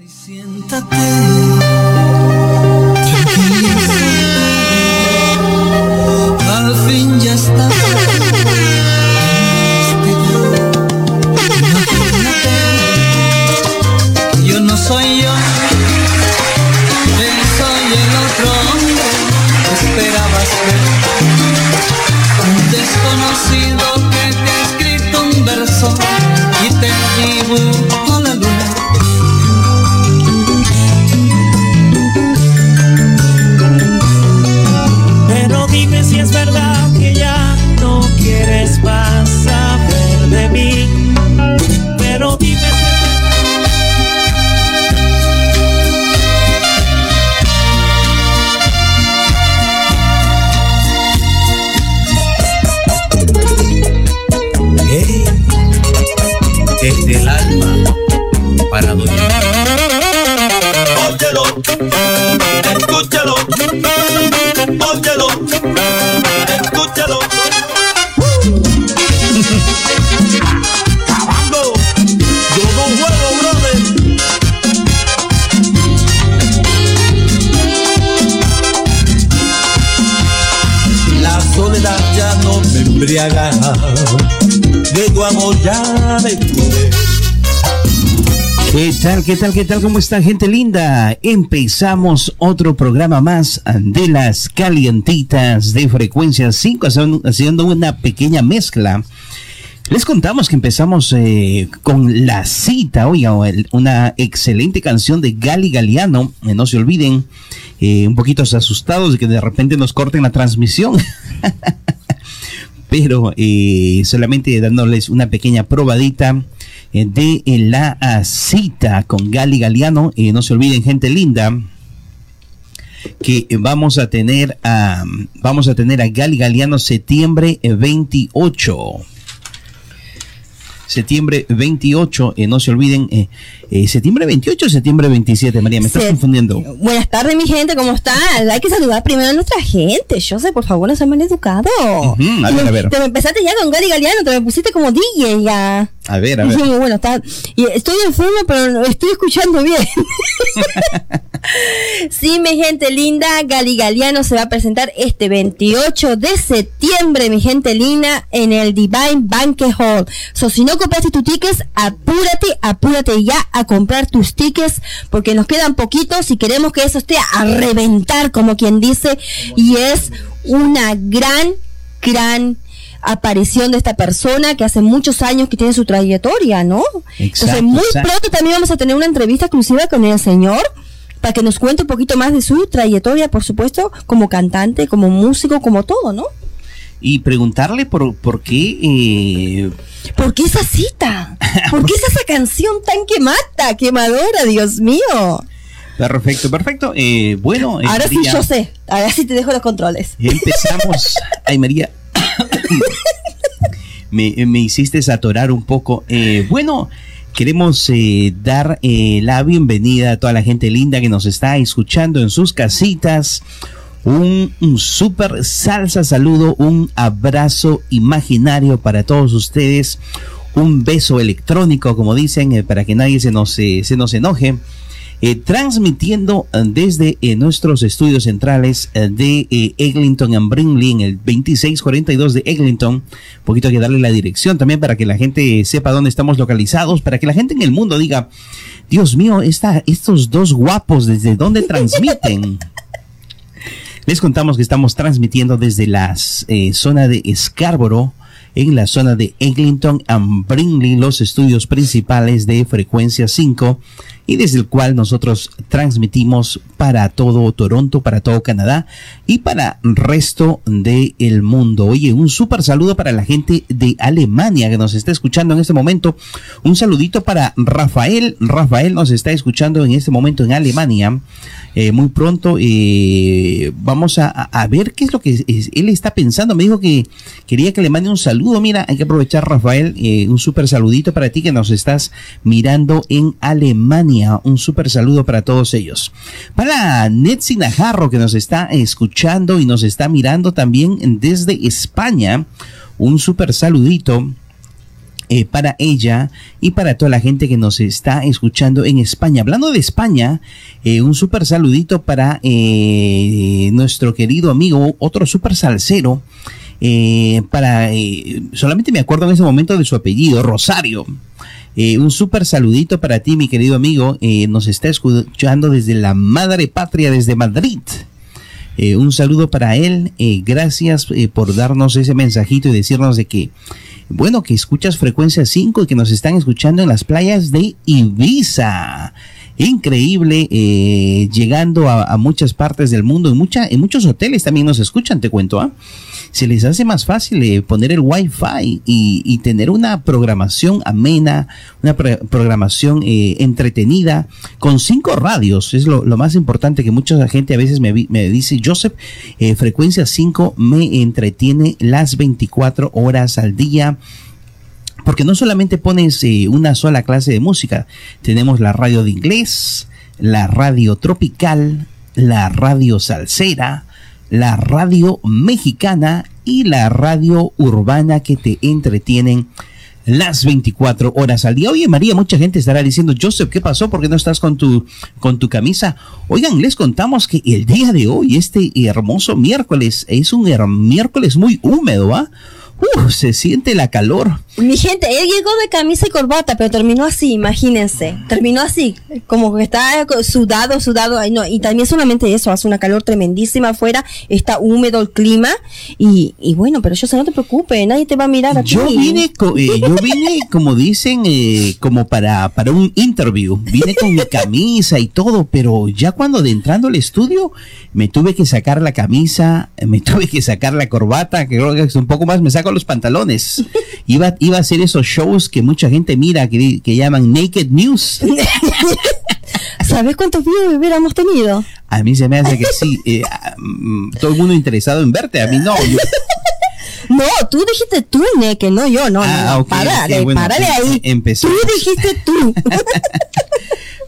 Al tal, qué tal? ¿Cómo está, gente linda? Empezamos otro programa más de las calientitas de frecuencia 5, haciendo- una pequeña mezcla. Les contamos que empezamos eh, con la cita, oiga, una excelente canción de Gali Galiano. Eh, no se olviden, eh, un poquito asustados de que de repente nos corten la transmisión. pero eh, solamente dándoles una pequeña probadita de la ah, cita con Gali Galiano. Eh, no se olviden, gente linda, que vamos a tener a vamos a tener a Gali Galiano septiembre eh, 28. Septiembre 28, eh, no se olviden, eh, eh, septiembre 28 o septiembre 27, María, me estás Se- confundiendo. Buenas tardes, mi gente, ¿cómo están? Hay que saludar primero a nuestra gente. Yo sé, por favor, no sean mal educados. Ujú, a ver, a ver. Te me empezaste ya con Gary Galeano, te me pusiste como DJ ya. A ver, a ver. Ujú, Bueno, está, y estoy enferma, pero estoy escuchando bien. sí, mi gente linda, Gali Galeano se va a presentar este 28 de septiembre, mi gente linda, en el Divine Banquet Hall. So, si no compraste tus tickets, apúrate, apúrate ya a comprar tus tickets, porque nos quedan poquitos y queremos que eso esté a reventar, como quien dice, y es una gran, gran aparición de esta persona que hace muchos años que tiene su trayectoria, ¿no? Exacto, Entonces, muy exacto. pronto también vamos a tener una entrevista exclusiva con el señor para que nos cuente un poquito más de su trayectoria, por supuesto, como cantante, como músico, como todo, ¿no? Y preguntarle por, por qué eh, ¿Por qué esa cita? ¿Por qué es esa canción tan que mata, quemadora, Dios mío? Perfecto, perfecto. Eh, bueno, eh, Ahora sí yo sé, ahora sí te dejo los controles. Empezamos. Ay, María. me, me hiciste atorar un poco. Eh, bueno, queremos eh, dar eh, la bienvenida a toda la gente linda que nos está escuchando en sus casitas. Un, un súper salsa saludo, un abrazo imaginario para todos ustedes. Un beso electrónico, como dicen, eh, para que nadie se nos, eh, se nos enoje eh, transmitiendo desde nuestros estudios centrales de Eglinton and Brinley en el 2642 de Eglinton. Un poquito que darle la dirección también para que la gente sepa dónde estamos localizados, para que la gente en el mundo diga, Dios mío, esta, estos dos guapos, ¿desde dónde transmiten? Les contamos que estamos transmitiendo desde la eh, zona de Scarborough, en la zona de Eglinton and Brinley, los estudios principales de frecuencia 5, y desde el cual nosotros transmitimos para todo Toronto, para todo Canadá y para el resto del mundo. Oye, un súper saludo para la gente de Alemania que nos está escuchando en este momento. Un saludito para Rafael. Rafael nos está escuchando en este momento en Alemania. Eh, muy pronto eh, vamos a, ver qué es lo que él está pensando. Me dijo que quería que le mande un saludo. Mira, hay que aprovechar, Rafael, eh, un súper saludito para ti que nos estás mirando en Alemania. Un súper saludo para todos ellos. Para Netsi Najarro que nos está escuchando y nos está mirando también desde España. Un súper saludito. eh, para ella y para toda la gente que nos está escuchando en España. Hablando de España, eh, un súper saludito para eh, nuestro querido amigo, otro súper salsero. para solamente me acuerdo en ese momento de su apellido, Rosario. Un súper saludito para ti, mi querido amigo. nos está escuchando desde la madre patria, desde Madrid. un saludo para él. gracias por darnos ese mensajito y decirnos de que bueno, que escuchas frecuencia 5 y que nos están escuchando en las playas de Ibiza. Increíble, eh, llegando a, muchas partes del mundo, en, mucha, en muchos hoteles también nos escuchan, te cuento, ¿ah? se les hace más fácil eh, poner el Wi-Fi y, tener una programación amena, una programación eh, entretenida con cinco radios. Es lo, más importante que mucha gente a veces me, me dice, Joseph, eh, frecuencia 5 me entretiene las 24 horas al día porque no solamente pones una sola clase de música, tenemos la radio de inglés, la radio tropical, la radio salsera, la radio mexicana y la radio urbana que te entretienen las 24 horas al día. Oye, María, mucha gente estará diciendo, Joseph, ¿qué pasó? ¿Por qué no estás con tu, con tu camisa? Oigan, les contamos que el día de hoy, este hermoso miércoles, es un miércoles muy húmedo, ¿ah? Uf, se siente la calor. Mi gente, él llegó de camisa y corbata, pero terminó así, imagínense. Terminó así, como que está sudado, sudado. no, y también solamente eso, hace una calor tremendísima afuera, está húmedo el clima. Y, y bueno, pero yo sé, no te preocupes, nadie te va a mirar. Yo vine, eh, yo vine como dicen, eh, como para, para un interview. Vine con mi camisa y todo, pero ya cuando de entrando al estudio, me tuve que sacar la camisa, me tuve que sacar la corbata, que creo que es un poco más me saco los pantalones. Iba, iba a hacer esos shows que mucha gente mira, que, que llaman Naked News. ¿Sabes cuántos views hubiéramos tenido? A mí se me hace que sí. Eh, mm, todo el mundo interesado en verte, a mí no. No, tú dijiste tú, Naked, no yo, no. Ah, no, párale, párale ahí. Empezó. Tú dijiste tú.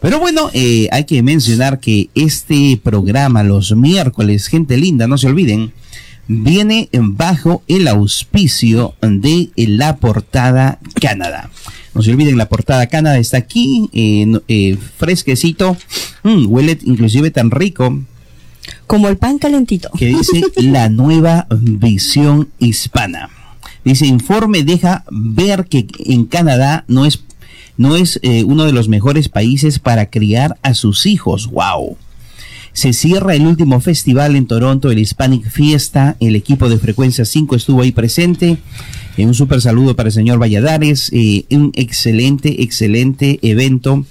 Pero bueno, eh, hay que mencionar que este programa los miércoles, gente linda, no se olviden, viene bajo el auspicio de La Portada Canadá. No se olviden, La Portada Canadá está aquí, eh, eh, fresquecito, mm, huele inclusive tan rico. Como el pan calentito. Que dice la nueva visión hispana. Dice, informe deja ver que en Canadá no es, no es eh, uno de los mejores países para criar a sus hijos. ¡Wow! Se cierra el último festival en Toronto, el Hispanic Fiesta. El equipo de Frecuencia 5 estuvo ahí presente. Eh, un súper saludo para el señor Valladares. Eh, un excelente, excelente evento.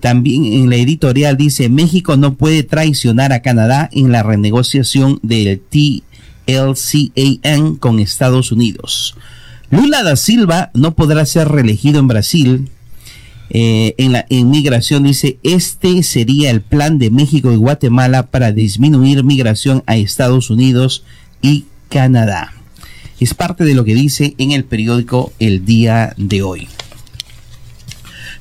También en la editorial dice, México no puede traicionar a Canadá en la renegociación del TLCAN con Estados Unidos. Lula da Silva no podrá ser reelegido en Brasil eh, en la inmigración dice, este sería el plan de México y Guatemala para disminuir migración a Estados Unidos y Canadá. Es parte de lo que dice en el periódico el día de hoy.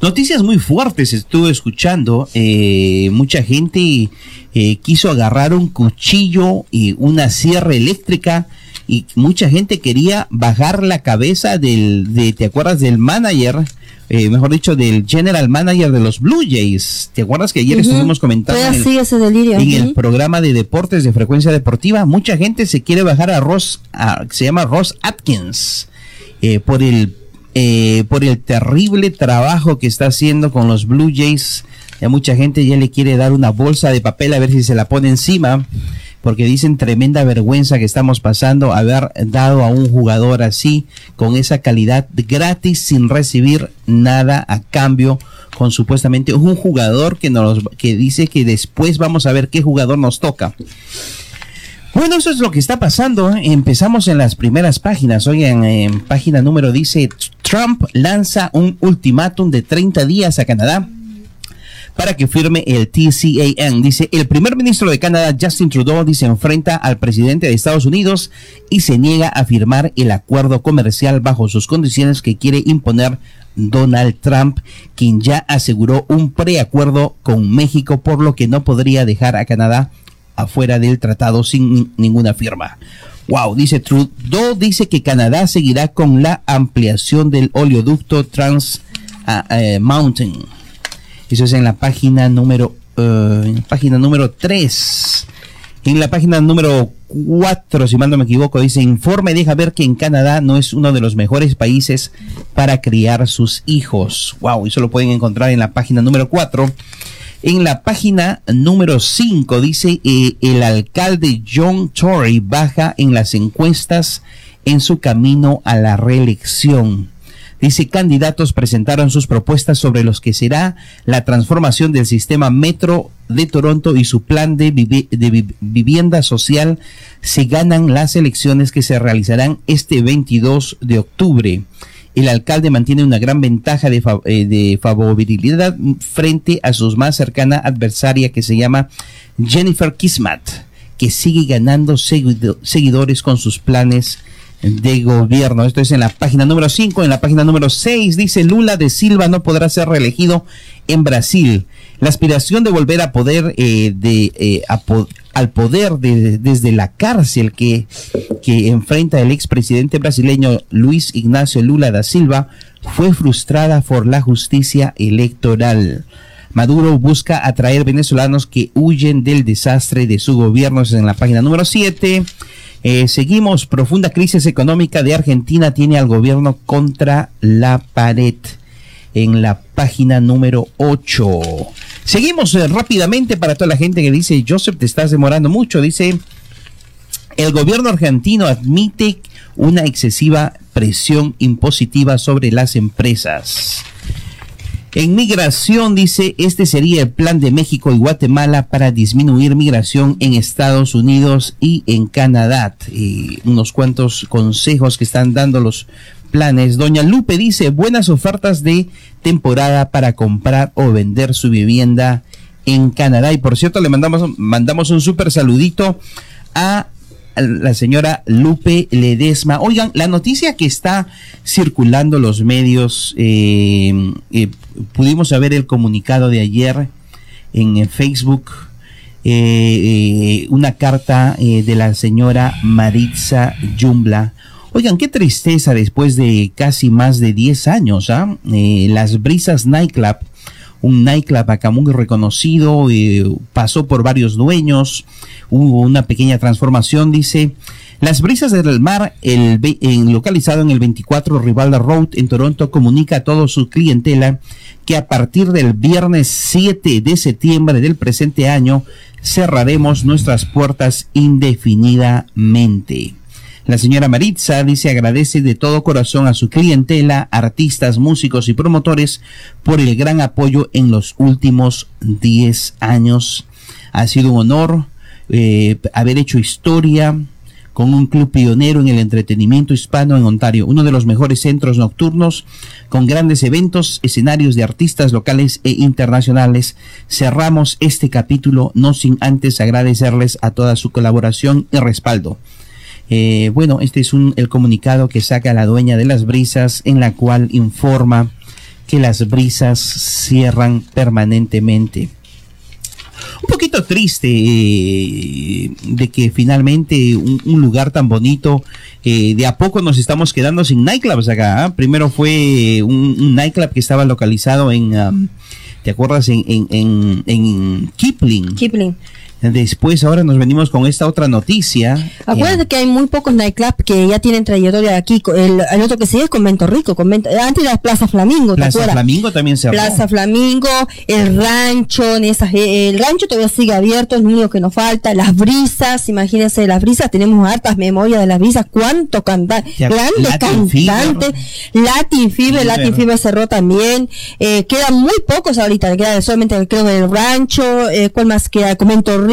Noticias muy fuertes estuve escuchando. Eh, mucha gente eh, quiso agarrar un cuchillo y una sierra eléctrica y mucha gente quería bajar la cabeza del, de, ¿te acuerdas del manager? Eh, mejor dicho, del general manager de los Blue Jays. ¿Te acuerdas que ayer estuvimos comentando en, el, ese delirio. en el programa de deportes de frecuencia deportiva? Mucha gente se quiere bajar a Ross, se llama Ross Atkins, eh, por el eh, por el terrible trabajo que está haciendo con los Blue Jays. Ya mucha gente ya le quiere dar una bolsa de papel a ver si se la pone encima porque dicen tremenda vergüenza que estamos pasando haber dado a un jugador así, con esa calidad gratis, sin recibir nada a cambio, con supuestamente un jugador que, nos, que dice que después vamos a ver qué jugador nos toca. Bueno, eso es lo que está pasando. ¿eh? Empezamos en las primeras páginas. Hoy en página número dice, Trump lanza un ultimátum de 30 días a Canadá para que firme el TCAN. Dice, el primer ministro de Canadá, Justin Trudeau, dice, enfrenta al presidente de Estados Unidos y se niega a firmar el acuerdo comercial bajo sus condiciones que quiere imponer Donald Trump, quien ya aseguró un preacuerdo con México, por lo que no podría dejar a Canadá afuera del tratado sin ninguna firma. Wow, dice Trudeau, dice que Canadá seguirá con la ampliación del oleoducto Trans ah, eh, Mountain. Eso es en la página número, eh, página número 3. En la página número 4, si mal no me equivoco, dice, informe deja ver que en Canadá no es uno de los mejores países para criar sus hijos. Wow, eso lo pueden encontrar en la página número 4. En la página número 5 dice, eh, el alcalde John Tory baja en las encuestas en su camino a la reelección. Dice, candidatos presentaron sus propuestas sobre los que será la transformación del sistema metro de Toronto y su plan de, de vivienda social se ganan las elecciones que se realizarán este 22 de octubre. El alcalde mantiene una gran ventaja de, eh, favorabilidad frente a su más cercana adversaria que se llama Jennifer Kismat, que sigue ganando seguidores con sus planes de gobierno. Esto es en la página número 5. En la página número 6 dice Lula de Silva no podrá ser reelegido en Brasil. La aspiración de volver a poder eh, de, eh, al poder desde la cárcel que, que enfrenta el expresidente brasileño Luis Ignacio Lula da Silva fue frustrada por la justicia electoral. Maduro busca atraer venezolanos que huyen del desastre de su gobierno. Es en la página número 7. Eh, seguimos. Profunda crisis económica de Argentina tiene al gobierno contra la pared. En la página número 8. Seguimos eh, rápidamente para toda la gente que dice, Joseph, te estás demorando mucho. Dice, el gobierno argentino admite una excesiva presión impositiva sobre las empresas. En migración, dice, este sería el plan de México y Guatemala para disminuir migración en Estados Unidos y en Canadá. Y unos cuantos consejos que están dando los planes. Doña Lupe dice, buenas ofertas de temporada para comprar o vender su vivienda en Canadá. Y por cierto, le mandamos, mandamos un súper saludito a la señora Lupe Ledesma. Oigan, la noticia que está circulando los medios, eh, eh, pudimos saber el comunicado de ayer en Facebook, eh, una carta de la señora Maritza Jumbla Oigan, qué tristeza después de casi más de 10 años, ¿ah? Las Brisas Nightclub, un nightclub acá muy reconocido, eh, pasó por varios dueños, hubo una pequeña transformación, dice. Las Brisas del Mar, el, localizado en el 24 Rivalda Road en Toronto, comunica a toda su clientela que a partir del viernes 7 de septiembre del presente año cerraremos nuestras puertas indefinidamente. La señora Maritza dice agradece de todo corazón a su clientela, artistas, músicos y promotores por el gran apoyo en los últimos 10 años. Ha sido un honor eh, haber hecho historia con un club pionero en el entretenimiento hispano en Ontario, uno de los mejores centros nocturnos con grandes eventos, escenarios de artistas locales e internacionales. Cerramos este capítulo no sin antes agradecerles a toda su colaboración y respaldo. Eh, bueno, este es un, el comunicado que saca la dueña de las brisas en la cual informa que las brisas cierran permanentemente. Un poquito triste eh, de que finalmente un, lugar tan bonito, eh, de a poco nos estamos quedando sin nightclubs acá. ¿ah? Primero fue un, nightclub que estaba localizado en, um, ¿te acuerdas? En, en, en, en Kipling. Kipling. Después ahora nos venimos con esta otra noticia. Acuérdate que hay muy pocos nightclubs que ya tienen trayectoria aquí. El, otro que sigue es Convento Rico. Convento, antes era Plaza Flamingo. Plaza Flamingo también se Plaza Flamingo, el rancho, en esas, el rancho todavía sigue abierto, es lo único que nos falta. Las brisas, imagínense, las brisas, tenemos hartas memorias de las brisas. ¿Cuánto cantar? Grandes cantantes. Latin Fever, Latin Fever cerró también. Eh, quedan muy pocos ahorita, queda solamente creo el rancho, eh, ¿cuál más queda? Convento Rico,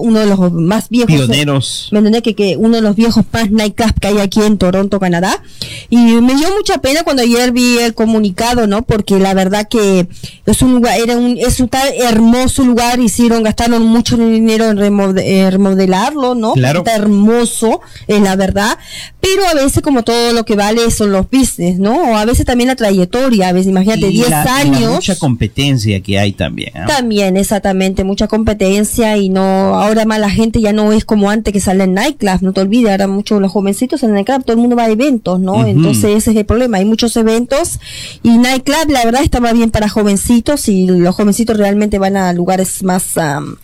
uno de los más viejos. Pioneros. Me entendé que, que uno de los viejos más nightclubs que hay aquí en Toronto, Canadá. Y me dio mucha pena cuando ayer vi el comunicado, ¿no? Porque la verdad que es un lugar, era un, es un tal hermoso lugar, hicieron, gastaron mucho dinero en remodelarlo, ¿no? Claro. Está hermoso, es la verdad. Pero a veces como todo lo que vale son los business, ¿no? O a veces también la trayectoria, a veces imagínate, 10 años. mucha competencia que hay también. También, exactamente, mucha competencia y no, ahora más la gente ya no es como antes que sale en nightclub, no te olvides, ahora muchos los jovencitos en nightclub, todo el mundo va a eventos, ¿no? Entonces ese es el problema, hay muchos eventos y nightclub la verdad está más bien para jovencitos y los jovencitos realmente van a lugares más, un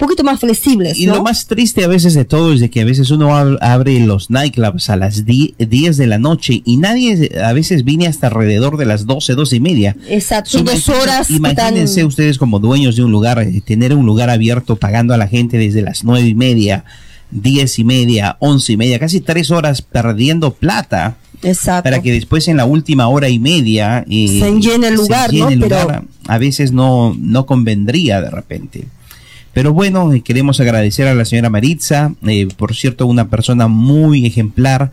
poquito más flexibles, Y lo más triste a veces de todo es de que a veces uno ab- abre los nightclubs a las die- 10 de la noche y nadie a veces viene hasta alrededor de las 12, 12 y media. Exacto, son dos horas Imagínense ustedes como dueños de un lugar, eh, tener un lugar abierto pagando a la gente desde las nueve y media, diez y media, once y media, casi tres horas perdiendo plata Exacto. para que después en la última hora y media eh, Se llene el se lugar, llene ¿no? el Pero- lugar. a veces no, no convendría de repente. Pero bueno, eh, queremos agradecer a la señora Maritza, eh, por cierto, una persona muy ejemplar,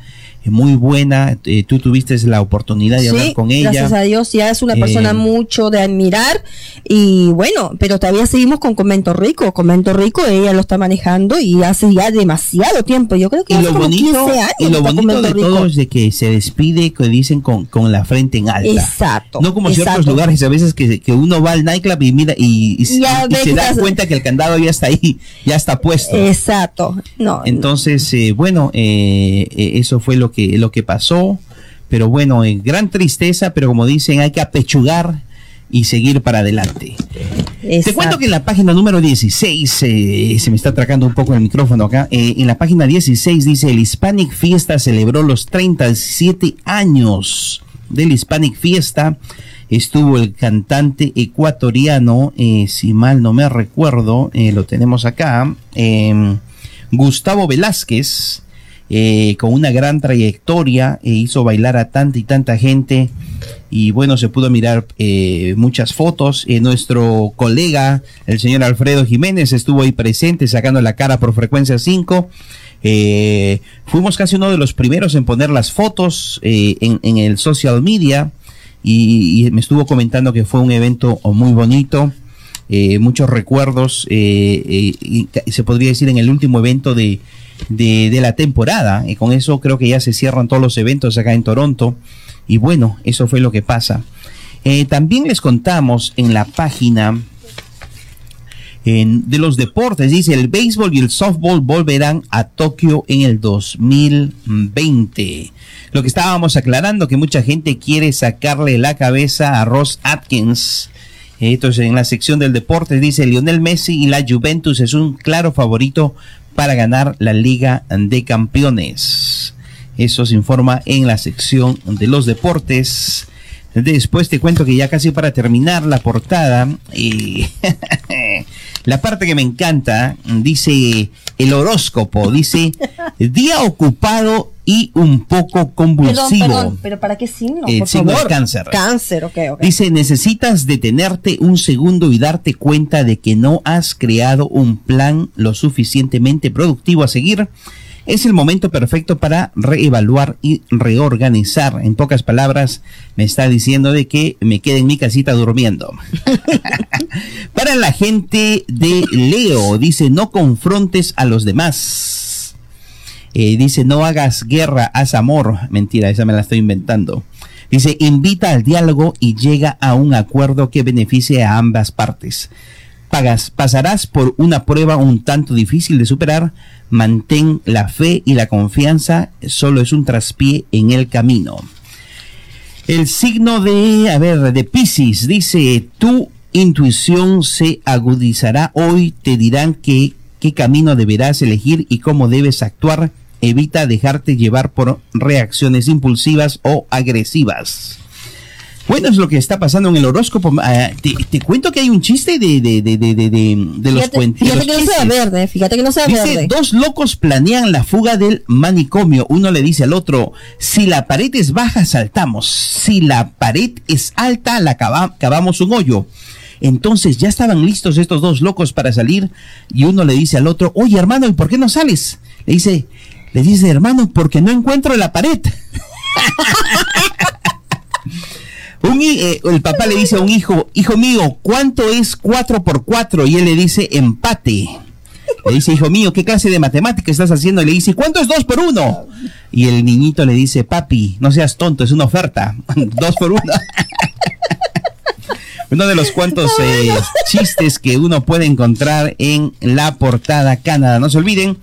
muy buena. Eh, tú tuviste la oportunidad de hablar Sí, con ella. Gracias a Dios, ya es una Eh, persona mucho de admirar. Y bueno, pero todavía seguimos con Comento Rico. Comento Rico, ella lo está manejando y hace ya demasiado tiempo. Yo creo que Y hace lo como bonito, 15 años y lo bonito de Rico. todo es de que se despide, que dicen, con, con la frente en alta. Exacto, No como ciertos exacto. lugares a veces que, que uno va al nightclub y mira y, y- y ve se da cuenta que el candado ya está ahí, ya está puesto. Exacto. No, Entonces, eh, bueno, eh, eh, eso fue lo que, lo que pasó. Pero bueno, en gran tristeza, pero como dicen, hay que apechugar y seguir para adelante. Te cuento que en la página número 16, eh, se me está atracando un poco el micrófono acá, eh, en la página 16 dice, el Hispanic Fiesta celebró los 37 años del Hispanic Fiesta. Estuvo el cantante ecuatoriano, eh, si mal no me recuerdo, lo tenemos acá, Gustavo Velázquez, eh, con una gran trayectoria, e hizo bailar a tanta y tanta gente. Y bueno, se pudo mirar eh, muchas fotos. Eh, nuestro colega, el señor Alfredo Jiménez, estuvo ahí presente sacando la cara por frecuencia 5. Eh, fuimos casi uno de los primeros en poner las fotos eh, en, en el social media y, y me estuvo comentando que fue un evento muy bonito, eh, muchos recuerdos, eh, eh, se podría decir en el último evento de, de, la temporada. Y con eso creo que ya se cierran todos los eventos acá en Toronto. Y bueno, eso fue lo que pasa. También les contamos en la página de los deportes, dice el béisbol y el softball volverán a Tokio en el 2020. Lo que estábamos aclarando, que mucha gente quiere sacarle la cabeza a Ross Atkins. Entonces, en la sección del deporte dice Lionel Messi y la Juventus es un claro favorito para ganar la Liga de Campeones. Eso se informa en la sección de los deportes. Después te cuento que ya casi para terminar la portada, y la parte que me encanta, dice el horóscopo, dice día ocupado y un poco Perdón, convulsivo. perdón, pero ¿para qué signo? El Por signo favor. es cáncer. Cáncer, ok, ok. Dice, necesitas detenerte un segundo y darte cuenta de que no has creado un plan lo suficientemente productivo a seguir. Es el momento perfecto para reevaluar y reorganizar. En pocas palabras, me está diciendo de que me quede en mi casita durmiendo. para la gente de Leo, dice, no confrontes a los demás. Eh, dice, no hagas guerra, haz amor. Mentira, esa me la estoy inventando. Dice, invita al diálogo y llega a un acuerdo que beneficie a ambas partes. Pagas, pasarás por una prueba un tanto difícil de superar. Mantén la fe y la confianza, solo es un traspié en el camino. El signo de, a ver, de Pisces dice, tu intuición se agudizará hoy, te dirán qué camino deberás elegir y cómo debes actuar. Evita dejarte llevar por reacciones impulsivas o agresivas. Bueno, es lo que está pasando en el horóscopo. Ah, te, te cuento que hay un chiste de, de, de, de, de, de- de los cuentos. fíjate que no sea verde, fíjate que no sea Dice, verde. dos locos planean la fuga del manicomio. Uno le dice al otro, si la pared es baja, saltamos. Si la pared es alta, la cava- cavamos un hoyo. Entonces ya estaban listos estos dos locos para salir y uno le dice al otro, oye hermano, ¿y por qué no sales? Le dice, le dice hermano, porque no encuentro la pared. Un eh, el papá le dice a un hijo, hijo mío, ¿cuánto es 4 por 4? Y él le dice, empate. Le dice, hijo mío, ¿qué clase de matemática estás haciendo? Y le dice, ¿cuánto es 2 por 1? Y el niñito le dice, papi, no seas tonto, es una oferta. 2 por 1. Uno de los cuantos eh, chistes que uno puede encontrar en la portada Canadá. No se olviden.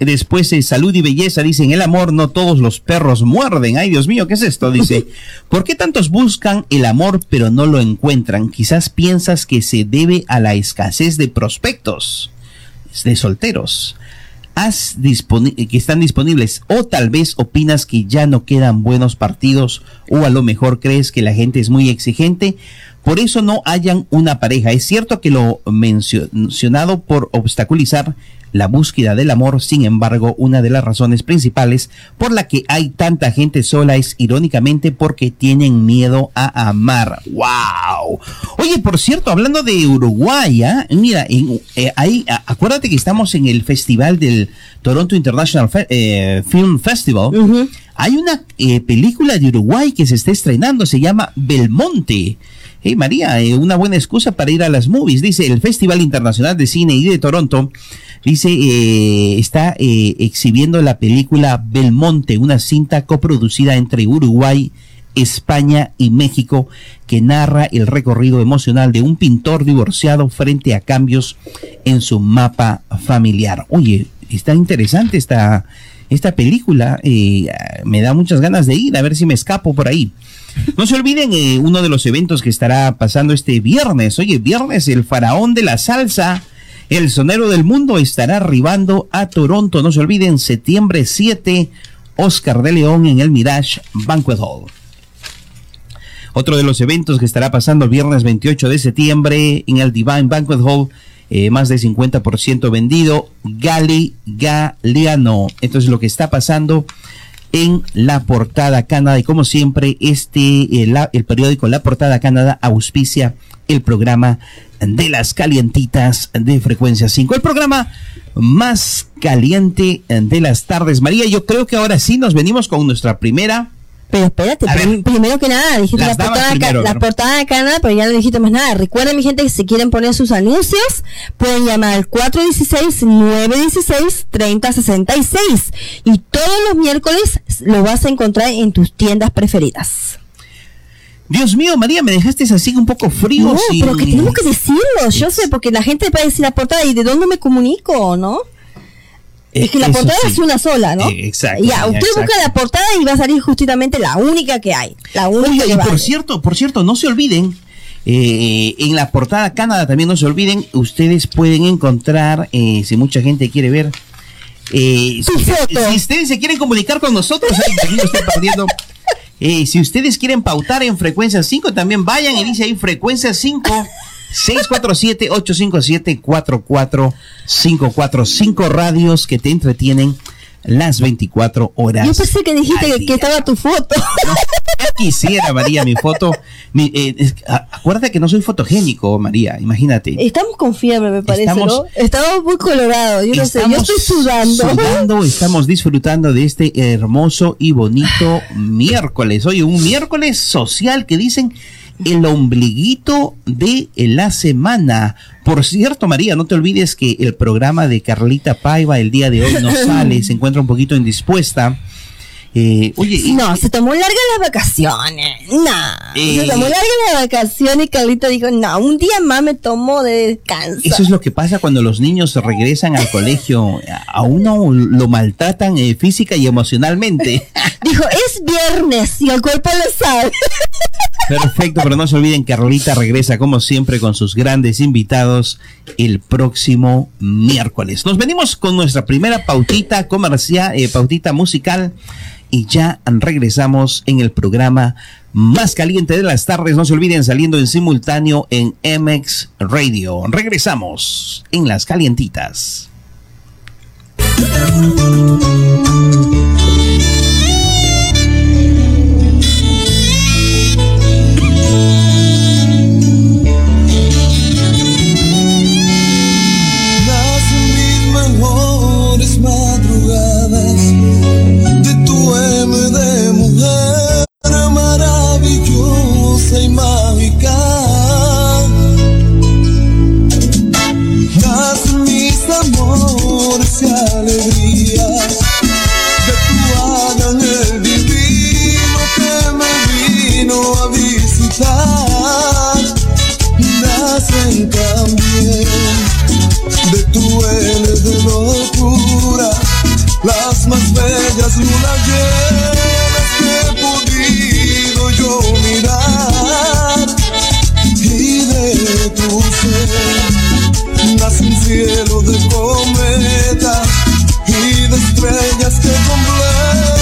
Después, eh, salud y belleza, dicen, el amor no todos los perros muerden. Ay, Dios mío, ¿qué es esto? Dice, ¿por qué tantos buscan el amor pero no lo encuentran? Quizás piensas que se debe a la escasez de prospectos, de solteros has que están disponibles o tal vez opinas que ya no quedan buenos partidos o a lo mejor crees que la gente es muy exigente, por eso no hayan una pareja. Es cierto que lo mencionado por obstaculizar la búsqueda del amor, sin embargo, una de las razones principales por la que hay tanta gente sola es irónicamente porque tienen miedo a amar. ¡Wow! Oye, por cierto, hablando de Uruguay, ¿ah? mira, eh, ahí, acuérdate que estamos en el festival del Toronto International eh, Film Festival. Hay una eh, película de Uruguay que se está estrenando, se llama Belmonte. Hey María, una buena excusa para ir a las movies, dice el Festival Internacional de Cine y de Toronto Dice, eh, está eh, exhibiendo la película Belmonte, una cinta coproducida entre Uruguay, España y México que narra el recorrido emocional de un pintor divorciado frente a cambios en su mapa familiar. Oye, está interesante esta, esta película, eh, me da muchas ganas de ir, a ver si me escapo por ahí. No se olviden uno de los eventos que estará pasando este viernes. Oye, viernes, el faraón de la salsa el sonero del mundo estará arribando a Toronto. No se olviden, septiembre 7, Oscar de León en el Mirage Banquet Hall. Otro de los eventos que estará pasando el viernes 28 de septiembre en el Divine Banquet Hall, eh, más de 50% vendido, Gali Galeano. Esto es lo que está pasando en La Portada Canadá. Y como siempre, este, eh, el periódico La Portada Canadá auspicia el programa de las calientitas de frecuencia 5. El programa más caliente de las tardes. María, yo creo que ahora sí nos venimos con nuestra primera. Pero espérate, primero que nada, dijiste la portada, la portada, de Canadá, pero ya no dijiste más nada. Recuerden, mi gente, que si quieren poner sus anuncios, pueden llamar al 416-916-3066. Y todos los miércoles lo vas a encontrar en tus tiendas preferidas. Dios mío, María, me dejaste así un poco frío. No, pero que tengo que decirlo, yo sé, porque la gente puede decir la portada y de dónde me comunico, ¿no? Eh, es que la portada es una sola, ¿no? Eh, exacto. Ya, usted busca la portada y va a salir justamente la única que hay. La única y por cierto, por cierto, no se olviden, eh, en la portada Canadá también no se olviden, ustedes pueden encontrar, si mucha gente quiere ver, si, ustedes se quieren comunicar con nosotros. Eh, si ustedes quieren pautar en frecuencia 5, también vayan y dice ahí frecuencia 5. 647-857-4454. radios que te entretienen las 24 horas. Yo pensé que dijiste que, estaba tu foto. quisiera, María, mi foto. Eh, acuérdate que no soy fotogénico, María, imagínate. Estamos con fiebre, me parece, estamos, ¿no? Estamos muy colorados, yo no sé, yo estoy sudando. Sudando, estamos disfrutando de este hermoso y bonito miércoles. Oye, un miércoles social que dicen el ombliguito de la semana. Por cierto, María, no te olvides que el programa de Carlita Paiva el día de hoy no sale, se encuentra un poquito indispuesta. Eh, oye, no, se tomó largas las vacaciones. No, se tomó eh, largas las vacaciones y Carlita dijo, no, un día más me tomo de descanso. Eso es lo que pasa cuando los niños regresan al colegio. A uno lo maltratan eh, física y emocionalmente. dijo, es viernes y el cuerpo lo sabe. Perfecto, pero no se olviden que Carlita regresa como siempre con sus grandes invitados el próximo miércoles. Nos venimos con nuestra primera pautita comercial, pautita musical y ya regresamos en el programa más caliente de las tardes. No se olviden saliendo en simultáneo en MX Radio. Regresamos en las calientitas. Bien de tu L de locura, las más bellas lunas llenas que he podido yo mirar. Y de tu ser nace un cielo de cometas y de estrellas que completan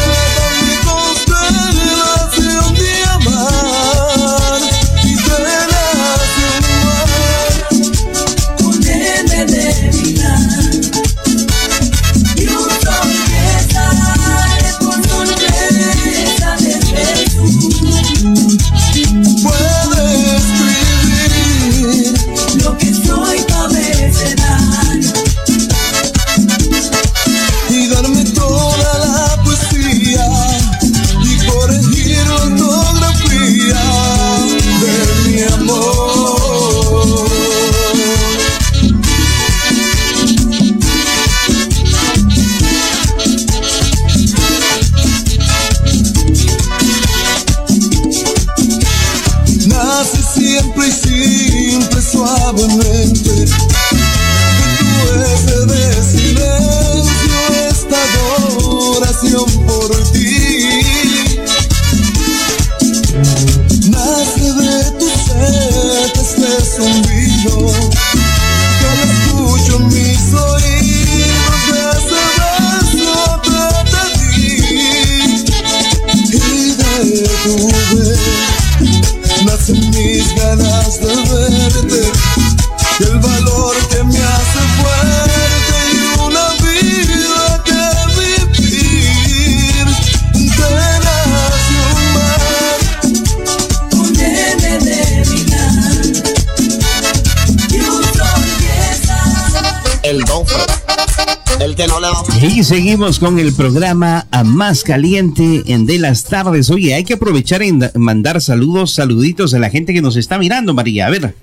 seguimos con el programa a más caliente en de las tardes. Oye, hay que aprovechar en da- mandar saludos, saluditos a la gente que nos está mirando, María. A ver,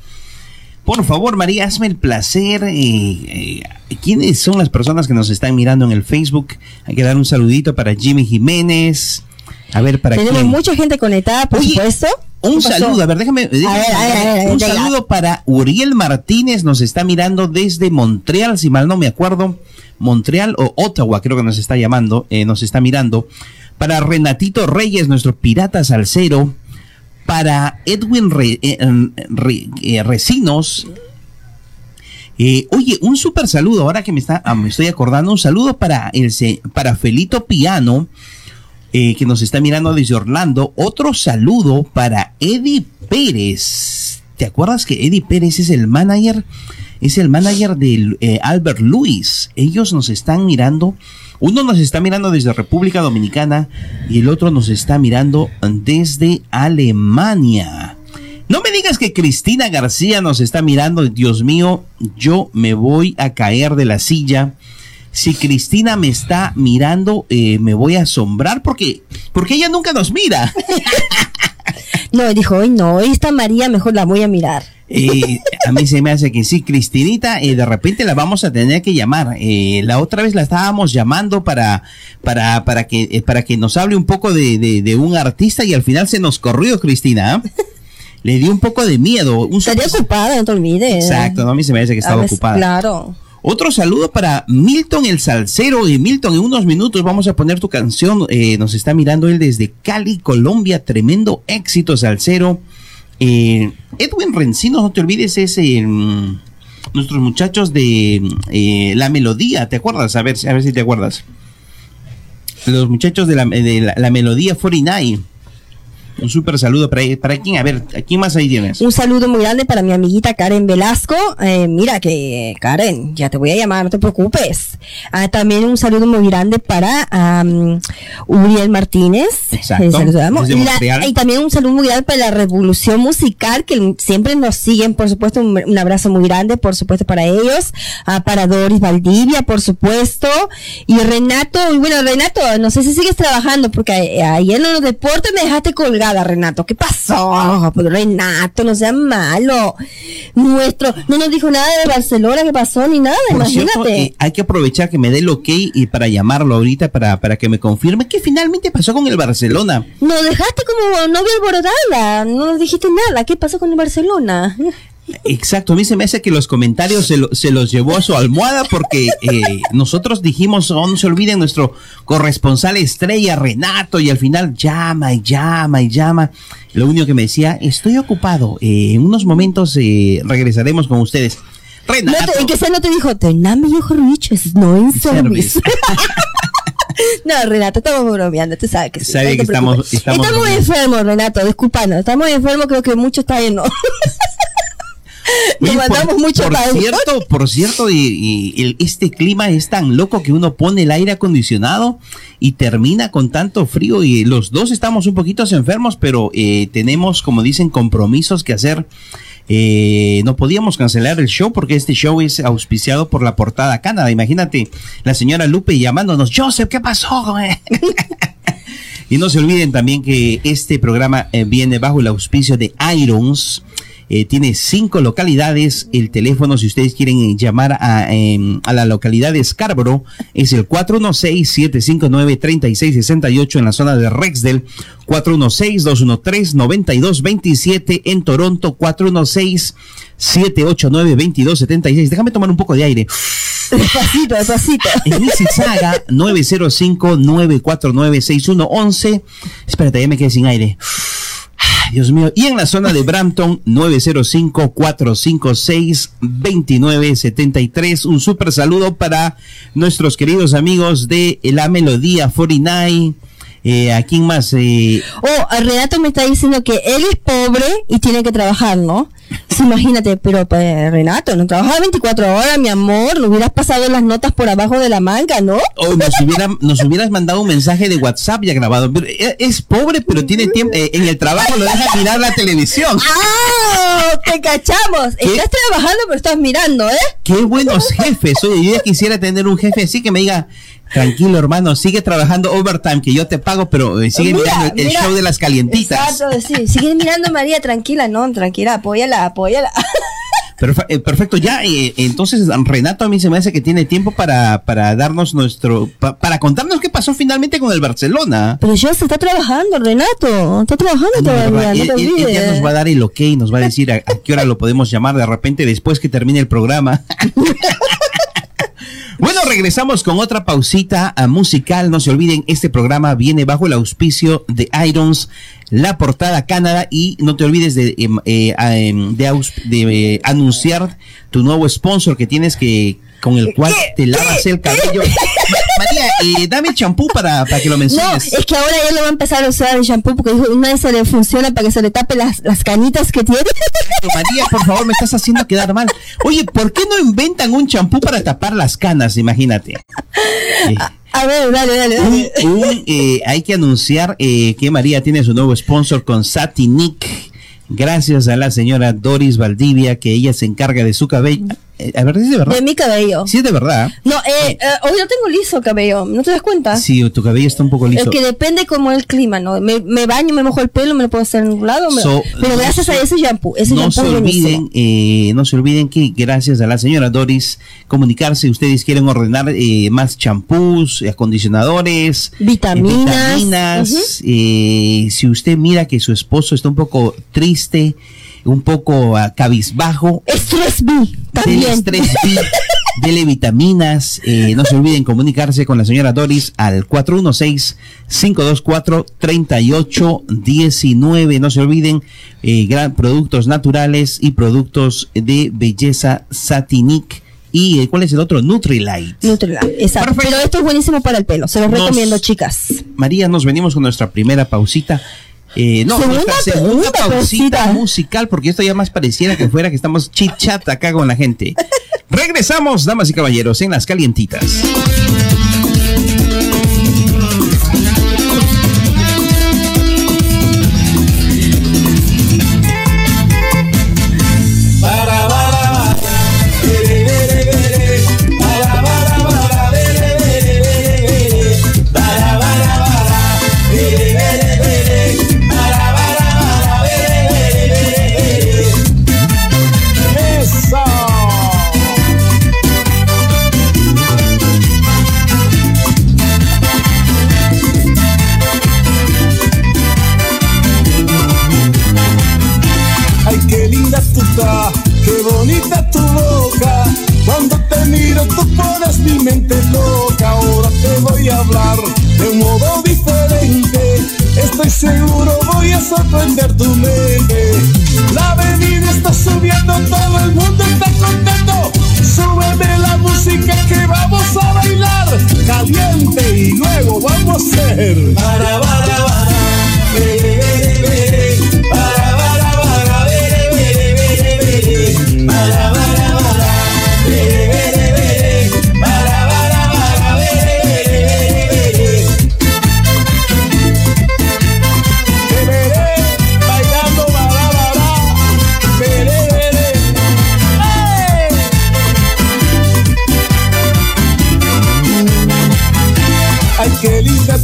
por favor, María, hazme el placer. eh, eh, ¿Quiénes son las personas que nos están mirando en el Facebook? Hay que dar un saludito para Jimmy Jiménez. A ver, para Tenemos quién? mucha gente conectada, por Oye, supuesto. Un saludo, a ver, déjame. déjame ver, a ver, a ver, a ver, un saludo para Uriel Martínez, nos está mirando desde Montreal, si mal no me acuerdo. Montreal o Ottawa, creo que nos está llamando, eh, nos está mirando. Para Renatito Reyes, nuestro pirata salsero. Para Edwin Re- eh, Re- eh, oye, un súper saludo, ahora que me, está, ah, estoy acordando, un saludo para, el, para Felito Piano que nos está mirando desde Orlando. Otro saludo para Eddie Pérez. ¿Te acuerdas que Eddie Pérez es el manager? Es el manager de eh, Albert Lewis. Ellos nos están mirando. Uno nos está mirando desde República Dominicana y el otro nos está mirando desde Alemania. No me digas que Cristina García nos está mirando. Dios mío, yo me voy a caer de la silla si Cristina me está mirando, eh, me voy a asombrar porque, porque ella nunca nos mira. No, dijo, hoy no, hoy está María, mejor la voy a mirar. Eh, a mí se me hace que sí, Cristinita, eh, de repente la vamos a tener que llamar. Eh, la otra vez la estábamos llamando para, para, para, que, eh, para que nos hable un poco de, de- de un artista y al final se nos corrió Cristina. Le dio un poco de miedo. Un Estaría ocupada, no te olvides. Exacto, no, a mí se me hace que estaba veces- ocupada. Claro. Otro saludo para Milton el Salsero. Y Milton, en unos minutos vamos a poner tu canción. Eh, nos está mirando él desde Cali, Colombia. Tremendo éxito salsero. Eh, Edwin Rencino, no te olvides, es eh, nuestros muchachos de La Melodía. ¿Te acuerdas? A ver, a ver si te acuerdas. Los muchachos de la, de la, la Melodía 49. Un súper saludo para, para quién. A ver, ¿a quién más ahí tienes? Un saludo muy grande para mi amiguita Karen Velasco. Eh, mira que, Karen, ya te voy a llamar, no te preocupes. Ah, también un saludo muy grande para Uriel Martínez. Exacto, Eh, Y, la- Montreal. y también un saludo muy grande para la Revolución Musical, que siempre nos siguen, por supuesto, un, un abrazo muy grande, por supuesto, para ellos. Ah, para Doris Valdivia, por supuesto. Y Renato, y bueno, Renato, no sé si sigues trabajando, porque ayer en los deportes me dejaste colgada, Renato. ¿Qué pasó? Pues, Renato, no seas malo. Nuestro, no nos dijo nada de Barcelona, ¿qué pasó? Ni nada, Por imagínate. cierto, eh, hay que aprovechar que me dé el ok y para llamarlo ahorita para, para que me confirme qué finalmente pasó con el Barcelona. Nos dejaste como novia alborotada, no nos dijiste nada. ¿Qué pasó con el Barcelona? Exacto, a mí se me hace que los comentarios se, lo- se los llevó a su almohada porque eh, nosotros dijimos, oh, no se olviden, nuestro corresponsal estrella Renato y al final llama y llama y llama. Lo único que me decía, estoy ocupado, eh, en unos momentos eh, regresaremos con ustedes. No Renato, te, en que sea no te dijo, tename yo riches, no en service. Service. no, Renato, estamos bromeando, tú sabes que sí. Sabe no te que estamos- estamos bromeando. enfermos, Renato, discúlpanos. Estamos enfermos, creo que mucho está en no. Nos Oye, mandamos por, mucho por cierto, por cierto, y, este clima es tan loco que uno pone el aire acondicionado y termina con tanto frío y los dos estamos un poquito enfermos, pero eh, tenemos, como dicen, compromisos que hacer. Eh, no podíamos cancelar el show porque este show es auspiciado por la portada Canadá. Imagínate la señora Lupe llamándonos, Joseph, ¿qué pasó? güey?" Y no se olviden también que este programa eh, viene bajo el auspicio de Irons. Eh, tiene cinco localidades. El teléfono, si ustedes quieren eh, llamar a, em, a la localidad de Scarborough, es el 416-759-3668 en la zona de Rexdale. 416-213-9227 en Toronto. 416-789-2276. Déjame tomar un poco de aire. Despacito, despacito. En Mississauga, 905-949-6111. Espérate, ya me quedé sin aire. Dios mío. Y en la zona de Brampton, 905-456-2973. Un súper saludo para nuestros queridos amigos de La Melodía 49. Eh, ¿A quién más? Eh, Oh, Renato me está diciendo que él es pobre y tiene que trabajar, ¿no? Sí, imagínate, pero pues, Renato, no trabajas 24 horas, mi amor, no hubieras pasado las notas por abajo de la manga, ¿no? o nos, hubiera- nos hubieras mandado un mensaje de WhatsApp ya grabado. Pero, eh, Es pobre, pero tiene tiempo. eh, en el trabajo lo deja mirar la televisión. ¡Ah! ¡Te cachamos! Estás trabajando, pero estás mirando, ¿eh? Qué buenos jefes. Oye, yo ya quisiera tener un jefe así que me diga, tranquilo hermano, sigue trabajando overtime que yo te pago, pero eh, sigue Mira, mirando el, mira. show de las calientitas. Exacto, sí. Sigue mirando María, tranquila, no, tranquila, apóyala, apóyala. Eh, perfecto, ya, eh, entonces Renato a mí se me hace que tiene tiempo para, para darnos nuestro, pa- para contarnos qué pasó finalmente con el Barcelona. Pero ya se está trabajando, Renato. Está trabajando no, todavía, ¿verdad? no Él- te él- él ya nos va a dar el ok, nos va a decir a, a qué hora lo podemos llamar de repente después que termine el programa. Bueno, regresamos con otra pausita ah, musical. No se olviden, este programa viene bajo el auspicio de Irons, la portada Canadá. Y no te olvides de, em, eh, em, de, eh, anunciar tu nuevo sponsor que tienes que con el cual te lavas el cabello. Ma- María, eh, dame champú para, para que lo No, menciones. es que ahora él lo va a empezar a usar el shampoo porque una vez se le funciona para que se le tape las, las canitas que tiene. María, por favor, me estás haciendo quedar mal. Oye, ¿por qué no inventan un champú para tapar las canas? Imagínate. Eh, A ver, dale, dale, un- dale. un, eh, hay que anunciar eh, que María tiene su nuevo sponsor con Satinic. Gracias a la señora Doris Valdivia, que ella se encarga de su cabello. Eh, a ver, ¿es de verdad? De mi cabello. Sí, es de verdad. No, eh, eh, hoy no tengo liso cabello, ¿no te das cuenta? Sí, tu cabello está un poco liso. Es que depende como el clima, ¿no? Me, me baño, me mojo el pelo, me lo puedo hacer en un lado, me- So, pero no gracias a se- ese shampoo, ese no shampoo se olviden, eh, no se olviden que gracias a la señora Doris comunicarse, ustedes quieren ordenar eh, más champús, eh, acondicionadores, eh, Vitaminas, vitaminas, eh, si usted mira que su esposo está un poco triste, un poco ah, cabizbajo, Stress B, también. estrés B, dele vitaminas. eh, no se olviden comunicarse con la señora Doris al 416-524-3819. No se olviden eh, gran, productos naturales y productos de belleza Satinic. ¿Y eh, cuál es el otro? Nutrilite. Nutrilite, exacto. Perfecto. Pero esto es buenísimo para el pelo, se los Nos- recomiendo, chicas. María, nos venimos con nuestra primera pausita. Eh, no, Segunda nuestra segunda pausita. musical, porque esto ya más pareciera que fuera que estamos chit chat acá con la gente. Regresamos, damas y caballeros, en las calientitas.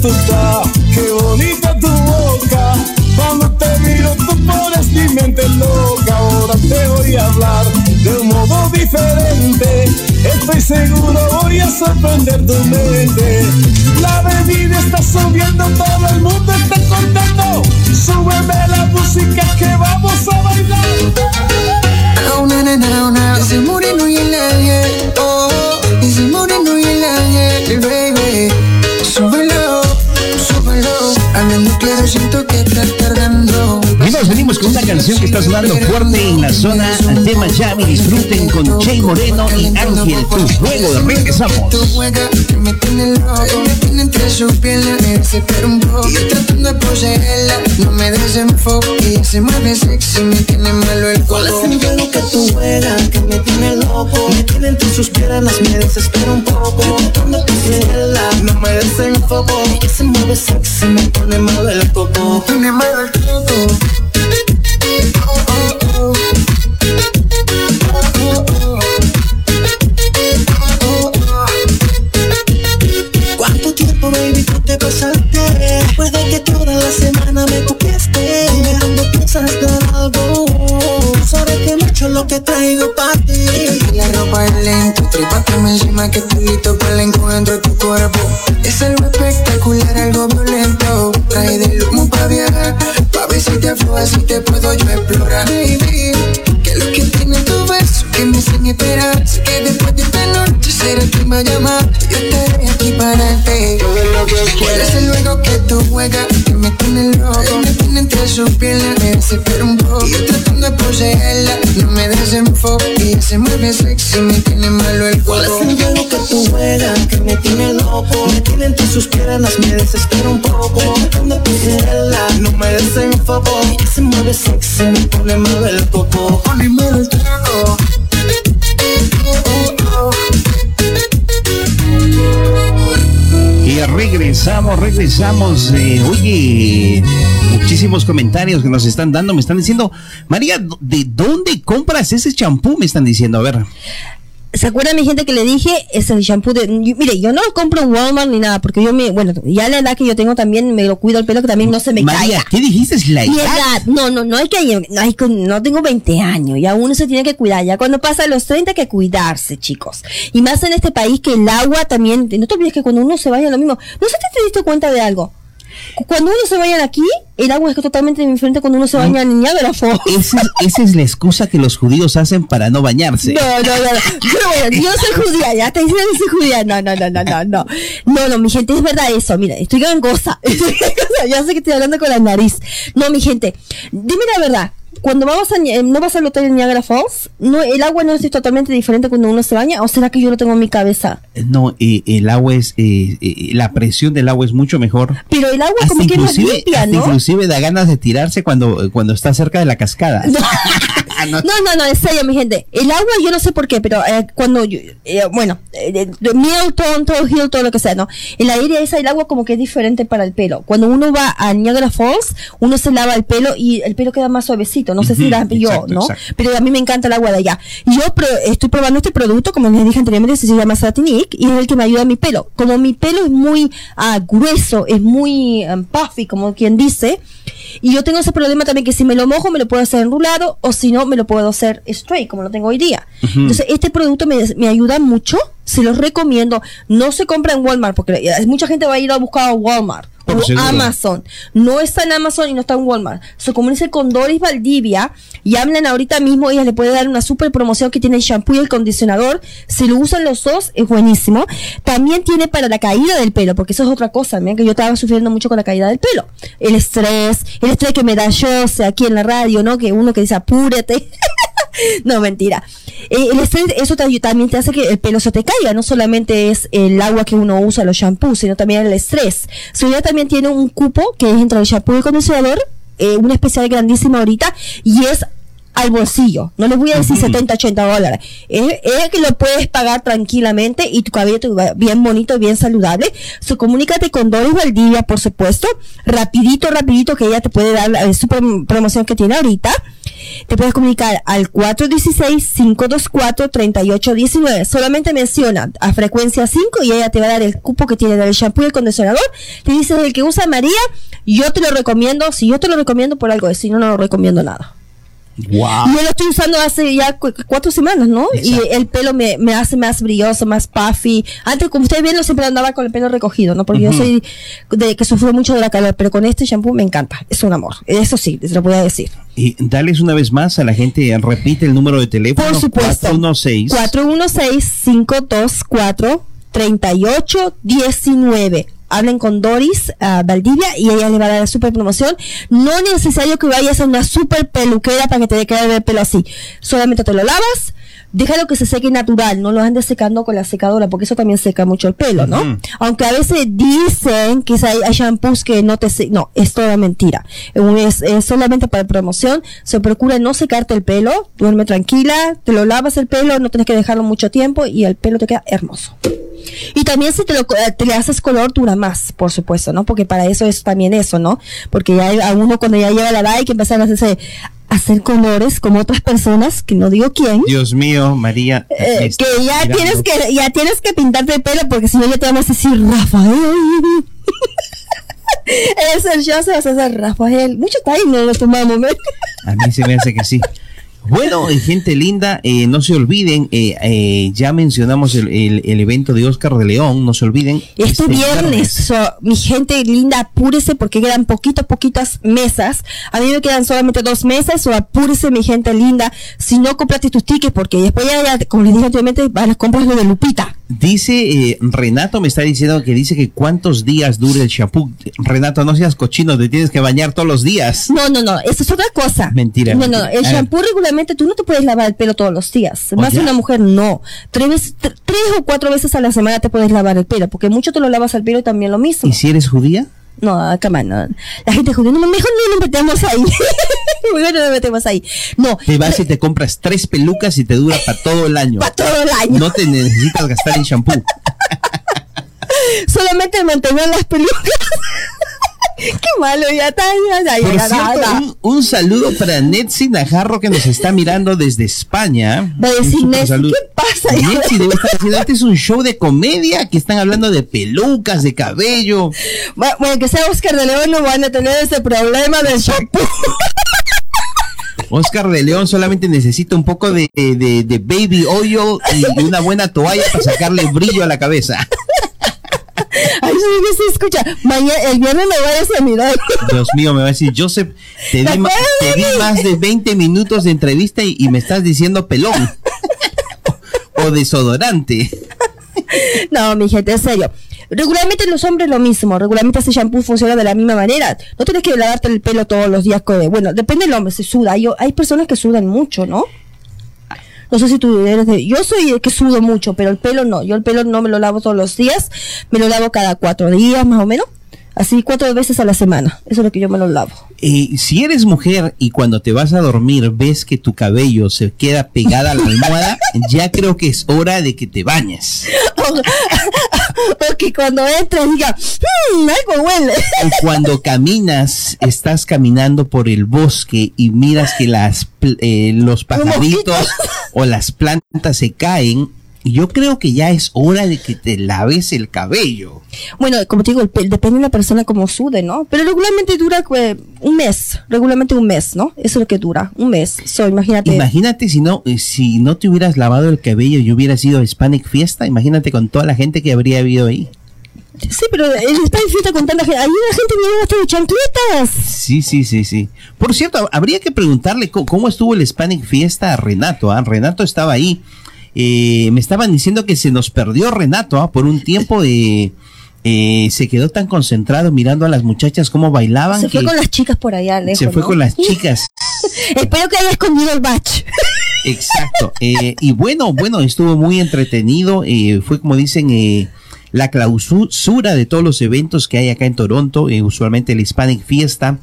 Tú estás, qué bonita tu boca. Cuando te miro tú pones mi mente loca. Ahora te voy a hablar de un modo diferente. Estoy seguro voy a sorprender tu mente. La bebida está subiendo, todo el mundo está contento. Súbeme la música que vamos a bailar. Con una canción que está sonando fuerte en la zona de Miami. Disfruten con Jay Moreno y Ángel Cruz. Luego regresamos. Tu juega que me tiene loco, me tiene entre sus piernas, me desespera un poco. Y yo tratando de poseerla, no me desenfoco. Y ella se mueve sexy, me tiene malo el ¿Cuál es coco. el juego que tú juegas que me tiene loco? Me tiene entre sus piernas, me desespera un poco. Tratando de conseguirla, no me desenfoco. Ella se mueve sexy, me pone malo el coco. Tiene malo el coco. Oh, oh, oh. Y regresamos, regresamos. Eh, oye, muchísimos comentarios que nos están dando. Me están diciendo, María, ¿de dónde compras ese champú? Me están diciendo, a ver. ¿Se acuerdan mi gente que le dije? Es el shampoo de... yo- mire, yo no lo compro en Walmart ni nada, porque yo me... Bueno, ya la edad que yo tengo también me lo cuido el pelo que también no se me María, caiga. ¿qué dijiste? ¿Es la Mi edad? edad, no, no, no hay que, no, que- no tengo 20 años, ya uno se tiene que cuidar, ya cuando pasa los 30 hay que cuidarse, chicos. Y más en este país que el agua también, no te olvides que cuando uno se vaya lo mismo, no si te diste cuenta de algo. Cu- Cuando uno se baña aquí, el agua es totalmente diferente cuando uno se baña en Niagara Falls. Esa, esa es la excusa que los judíos hacen para no bañarse. No, no, no, no. Yo, bueno, yo soy judía, ya te diciendo que soy judía. No, no, no, no, no, no. No, no, mi gente, es verdad eso. Mira. Estoy gangosa. Ya sé que estoy hablando con la nariz. No, mi gente, dime la verdad. Cuando vamos a, no vas al hotel en Niagara Falls, no, el agua no es totalmente diferente cuando uno se baña, o será que yo lo tengo en mi cabeza. No, eh, el agua es, eh, eh, la presión del agua es mucho mejor. Pero el agua Hasta como que es más limpia, ¿no? inclusive da ganas de tirarse cuando, cuando está cerca de la cascada. No, no, no, en serio, mi gente. El agua, yo no sé por qué, pero eh, cuando, yo- eh, bueno, eh, Milton, todo Hill, todo lo que sea, ¿no? El aire esa, el agua como que es diferente para el pelo. Cuando uno va a Niagara Falls, uno se lava el pelo y el pelo queda más suavecito. No sé si Ujú, la yo, exacto, ¿no? exacto. Pero a mí me encanta el agua de allá. Yo pro- estoy probando este producto, como les dije anteriormente, se llama Satinic y es el que me ayuda a mi pelo. Como mi pelo es muy ah, grueso, es muy um, puffy, como quien dice, y yo tengo ese problema también que si me lo mojo me lo puedo hacer enrulado o si no me lo puedo hacer straight como lo tengo hoy día. Entonces este producto me, me ayuda mucho, se los recomiendo. No se compra en Walmart porque eh, mucha gente va a ir a buscar a Walmart Por. Amazon. No está en Amazon y no está en Walmart. Se comunica con Doris Valdivia y hablan ahorita mismo. Ella le puede dar una super promoción que tiene el shampoo y el condicionador. Si lo usan los dos, es buenísimo. También tiene para la caída del pelo, porque eso es otra cosa, mira, que yo estaba sufriendo mucho con la caída del pelo. El estrés, el estrés que me da yo, o sea, aquí en la radio, ¿no? Que uno que dice apúrate. no, mentira. Eh, el estrés, eso también te hace que el pelo se te caiga. No solamente es el agua que uno usa, los shampoos, sino también el estrés. Su también tiene un cupo que es entre el shampoo y el condicionador, eh, una especial grandísima ahorita, y es al bolsillo. No les voy a decir 70, 80 dólares. Es, es que lo puedes pagar tranquilamente y tu cabello te va bien bonito, bien saludable. So, comunícate con Doris Valdivia, por supuesto. Rapidito, rapidito, que ella te puede dar la super promoción que tiene ahorita. Te puedes comunicar al 416-524-3819. Solamente menciona a frecuencia 5 y ella te va a dar el cupo que tiene del shampoo y el condicionador. Te dice el que usa María, yo te lo recomiendo. Si yo te lo recomiendo por algo, si no, no lo recomiendo nada. Wow. Yo lo estoy usando hace ya cu- cuatro semanas, ¿no? Y el pelo me, me hace más brilloso, más puffy. Antes, como ustedes ven, yo siempre andaba con el pelo recogido, ¿no? Porque yo soy de que sufro mucho de la calor, pero con este shampoo me encanta. Es un amor. Eso sí, les lo voy a decir. Y dales una vez más a la gente, repite el número de teléfono. Por supuesto. 416. 416-524-3819. Hablen con Doris ah, Valdivia y ella le va a dar la super promoción. No es necesario que vayas a una super peluquera para que te quede el pelo así. Solamente te lo lavas, déjalo que se seque natural, no lo andes secando con la secadora porque eso también seca mucho el pelo, ¿no? Aunque a veces dicen que hay, hay shampoos que no te se- no, es toda mentira. Es, es solamente para promoción. Se procura no secarte el pelo, duerme tranquila, te lo lavas el pelo, no tienes que dejarlo mucho tiempo y el pelo te queda hermoso. Y también si te, lo, eh, te le haces color dura más, por supuesto, ¿no? Porque para eso es también eso, ¿no? Porque ya hay- a uno cuando ya llega la edad hay que empezar a hacerse hacer colores como otras personas, que no digo quién. Dios mío, María. Eh, que ya mirando. tienes que ya tienes que pintarte el pelo porque si no ya te vamos a decir Rafael es el show se va a hacer Rafael mucho time no lo tomamos ¿me? A mí se me hace que sí. Bueno, y gente linda, eh, no se olviden, eh, eh, ya mencionamos el, el- el evento de Oscar de León, no se olviden. Este viernes, so, mi gente linda, apúrese porque quedan poquitas, poquitas mesas. A mí me quedan solamente dos mesas, o apúrese, mi gente linda. Si no compraste tus tickets, porque después ya, ya, como les dije anteriormente, van a comprar lo de Lupita. Dice, eh, Renato me está diciendo que dice que cuántos días dura el shampoo. Renato, no seas cochino, te tienes que bañar todos los días. No, no, no, eso es otra cosa. Mentira. No, no, el shampoo regularmente tú no te puedes lavar el pelo todos los días. Más ya? una mujer no. Tres, tres o cuatro veces a la semana te puedes lavar el pelo, porque mucho te lo lavas al pelo y también lo mismo. ¿Y si eres judía? No, cama, no. La gente judía, no, mejor no nos metemos ahí. mejor no nos metemos ahí. No, Te vas y te compras tres pelucas y te dura para todo el año. para todo el año. No te necesitas gastar en shampoo. Solamente mantener las pelucas. Qué malo, ya está, ya, ya, Por ya, cierto, un, un saludo para Netsi Najarro que nos está mirando desde España. Va a decir. ¿qué pasa? Netsi debe estar diciendo, este es un show de comedia que están hablando de pelucas, de cabello. Bueno, bueno, que sea Oscar de León no van a tener ese problema del shampoo. Oscar de León solamente necesita un poco de, de- de baby oil y una buena toalla para sacarle brillo a la cabeza. Ay, que se escucha. Mañana, el viernes me vayas a mirar. Dios mío, me va a decir, Joseph, te ¿Te di, ma- te más de 20 minutos de entrevista y, y me estás diciendo pelón. o desodorante. No, mi gente, en serio. Regularmente los hombres lo mismo. Regularmente ese shampoo funciona de la misma manera. No tienes que lavarte el pelo todos los días. Bueno, depende del hombre, se suda. Hay, hay personas que sudan mucho, ¿no? No sé si tú eres de... Yo soy el que sudo mucho, pero el pelo no. Yo el pelo no me lo lavo todos los días. Me lo lavo cada cuatro días, más o menos. Así cuatro veces a la semana. Eso es lo que yo me lo lavo. Eh, si eres mujer y cuando te vas a dormir ves que tu cabello se queda pegada a la almohada, ya creo que es hora de que te bañes. o que cuando entres diga, "Mm, algo huele. O cuando caminas, estás caminando por el bosque y miras que las eh, los pajaritos o las plantas se caen, yo creo que ya es hora de que te laves el cabello. Bueno, como te digo, el pel- depende de la persona como sude, ¿no? Pero regularmente dura eh, un mes, regularmente un mes, ¿no? Eso es lo que dura, un mes. So, imagínate. Imagínate si no, eh, si no te hubieras lavado el cabello y hubieras ido a Hispanic Fiesta, imagínate con toda la gente que habría habido ahí. Sí, pero el Spanic Fiesta con tanta gente. Ahí la gente viene hasta de chancletas. Sí, sí, sí, sí. Por cierto, habría que preguntarle cómo estuvo el Hispanic Fiesta a Renato. ¿ah? Renato estaba ahí. Eh, me estaban diciendo que se nos perdió Renato ¿ah? por un tiempo. eh, se quedó tan concentrado mirando a las muchachas cómo bailaban. Se fue con las chicas por allá lejos. se fue ¿no? con las chicas. Espero que haya escondido el batch. Exacto. Eh, y bueno, bueno, estuvo muy entretenido. eh, fue como dicen, eh, la clausura de todos los eventos que hay acá en Toronto, usualmente el Hispanic Fiesta.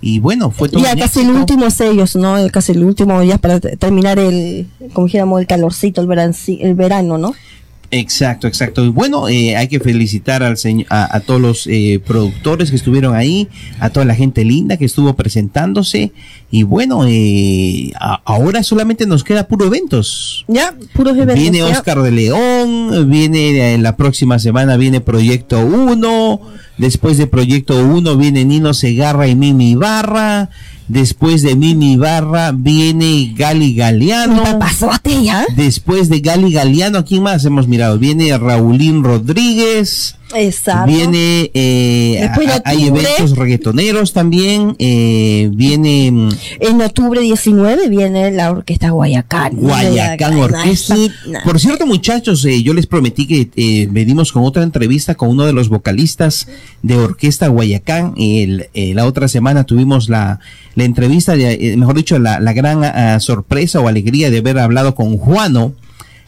Y bueno, fue todo Ya casi el último es ellos, ¿no? El- Casi el último ya para te- terminar el, como dijéramos, el calorcito, el, veranci- el verano, ¿no? Exacto, exacto. Y bueno, eh, hay que felicitar al señor, a, a todos los eh, productores que estuvieron ahí, a toda la gente linda que estuvo presentándose. Y bueno, eh, a- ahora solamente nos queda puro eventos. Ya, puros eventos. Viene ya. Oscar de León, viene eh, la próxima semana viene Proyecto 1, después de Proyecto 1 viene Nino Segarra y Mimi Ibarra, después de Mimi Ibarra viene Gali Galeano. papazote ya. Después de Gali Galeano, ¿a quién más hemos mirado? Viene Raulín Rodríguez. Exacto. Viene, eh, de hay eventos reggaetoneros también. eh, viene mm, En octubre 19 viene la orquesta Guayacán. Guayacán Orquesta. Por cierto, muchachos, eh, yo les prometí que eh, venimos con otra entrevista con uno de los vocalistas de Orquesta Guayacán. El- eh, la otra semana tuvimos la, la entrevista, de, eh, mejor dicho, la, la gran ah, sorpresa o alegría de haber hablado con Juano,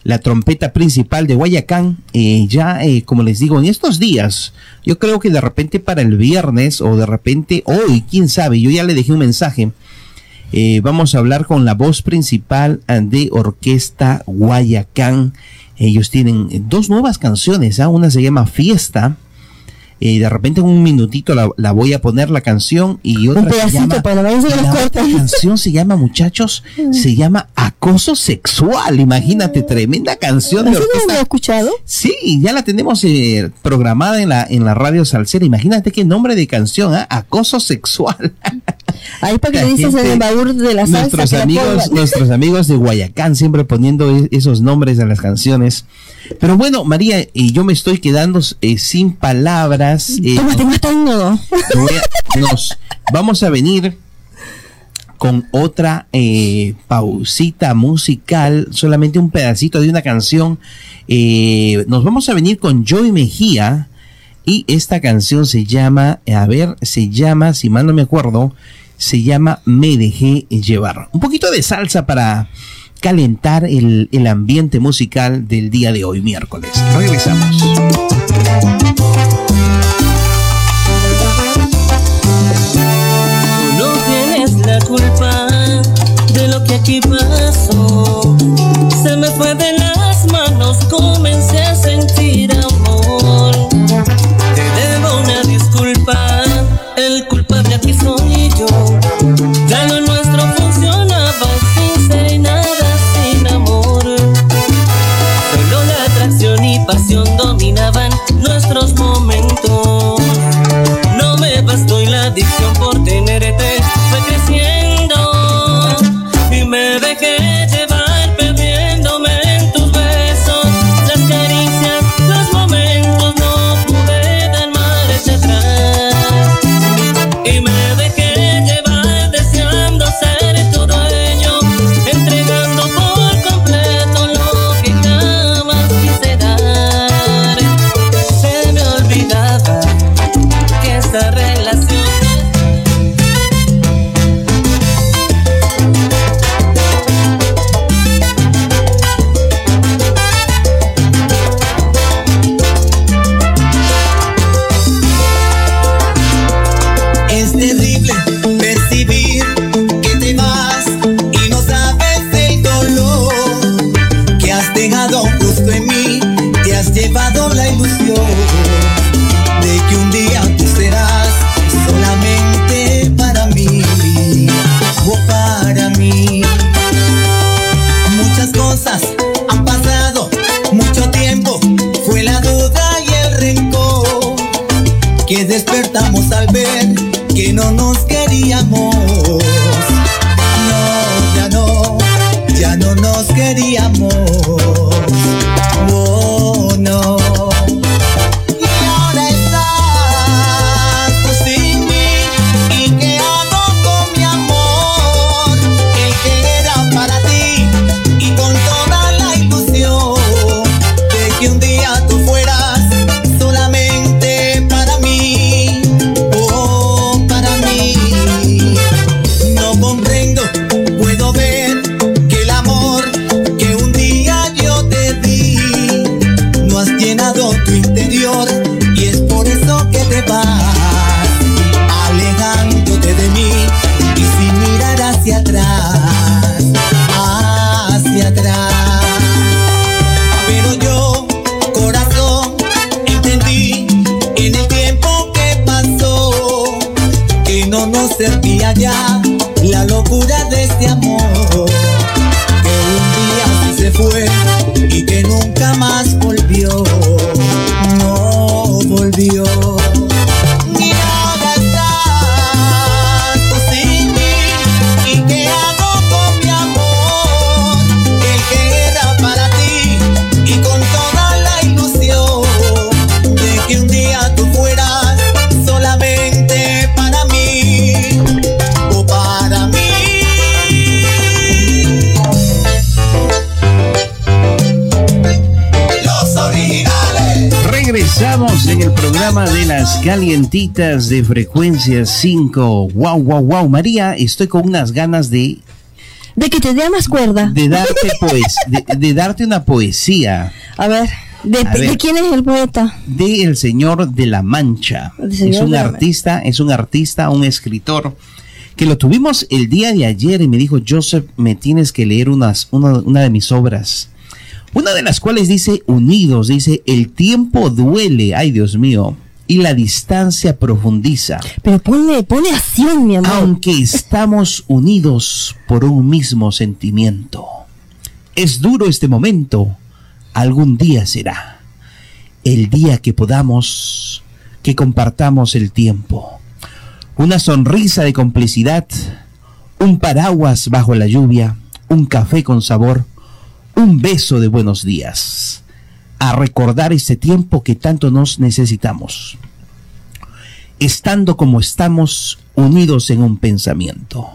la trompeta principal de Guayacán. Eh, ya, eh, como les digo, en estos días, yo creo que de repente para el viernes o de repente hoy, quién sabe, yo ya le dejé un mensaje. Eh, vamos a hablar con la voz principal de Orquesta Guayacán. Ellos tienen dos nuevas canciones, ¿ah? una se llama Fiesta. Eh, de repente en un minutito la, la voy a poner la canción y otra Un se pedacito llama, para los la canción se llama muchachos se llama acoso sexual imagínate tremenda canción de ¿Así no lo escuchado? Sí, ya la tenemos eh, programada en la, en la radio salsera. Imagínate qué nombre de canción, ¿ah? Acoso sexual. Ahí para que le dices en el baúl de la salsa. nuestros la amigos, nuestros amigos de Guayacán siempre poniendo e- esos nombres a las canciones. Pero bueno, María, y yo me estoy quedando eh, sin palabras. eh, Tómate más nos vamos a venir con otra eh, pausita musical, solamente un pedacito de una canción. Eh, nos vamos a venir con Joy Mejía y esta canción se llama, a ver, se llama, si mal no me acuerdo, se llama Me dejé llevar. Un poquito de salsa para calentar el, el ambiente musical del día de hoy, miércoles. Regresamos. Tú no tienes la culpa de lo que aquí pasó. Se me fue de las manos, comencé queríamos. No, ya no, ya no nos queríamos. Calientitas de frecuencia 5. Wow, wow, wow. María, estoy con unas ganas de, De que te dé más cuerda. de darte pues, de, de darte una poesía A ver, ¿de, A de ver. quién es el poeta? de El Señor de la Mancha. Es un artista, es un artista, un escritor que lo tuvimos el día de ayer y me dijo, Joseph, me tienes que leer unas, una, una de mis obras. Una de las cuales dice Unidos, dice, el tiempo duele, ay Dios mío, y la distancia profundiza. Pero ponle, ponle acción, mi amor. Aunque estamos unidos por un mismo sentimiento. Es duro este momento, algún día será. El día que podamos, que compartamos el tiempo. Una sonrisa de complicidad, un paraguas bajo la lluvia, un café con sabor, un beso de buenos días. A recordar este tiempo que tanto nos necesitamos estando como estamos unidos en un pensamiento.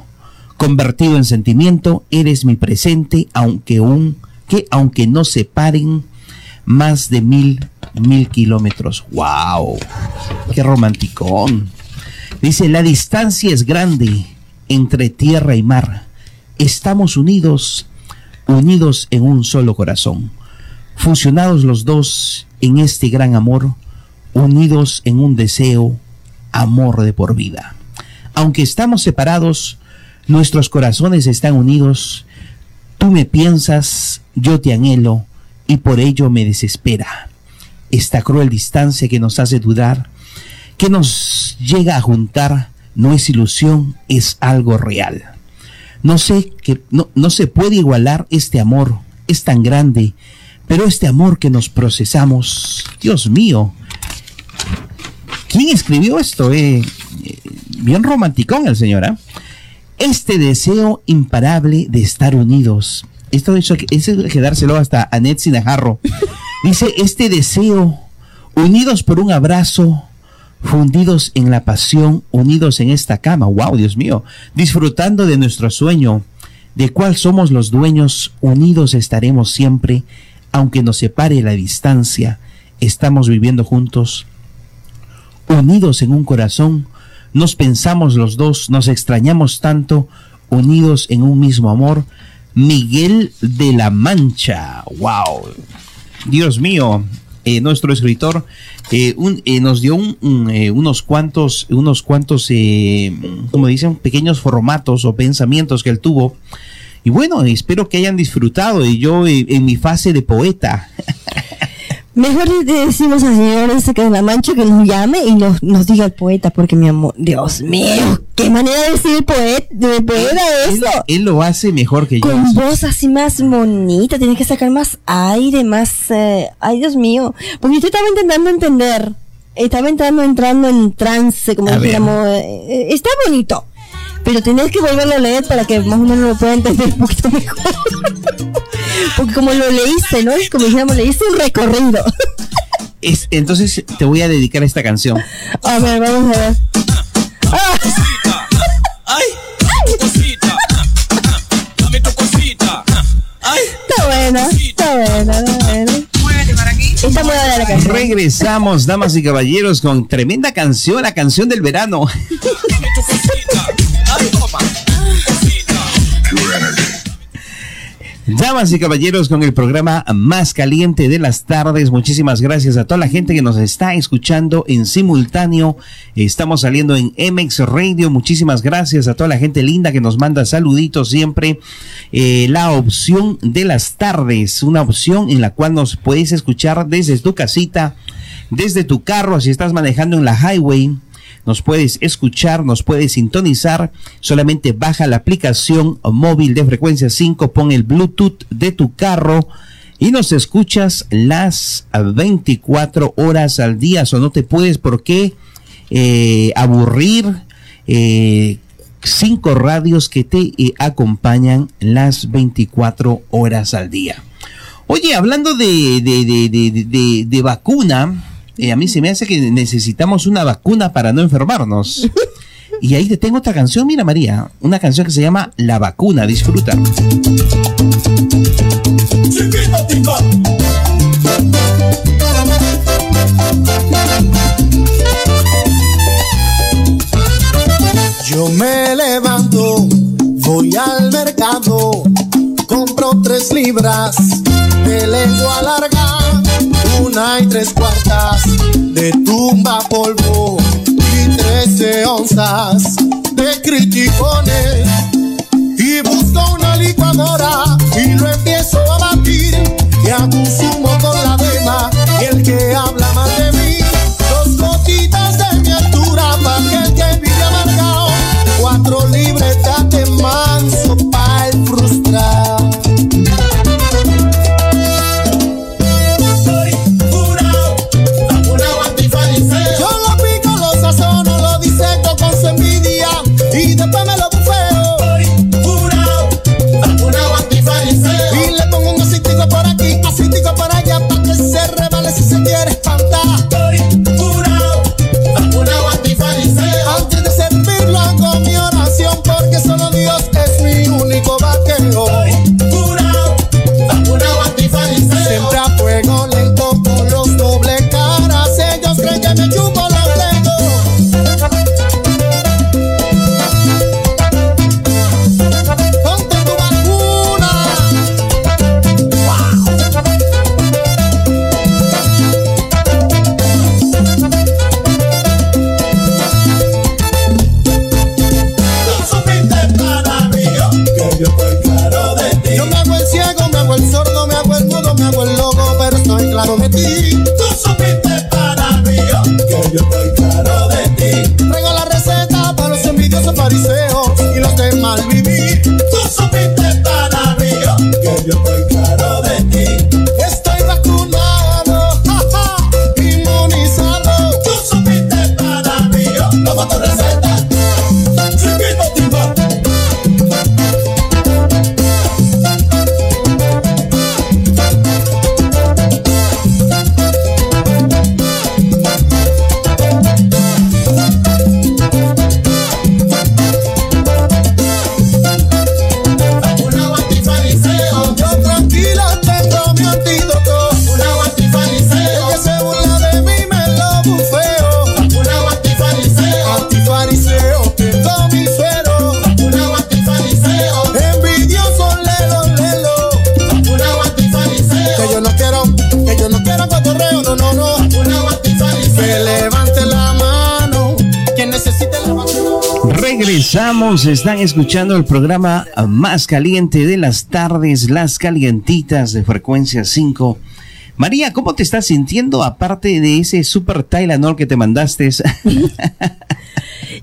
Convertido en sentimiento, eres mi presente, aunque un, que aunque no separen más de mil, mil kilómetros. ¡Wow! ¡Qué romanticón! Dice, la distancia es grande entre tierra y mar. Estamos unidos, unidos en un solo corazón. Fusionados los dos en este gran amor, unidos en un deseo, amor de por vida. Aunque estamos separados, nuestros corazones están unidos. Tú me piensas, yo te anhelo y por ello me desespera. Esta cruel distancia que nos hace dudar, que nos llega a juntar, no es ilusión, es algo real. No sé que no, no se puede igualar este amor, es tan grande, pero este amor que nos procesamos, Dios mío, ¿quién escribió esto? Eh, eh, bien romanticón el señor, ¿ah? Este deseo imparable de estar unidos. Esto hay que dárselo hasta a Ned Sinajarro. Dice, este deseo, unidos por un abrazo, fundidos en la pasión, unidos en esta cama. Wow, Dios mío, disfrutando de nuestro sueño, de cuál somos los dueños, unidos estaremos siempre, aunque nos separe la distancia, estamos viviendo juntos, unidos en un corazón, nos pensamos los dos, nos extrañamos tanto, unidos en un mismo amor. Miguel de la Mancha, wow, Dios mío, eh, nuestro escritor eh, un- eh, nos dio un- eh, unos cuantos, unos cuantos, como dicen, pequeños formatos o pensamientos que él tuvo. Y bueno, espero que hayan disfrutado. Y yo eh, en mi fase de poeta, Mejor le decimos al señor ese que de la mancha que nos llame y nos, nos diga el poeta, porque mi amor, Dios mío, qué manera de decir poeta, de poeta eso. él lo hace mejor que yo. Con voz así más bonita, tienes que sacar más aire, más... eh, ay, Dios mío. Porque yo estaba intentando entender. Estaba entrando, entrando en trance, como dijéramos. eh, está bonito. Pero tenés que volverlo a leer para que más o menos lo pueda entender un poquito mejor. Porque como lo leíste, ¿no? Es como dijéramos, leíste un recorrido. Es- entonces te voy a dedicar esta canción. A ver, vamos a ver. Ah. Ay, cosita. Dame tu cosita. Ay, Está buena, está buena, está buena. Está buena la canción. Regresamos, damas y caballeros, con tremenda canción, la canción del verano. Damas y caballeros, con el programa más caliente de las tardes, muchísimas gracias a toda la gente que nos está escuchando en simultáneo. Estamos saliendo en MX Radio. Muchísimas gracias a toda la gente linda que nos manda saluditos siempre. Eh, la opción de las tardes, una opción en la cual nos puedes escuchar desde tu casita, desde tu carro, si estás manejando en la highway nos puedes escuchar, nos puedes sintonizar. Solamente baja la aplicación móvil de frecuencia 5, pon el Bluetooth de tu carro y nos escuchas las 24 horas al día. O no te puedes por qué eh, aburrir. Eh, cinco radios que te eh, acompañan las 24 horas al día. Oye, hablando de, de, de, de vacuna, a mí se me hace que necesitamos una vacuna para no enfermarnos. Y ahí te tengo otra canción, mira María, una canción que se llama La vacuna, disfruta. Yo me levanto, voy al mercado, compro tres libras de lengua larga una y tres cuartas de tumba polvo y trece onzas de criticones. Y busco una licuadora y lo empiezo a batir y a consumo con la dema y el que habla más si se quiere espantar. Están escuchando el programa más caliente de las tardes, las calientitas de frecuencia 5. María, ¿cómo te estás sintiendo aparte de ese super Tylenol que te mandaste?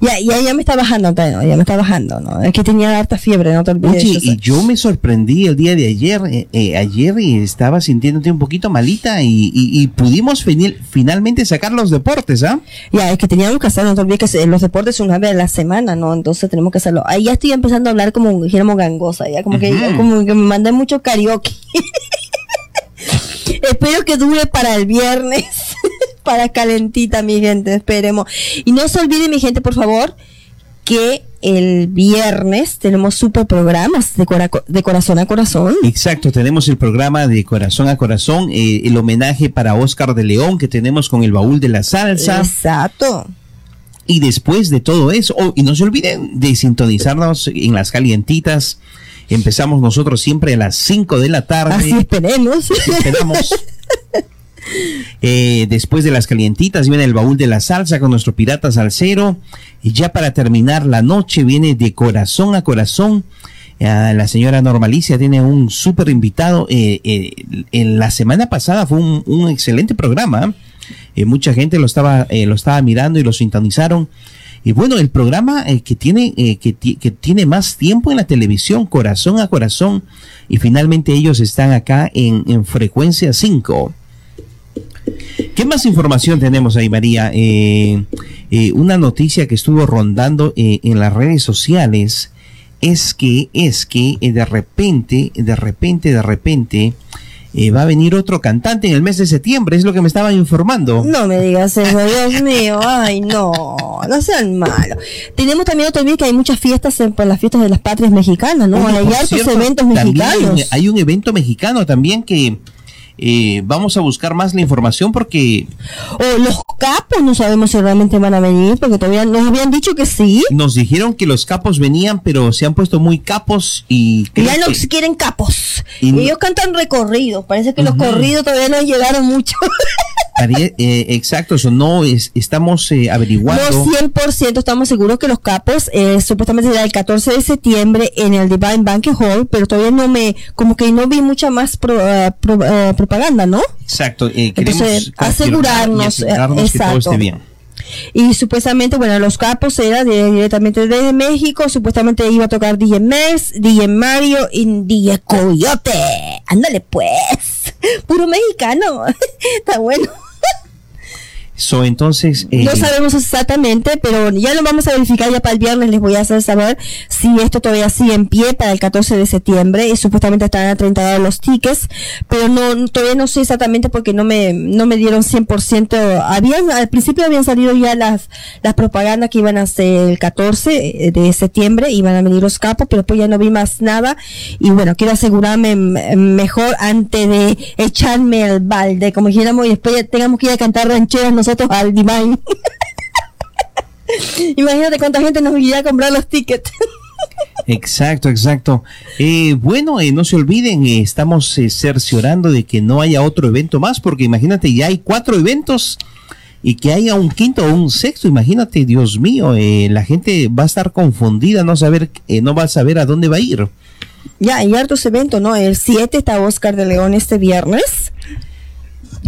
Ya, ya, ya me está bajando, Antonio, ya me está bajando, ¿no? Es que tenía harta fiebre, no te olvides. Oye, y yo me sorprendí el día de ayer, eh, eh, ayer y estaba sintiéndote un poquito malita y, y- y pudimos finalmente sacar los deportes, ¿ah? Ya, es que teníamos que hacer, no te olvides que los deportes son una vez a la semana, ¿no? Entonces tenemos que hacerlo. Ahí ya estoy empezando a hablar como gangosa, ya como que, como que me mandé mucho karaoke. Espero que dure para el viernes, para calentita, mi gente, esperemos. Y no se olvide, mi gente, por favor, que el viernes tenemos super programas de, cora- de corazón a corazón. Exacto, tenemos el programa de Corazón a Corazón, eh, el homenaje para Oscar de León que tenemos con el baúl de la salsa. Exacto. Y después de todo eso, oh, y no se olviden de sintonizarnos en las calientitas Empezamos nosotros siempre a las 5 de la tarde. Así esperemos. Esperamos. Eh, después de las calientitas viene el baúl de la salsa con nuestro pirata salsero. Y ya para terminar la noche viene de corazón a corazón. La señora Normalicia tiene un súper invitado. Eh, eh, en la semana pasada fue un, excelente programa. Eh, mucha gente lo estaba, eh, lo estaba mirando y lo sintonizaron. Y bueno, el programa que, tiene, que, ti- que tiene más tiempo en la televisión, corazón a corazón, y finalmente ellos están acá en, en frecuencia 5. ¿Qué más información tenemos ahí, María? Eh, eh, una noticia que estuvo rondando eh, en las redes sociales es que, es que eh, de repente, de repente, de repente, eh, va a venir otro cantante en el mes de septiembre, es lo que me estaban informando. No me digas eso, Dios mío. Ay, no, no sean malos. Tenemos también otro día que hay muchas fiestas en, por las fiestas de las patrias mexicanas, ¿no? Oye, hay cierto, eventos mexicanos. Hay un evento mexicano también que eh, vamos a buscar más la información porque O los capos no sabemos si realmente van a venir, porque todavía nos habían dicho que sí. nos dijeron que los capos venían, pero se han puesto muy capos y ya no que- quieren capos. Y no- Ellos cantan recorridos. Parece que los Ujú. corridos todavía no llegaron mucho. Eh, exacto, eso no es, estamos eh, averiguando. No 100% estamos seguros que los capos eh, supuestamente será el 14 de septiembre en el Divine Banquet Hall, pero todavía no me, como que no vi mucha más pro- eh, pro- eh, propaganda, ¿no? Exacto, eh, Entonces, asegurarnos, asegurarnos que todo esté bien. Y supuestamente, bueno, los capos era de- directamente desde México, supuestamente iba a tocar DJ Mex, DJ Mario y DJ Coyote. Ándale pues, puro mexicano, está bueno. So, entonces, eh, No sabemos exactamente, pero ya lo vamos a verificar ya para el viernes. Les voy a hacer saber si esto todavía sigue en pie para el 14 de septiembre. Y supuestamente estarán a 30 dólares los tickets, pero no todavía no sé exactamente porque no me no me dieron 100%. Habían al principio habían salido ya las las propagandas que iban a ser el 14 de septiembre, iban a venir los capos, pero pues ya no vi más nada. Y bueno, quiero asegurarme mejor antes de echarme al balde, como dijéramos, y después ya tengamos que ir a cantar rancheras nosotros al Divine. Imagínate cuánta gente nos iría a comprar los tickets. Exacto, exacto. Eh, bueno, eh, no se olviden, eh, estamos eh, cerciorando de que no haya otro evento más, porque imagínate, ya hay cuatro eventos y que haya un quinto o un sexto, imagínate, Dios mío, eh, la gente va a estar confundida, no saber, no va a saber a dónde va a ir. Ya, hay hartos eventos, ¿no? El 7 está Oscar de León este viernes.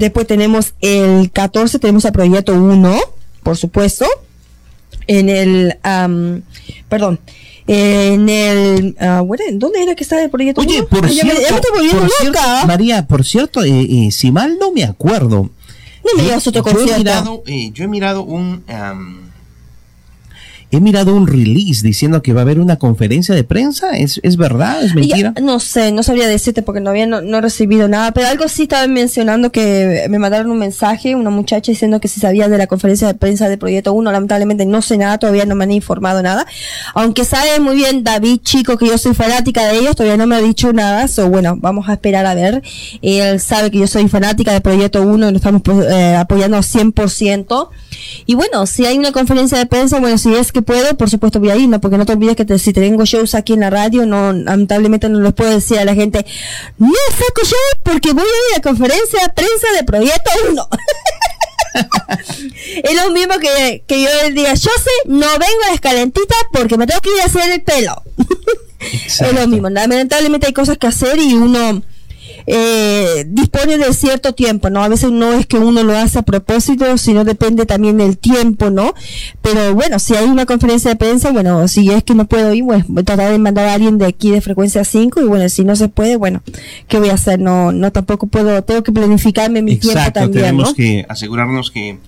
Después tenemos el 14, tenemos a Proyecto 1, por supuesto. En el, am, perdón, en el, bueno, ¿dónde era que estaba el Proyecto 1? Oye, por Ay, ya me- cierto, ya me estoy volviendo por cierto. María, por cierto, eh, eh, si mal no me acuerdo, No me yo- digas otro yo he mirado, eh, yo he mirado un, am, he mirado un release diciendo que va a haber una conferencia de prensa, ¿es, es verdad? ¿Es mentira? Ya, no sé, no sabría decirte porque no había no, recibido nada, pero algo sí estaban mencionando que me mandaron un mensaje, una muchacha diciendo que si sabía de la conferencia de prensa de Proyecto 1, lamentablemente no sé nada, todavía no me han informado nada. Aunque sabe muy bien David Chico que yo soy fanática de ellos, todavía no me ha dicho nada, so bueno, vamos a esperar a ver. Él sabe que yo soy fanática de Proyecto 1 y lo estamos eh, apoyando al 100%. Y bueno, si hay una conferencia de prensa, bueno, si es que puedo, por supuesto voy a ir, ¿no? Porque no te olvides que te- si tengo shows aquí en la radio, no, lamentablemente no les puedo decir a la gente, no saco show porque voy a ir a la conferencia de prensa de Proyecto 1. es lo mismo que, que yo les diga, yo sé, no vengo a las calentitas porque me tengo que ir a hacer el pelo. es lo mismo, lamentablemente hay cosas que hacer y uno eh, dispone de cierto tiempo, ¿no? A veces no es que uno lo hace a propósito, sino depende también del tiempo, ¿no? Pero bueno, si hay una conferencia de prensa, bueno, si es que no puedo ir, a tratar de mandar a alguien de aquí de frecuencia 5 y bueno, si no se puede, bueno, ¿qué voy a hacer? No, no tampoco puedo, tengo que planificarme mi tiempo Exacto, también, tenemos ¿no? que asegurarnos que,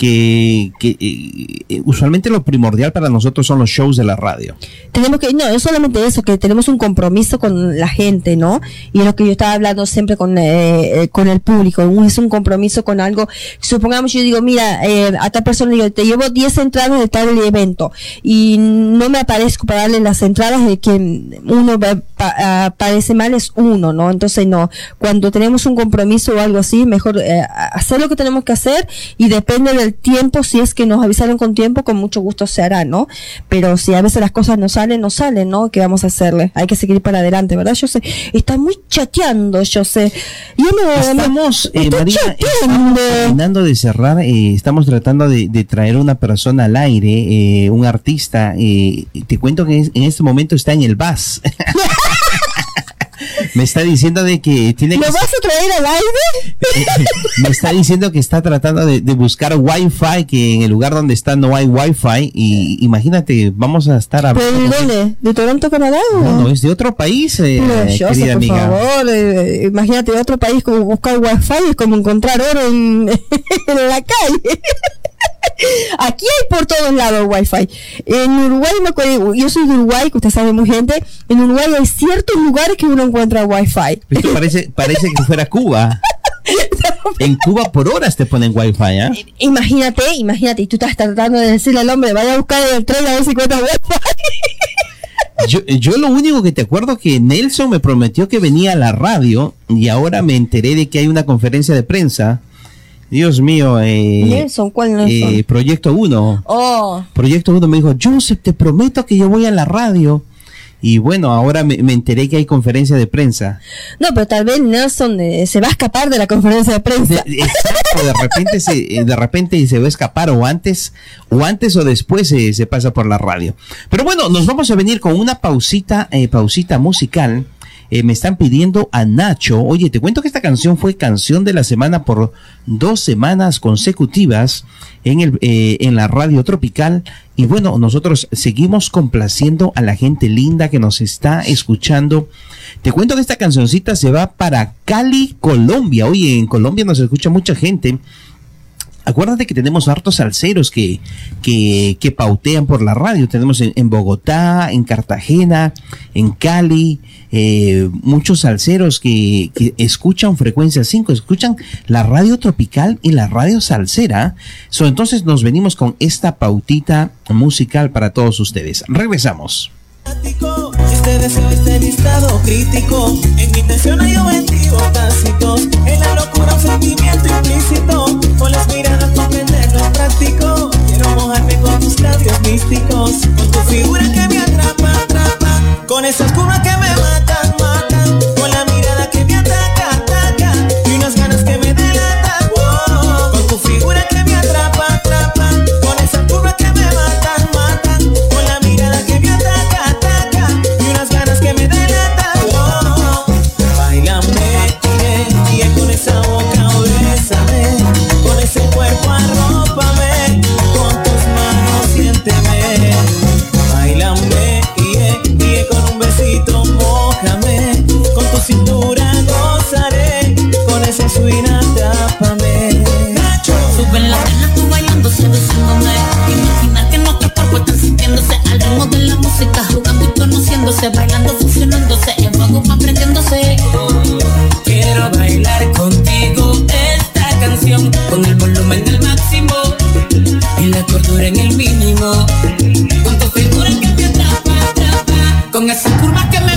que, eh, eh, usualmente lo primordial para nosotros son los shows de la radio. tenemos que, no, es solamente eso, que tenemos un compromiso con la gente, ¿no? Y es lo que yo estaba hablando siempre con, eh, con el público, es un compromiso con algo. Supongamos, yo digo, mira, eh, a tal persona digo, te llevo 10 entradas de tal evento y no me aparezco para darle las entradas de que uno aparece mal es uno, ¿no? Entonces, no, cuando tenemos un compromiso o algo así, mejor hacer lo que tenemos que hacer y depende del el tiempo, si es que nos avisaron con tiempo, con mucho gusto se hará, ¿no? Pero si a veces las cosas no salen, no salen, ¿no? ¿Qué vamos a hacerle? Hay que seguir para adelante, ¿verdad? Yo sé, está muy chateando, yo sé. Yo no, Estamos, eh, María, estamos terminando de cerrar, eh, estamos tratando de, de traer una persona al aire, eh, un artista. eh, te cuento que en este momento está en el bus. Me está diciendo de que tiene ¿Lo que vas a traer al aire? me está diciendo que está tratando de, de buscar wifi, que en el lugar donde está no hay wifi y imagínate, vamos a estar ¿Pero hablando. de dónde? ¿De Toronto, Canadá? o? No, no, es de otro país, eh, No, yo sé, querida por amiga. favor, eh, imagínate otro país como buscar wifi es como encontrar oro en, en la calle. Aquí hay por todos lados wifi. En Uruguay, me acuerdo, yo soy de Uruguay, que usted sabe muy gente, en Uruguay hay ciertos lugares que uno encuentra wifi. Esto parece, parece que fuera Cuba. En Cuba por horas te ponen wifi, ¿ah? Imagínate, imagínate, y tú estás tratando de decirle al hombre, vaya a buscar el tren a ver si encuentra wifi. Yo, yo lo único que te acuerdo que Nelson me prometió que venía a la radio y ahora me enteré de que hay una conferencia de prensa. Dios mío, eh, Nelson, ¿cuál Nelson? eh, Proyecto 1. Oh, Proyecto 1 me dijo, Joseph, te prometo que yo voy a la radio. Y bueno, ahora me, me enteré que hay conferencia de prensa. no, pero tal vez Nelson eh, se va a escapar de la conferencia de prensa. Exacto, de repente se, eh, de repente se va a escapar o antes, o antes o después se, se pasa por la radio. Pero bueno, nos vamos a venir con una pausita, eh, pausita musical. Eh, me están pidiendo a Nacho. Oye, te cuento que esta canción fue canción de la semana por dos semanas consecutivas en, el, eh, en la radio tropical. Y bueno, nosotros seguimos complaciendo a la gente linda que nos está escuchando. Te cuento que esta cancioncita se va para Cali, Colombia. Oye, en Colombia nos escucha mucha gente. Acuérdate que tenemos hartos salseros que, que, que pautean por la radio. Tenemos en, Bogotá, en Cartagena, en Cali, eh, muchos salseros que, escuchan frecuencia 5, escuchan la radio tropical y la radio salsera. Entonces nos venimos con esta pautita musical para todos ustedes. Regresamos. Este deseo, este listado crítico En mi intención hay objetivos tácitos En la locura un sentimiento implícito Con las miradas comprenderlo en práctico. Quiero mojarme con tus labios místicos Con tu figura que me atrapa, atrapa. Con esas curvas que me matan cintura gozaré, con esa suina tápame. Sube la pena tú bailando, seduciéndome. Imagina que nuestros cuerpos están sintiéndose al ritmo de la música, jugando y conociéndose, bailando, fusionándose, en fuego va prendiéndose. Quiero bailar contigo esta canción, con el volumen del máximo y la cordura en el mínimo. Con tu figura que me atrapa, atrapa, con esa curva que me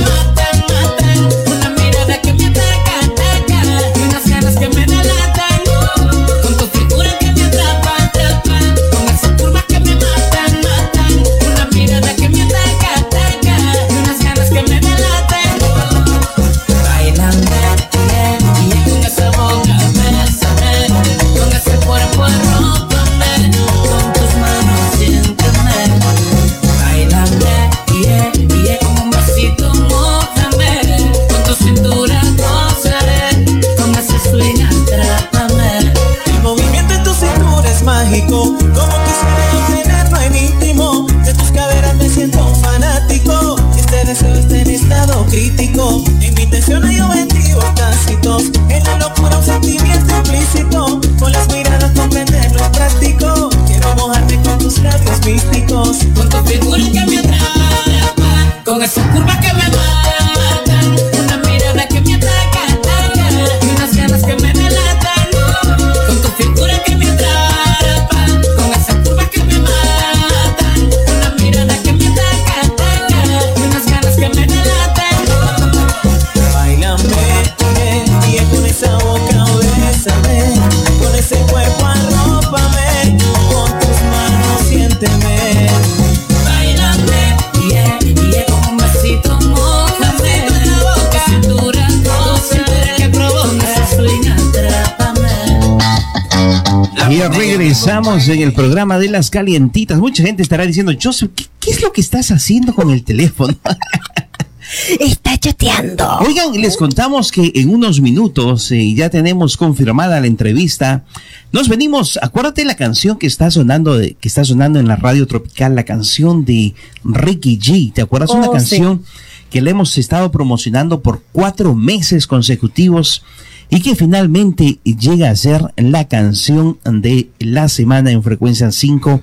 regresamos en el programa de las calientitas. Mucha gente estará diciendo, Joseph, ¿qué, qué es lo que estás haciendo con el teléfono? Está chateando. Oigan, les contamos que en unos minutos eh, ya tenemos confirmada la entrevista. Nos venimos, acuérdate la canción que está sonando, de- que está sonando en la radio tropical, la canción de Ricky G. ¿Te acuerdas Oh, una sí. canción que le hemos estado promocionando por cuatro meses consecutivos y que finalmente llega a ser la canción de la semana en frecuencia 5?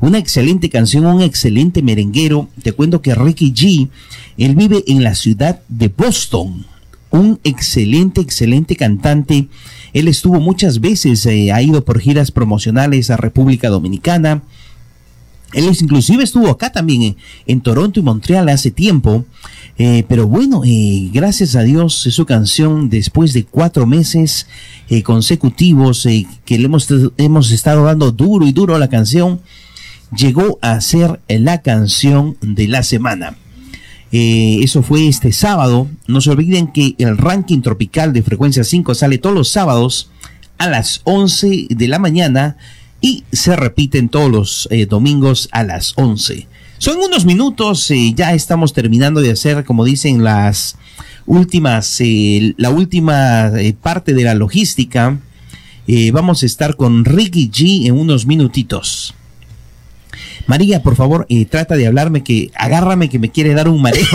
Una excelente canción, un excelente merenguero. Te cuento que Ricky G, él vive en la ciudad de Boston. Un excelente, excelente cantante. Él estuvo muchas veces, eh, ha ido por giras promocionales a República Dominicana. Él inclusive estuvo acá también en, Toronto y Montreal hace tiempo. Eh, pero bueno, eh, gracias a Dios, su canción después de cuatro meses eh, consecutivos que le hemos, hemos estado dando duro y duro a la canción, llegó a ser la canción de la semana. Eso fue este sábado. No se olviden que el ranking tropical de frecuencia 5 sale todos los sábados a las 11 de la mañana y se repiten todos los eh, domingos a las 11. Son unos minutos, eh, ya estamos terminando de hacer, como dicen, las últimas, eh, la última eh, parte de la logística. Eh, vamos a estar con Ricky G en unos minutitos. María, por favor, eh, trata de hablarme que agárrame que me quiere dar un mareo.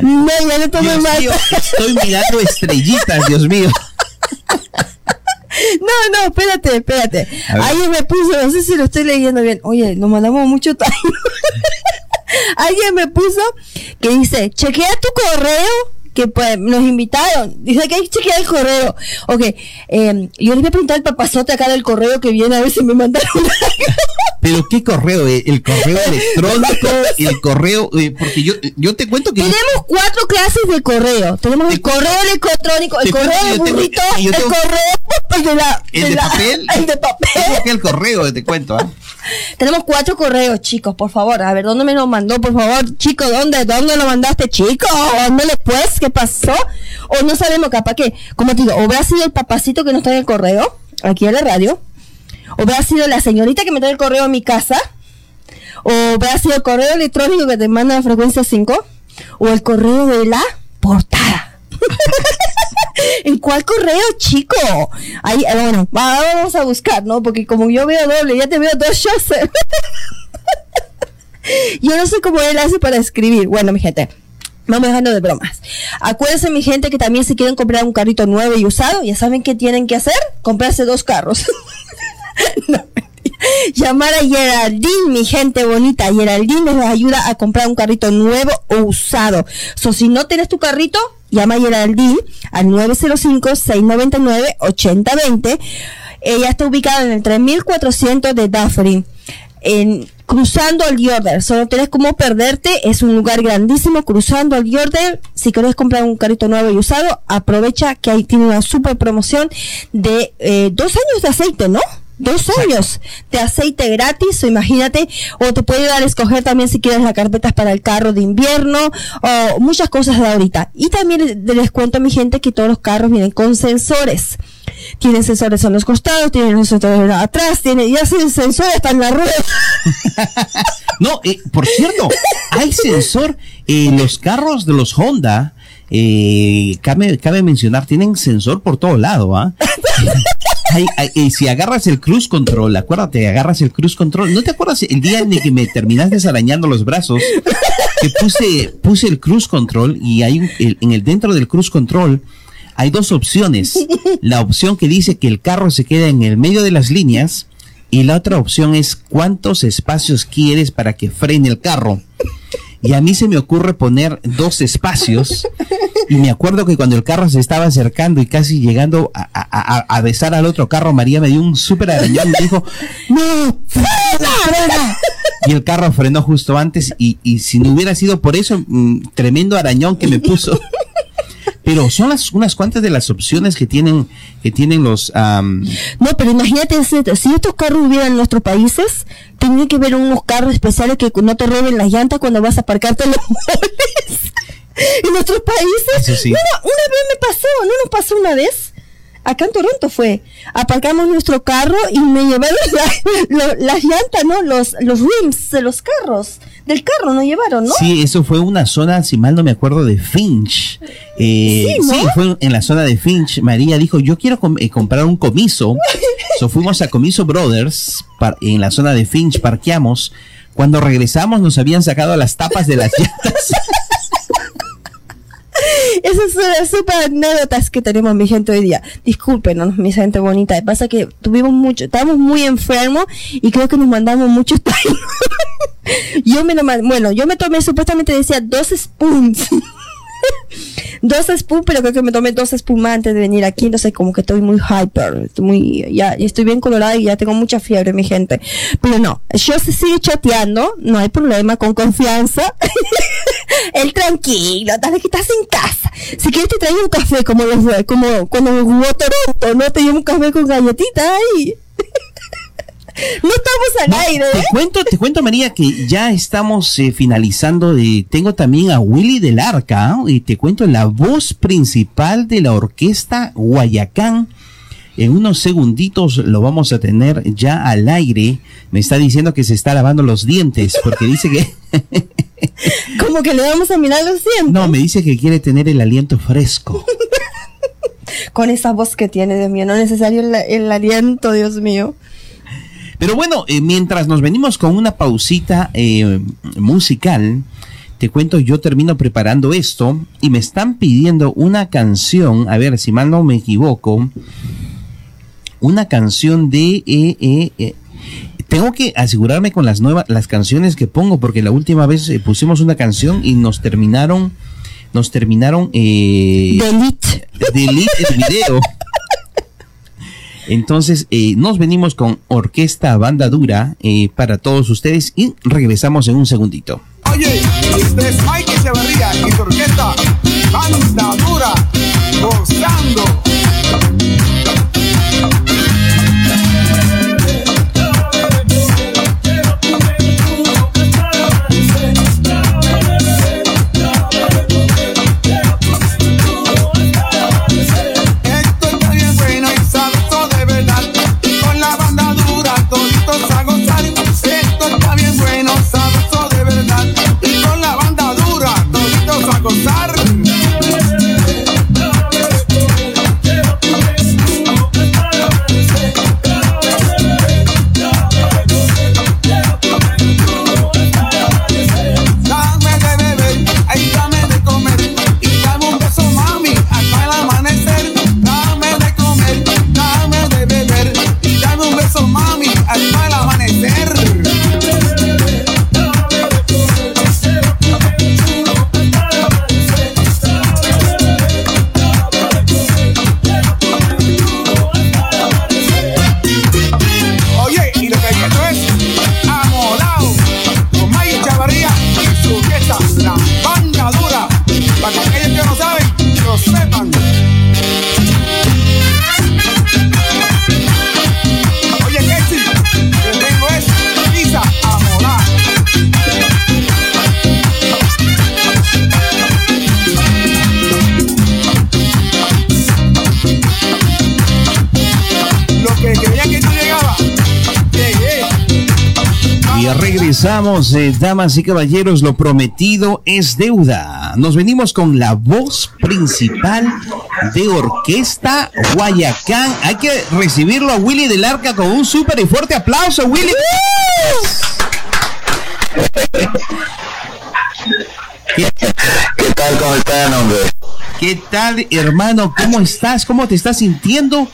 No, ya no Dios mío, estoy mirando estrellitas, Dios mío. No, no, espérate, espérate. Alguien me puso, no sé si lo estoy leyendo bien. Oye, nos mandamos mucho time. Alguien me puso que dice, chequea tu correo, que pues nos invitaron. Dice que hay que chequear el correo. Ok, eh, yo le voy a preguntar al papazote acá del correo que viene a ver si me mandaron. Pero qué correo, Eh, el correo electrónico, el correo, eh, porque yo, yo te cuento que Tenemos cuatro clases de correo. Tenemos el correo electrónico, el correo de burrito, el correo de la... el de la- papel, El de papel. el correo, te cuento. ¿ah? Tenemos cuatro correos, chicos, por favor. A ver, ¿dónde me lo mandó, por favor? Chico, ¿dónde? ¿Dónde lo mandaste, chico? ¿Dónde pues? ¿Qué pasó? O no sabemos, capaz que, como te digo, o habrá sido el papacito que nos trae el correo, aquí en la radio, o habrá sido la señorita que me trae el correo a mi casa, o habrá sido el correo electrónico que te manda a frecuencia 5, o el correo de la portada. ¿En cuál correo, chico? Ahí, eh, bueno, va- vamos a buscar, ¿no? Porque como yo veo doble, ya te veo dos shows. yo no sé cómo él hace para escribir. Bueno, mi gente. Vamos dejando de bromas. Acuérdense, mi gente, que también si quieren comprar un carrito nuevo y usado, ya saben qué tienen que hacer. Comprarse dos carros. Llamar a Geraldine, mi gente bonita. Geraldine les ayuda a comprar un carrito nuevo o usado. So, si no tienes tu carrito, llama a Geraldine al 905-699-8020. Ella está ubicada en el 3400 de Dufferin. En, cruzando al Jordan, solo tienes como perderte, es un lugar grandísimo, cruzando al Jordan, si quieres comprar un carrito nuevo y usado, aprovecha que ahí tiene una super promoción de eh, dos años de aceite, ¿no? Dos años de aceite gratis, o imagínate, o te puede dar a escoger también si quieres las carpetas para el carro de invierno, o muchas cosas de ahorita. Y también les cuento a mi gente que todos los carros vienen con sensores. Tienen sensores en los costados, tienen sensores atrás, tienen, ya hacen sensores hasta en la rueda. No, eh, por cierto, hay sensor en los carros de los Honda. eh, cabe, cabe mencionar, tienen sensor por todo lado, ¿ah? Eh, si agarras el cruise control, acuérdate, agarras el cruise control. ¿No te acuerdas el día en el que me terminaste arañando los brazos? Que puse, puse el cruise control y hay un- el- en el dentro del cruise control hay dos opciones. La opción que dice que el carro se queda en el medio de las líneas y la otra opción es cuántos espacios quieres para que frene el carro. Y a mí se me ocurre poner dos espacios. Y me acuerdo que cuando el carro se estaba acercando y casi llegando a, a- besar al otro carro, María me dio un súper arañón y me dijo, no, frena, frena". Y el carro frenó justo antes y, y si no hubiera sido por eso, mm, tremendo arañón que me puso. Pero son las unas cuantas de las opciones que tienen que tienen los am, No, pero imagínate, si estos carros hubieran en nuestros países, tendría que haber unos carros especiales que no te roben las llantas cuando vas a aparcarte en los moles. En nuestros países. Eso sí. No, no, una vez me pasó, ¿no nos pasó una vez? Acá en Toronto fue. Aparcamos nuestro carro y me llevaron la- lo- las llantas, ¿no? Los, los rims de los carros. Del carro nos llevaron, ¿no? Sí, eso fue una zona, si mal no me acuerdo, de Finch. Eh, Sí, ¿no? sí, fue en la zona de Finch. María dijo, yo quiero com- eh, comprar un comiso. so, fuimos a Comiso Brothers en la zona de Finch, parqueamos. Cuando regresamos nos habían sacado las tapas de las llantas. Esas son las super anécdotas que tenemos, mi gente, hoy día. Discúlpenos, mi gente bonita. Pasa que tuvimos mucho, estábamos muy enfermos y creo que nos mandamos muchos time. yo me lo bueno, yo me tomé, supuestamente decía dos spoons. dos spoons, pero creo que me tomé dos spoons más antes de venir aquí, entonces como que estoy muy hyper, estoy muy, ya, estoy bien colorada y ya tengo mucha fiebre, mi gente. Pero no, yo se sigue chateando, no hay problema, con confianza. El tranquilo, dale que estás en casa. Si quieres te traigo un café como los como cuando jugó Toronto, no te llevo un café con galletita ahí. no estamos al aire, Te ¿eh? cuento, te cuento, María, que ya estamos eh, finalizando de. Tengo también a Willy del Arca, ¿ah? y te cuento la voz principal de la orquesta Guayacán. En unos segunditos lo vamos a tener ya al aire. Me está diciendo que se está lavando los dientes, porque dice que. Como que le vamos a mirar los dientes. No, me dice que quiere tener el aliento fresco. Con esa voz que tiene, Dios mío, no es necesario el, el aliento, Dios mío. Pero bueno, eh, mientras nos venimos con una pausita eh, musical, te cuento, yo termino preparando esto y me están pidiendo una canción, a ver si mal no me equivoco, una canción de... eh, eh, tengo que asegurarme con las nuevas, las canciones que pongo, porque la última vez eh, pusimos una canción y nos terminaron, nos terminaron... Eh, delete. Delete el video. Entonces, eh, nos venimos con Orquesta Banda Dura eh, para todos ustedes y regresamos en un segundito. Oye, este es Mike Echeverría y su orquesta Banda Dura, gozando. Regresamos, eh, damas y caballeros, lo prometido es deuda. Nos venimos con la voz principal de Orquesta Guayacán. Hay que recibirlo a Willy del Arca con un súper y fuerte aplauso, Willy. ¿Qué, tal? ¿Cómo están, hombre? ¿Qué tal, hermano? ¿Cómo estás? ¿Cómo te estás sintiendo?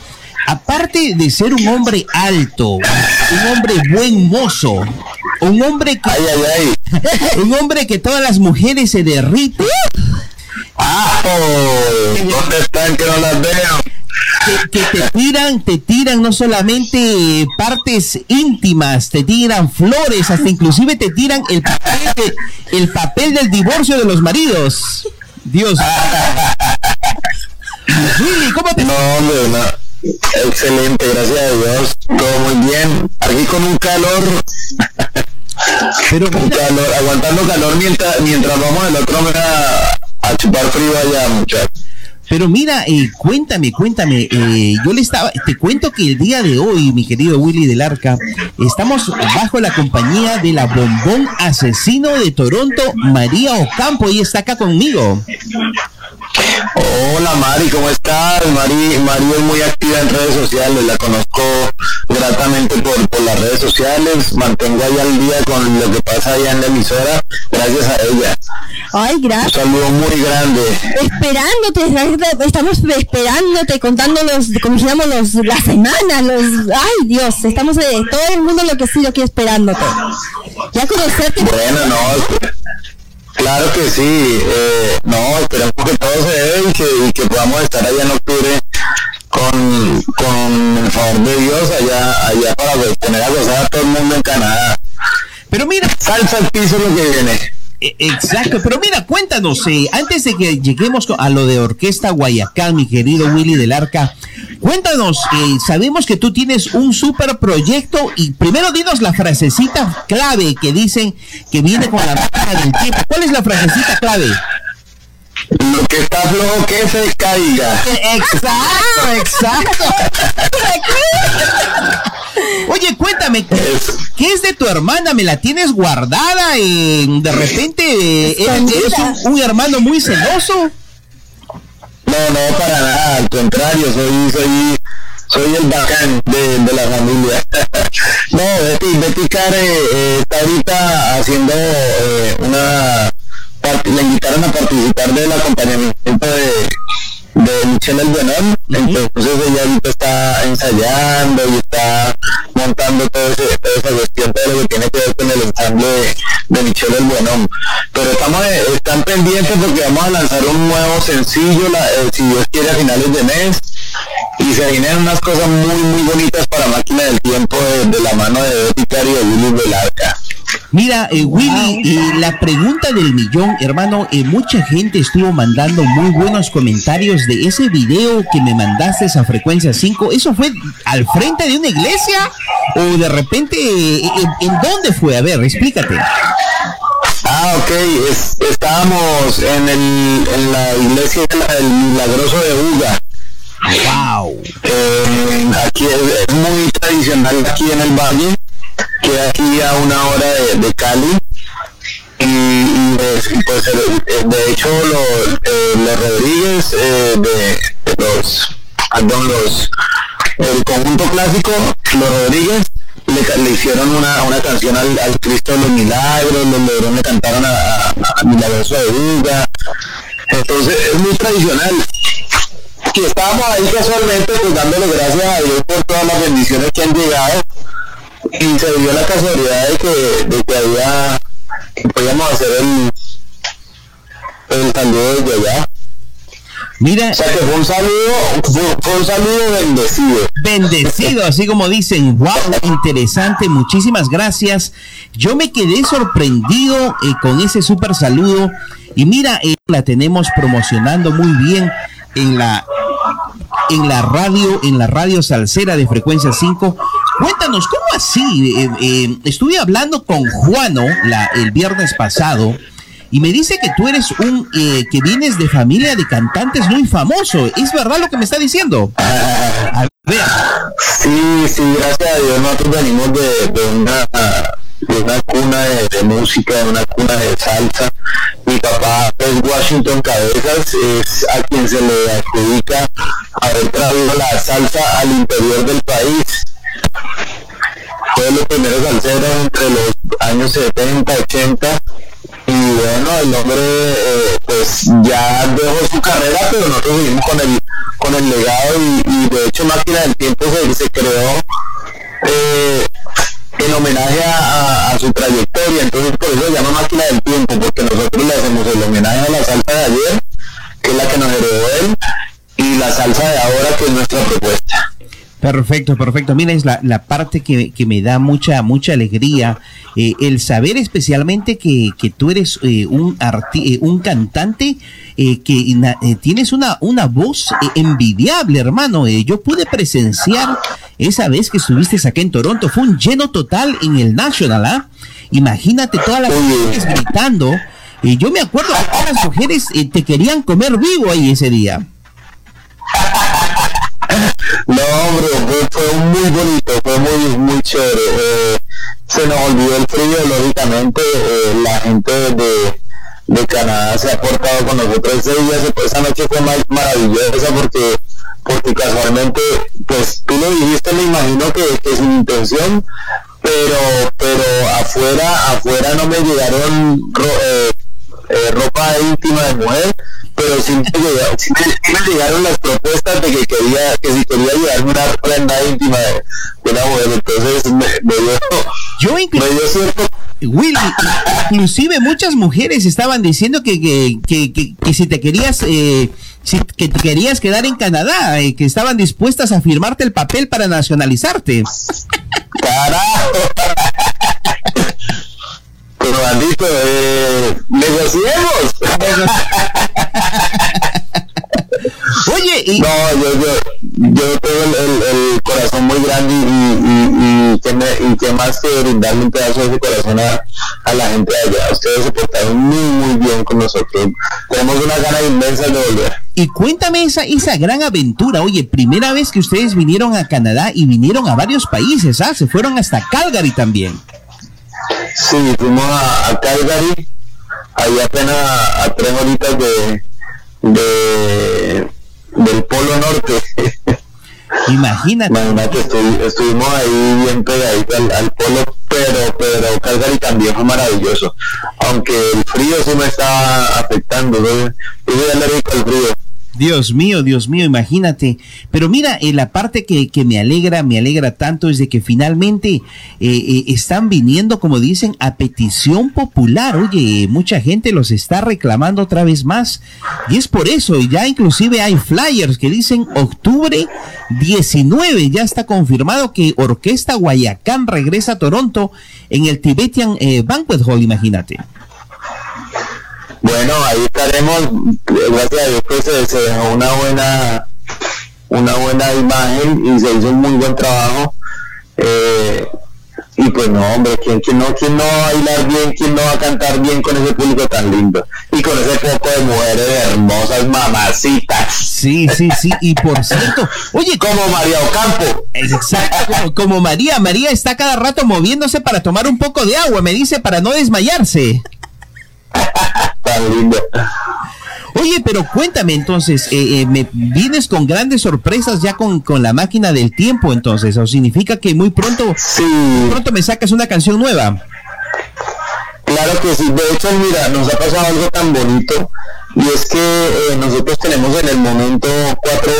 Aparte de ser un hombre alto, un hombre buen mozo, un hombre que, un hombre que todas las mujeres se derriten. ¿Dónde están que no las veo? Que, que te tiran, te tiran no solamente partes íntimas, te tiran flores, hasta inclusive te tiran el papel, de- el papel del divorcio de los maridos. Dios. Willy, ¿cómo te No, hombre, no. Excelente, gracias a Dios. Todo muy bien. Aquí con un calor. Pero calor, aguantando calor mientras, mientras vamos el otro a, a chupar frío allá, muchachos. Pero mira, eh, cuéntame, cuéntame. eh, yo le estaba, te cuento que el día de hoy, mi querido Willy del Arca, estamos bajo la compañía de la bombón asesino de Toronto, María Ocampo. Ella está acá conmigo. Hola Mari, ¿cómo estás? Mari, Mari es muy activa en redes sociales, la conozco gratamente por, por las redes sociales, mantengo ahí al día con lo que pasa allá en la emisora, gracias a ella. Ay, Un gracias. saludo muy grande. Esperándote, estamos esperándote, contando los, como dijéramos, los, la semana, los, ay Dios, estamos eh, todo el mundo enloquecido aquí esperándote. Ya conocerte. Bueno, no, claro que sí, eh, no, esperamos que todo se dé y que, y que podamos estar allá en octubre con, con el favor de Dios allá, allá para pues, poner a gozar a todo el mundo en Canadá. Pero mira, salsa al piso lo que viene. Eh, Exacto, pero mira, cuéntanos, eh, antes de que lleguemos a lo de Orquesta Guayacán, mi querido Willy del Arca, cuéntanos, eh, sabemos que tú tienes un super proyecto y primero dinos la frasecita clave que dicen que viene con la máquina del tiempo. ¿Cuál es la frasecita clave? Lo que está flojo que se caiga. Exacto, exacto. Oye, cuéntame, ¿qué, qué es de tu hermana? ¿Me la tienes guardada? Eh, de repente, ¿eres, un, un hermano muy celoso? No, no, para nada, al contrario, soy, soy, soy el bacán de, de la familia. no, Betty, Betty Care eh, está ahorita haciendo eh, una, le invitaron a participar del acompañamiento de, de Michelle El Buenón, entonces ella ahorita está ensayando y está montando todo ese, toda esa cuestión, todo lo que tiene que ver con el ensamble de, de Michelle El Buenón. Pero estamos, eh, están pendientes porque vamos a lanzar un nuevo sencillo, la- eh, si Dios quiere, a finales de mes. Y se vienen unas cosas muy, muy bonitas para Máquina del Tiempo de, de la mano de Betty y de Willy Velarca. Mira, eh, Willy, eh, la pregunta del millón, hermano, eh, mucha gente estuvo mandando muy buenos comentarios de ese video que me mandaste a frecuencia 5. ¿Eso fue al frente de una iglesia? ¿O de repente, eh, en, en dónde fue? A ver, explícate. Ah, ok, es- estábamos en, el, en la iglesia del Milagroso de Uga. Wow. aquí es, es muy tradicional aquí en el valle, queda aquí a una hora de, Cali. Y, y, pues, y, pues, eh, de hecho los, eh, los Rodríguez eh, de, de los perdón, los el conjunto clásico los Rodríguez le, hicieron una, una canción al, Cristo de los Milagros los le cantaron a, a, de Uga entonces es muy tradicional que estábamos ahí casualmente pues dándole gracias a Dios por todas las bendiciones que han llegado y se dio la casualidad de que, de que había que podíamos hacer el el saludo desde allá Mira, o sea que fue un saludo fue, fue un saludo bendecido Bendecido, así como dicen, wow, interesante, muchísimas gracias. Yo me quedé sorprendido eh, con ese súper saludo y mira, eh, la tenemos promocionando muy bien en la en la radio, en la radio salsera de frecuencia 5. ¿Cómo así? Eh, eh, estuve hablando con Juano la, el viernes pasado y me dice que tú eres un, eh, que vienes de familia de cantantes muy famoso. ¿Es verdad lo que me está diciendo? Sí, sí, gracias a Dios nosotros venimos de, una de una cuna de, de música, de una cuna de salsa. Mi papá es Washington Cabezas, es a quien se le adjudica haber traído la salsa al interior del país. Fue los primeros salseros entre los años 70, 80 y bueno, el hombre eh, pues ya dejó su carrera, pero nosotros seguimos con el, con el legado y, de hecho Máquina del Tiempo se, se creó eh, en homenaje a- a su trayectoria, entonces por eso se llama Máquina del Tiempo, porque nosotros le hacemos el homenaje a la salsa de ayer, que es la que nos heredó él, y la salsa de ahora, que es nuestra propuesta. Perfecto, perfecto. Mira, es la, la parte que, que me da mucha, mucha alegría. eh, el saber especialmente que, que tú eres eh, un, arti- eh, un cantante que tienes una, una voz envidiable, hermano. Yo pude presenciar esa vez que estuviste acá en Toronto. Fue un lleno total en el National, ¿ah? Imagínate todas las mujeres gritando. Y yo me acuerdo que todas las mujeres te querían comer vivo ahí ese día. No, hombre, fue, muy bonito, fue muy, muy chévere. Eh, se nos olvidó el frío, lógicamente, eh, la gente de, de Canadá se ha portado con nosotros ese día, esa noche fue ma- maravillosa porque porque casualmente, pues tú lo dijiste, me imagino que, que sin intención, pero pero afuera afuera no me llegaron ro- eh, eh, ropa íntima de mujer, pero sí me, llegaron, llegaron las propuestas de que quería que si quería llevarme una prenda íntima de, de una mujer, entonces me, me dio, Yo inclu- me dio cierto Willy, inclusive muchas mujeres estaban diciendo que, que, que, que- que si te querías eh, si que te querías quedar en Canadá, eh, que estaban dispuestas a firmarte el papel para nacionalizarte. Carajo. Pero maldito, eh, negociemos. Y... No, yo, yo, yo tengo el, el- el corazón muy grande y, y, y, que me- y que más que brindarle un pedazo de ese corazón a, a la gente de allá. Ustedes se portaron muy, muy bien con nosotros. Tenemos una gana inmensa de volver. Y cuéntame esa, esa gran aventura. Oye, primera vez que ustedes vinieron a Canadá y vinieron a varios países, ¿ah? Se fueron hasta Calgary también. Sí, fuimos a, a Calgary, ahí apenas a, a tres horitas de, de del Polo Norte. Imagínate. Imagínate, estuvi- estuvimos ahí bien pegaditos al, al polo, pero, pero Calgary también fue maravilloso. Aunque el frío sí me estaba afectando, ¿no? yo soy alérgico al frío. Dios mío, Dios mío, imagínate. Pero mira, eh, la parte que, me alegra, me alegra tanto es de que finalmente eh, eh, están viniendo, como dicen, a petición popular. Oye, mucha gente los está reclamando otra vez más. Y es por eso, ya inclusive hay flyers que dicen octubre 19. Ya está confirmado que Orquesta Guayacán regresa a Toronto en el Tibetan Banquet Hall, imagínate. Bueno, ahí estaremos, gracias a Dios que se, se dejó una buena una buena imagen y se hizo un muy buen trabajo. Eh, y pues no, hombre, ¿quién, quién no, ¿quién no va a bailar bien? ¿Quién no va a cantar bien con ese público tan lindo? Y con ese poco de mujeres hermosas, mamacitas. Sí, sí, sí. Y por cierto, oye, como María Ocampo. Exacto, como, como María. María está cada rato moviéndose para tomar un poco de agua, me dice, para no desmayarse. Tan lindo. Oye, pero cuéntame entonces, eh, eh, me vienes con grandes sorpresas ya con, con la máquina del tiempo, entonces, o significa que muy pronto, muy pronto me sacas una canción nueva. Claro que sí, de hecho, mira, nos ha pasado algo tan bonito y es que eh, nosotros tenemos en el momento cuatro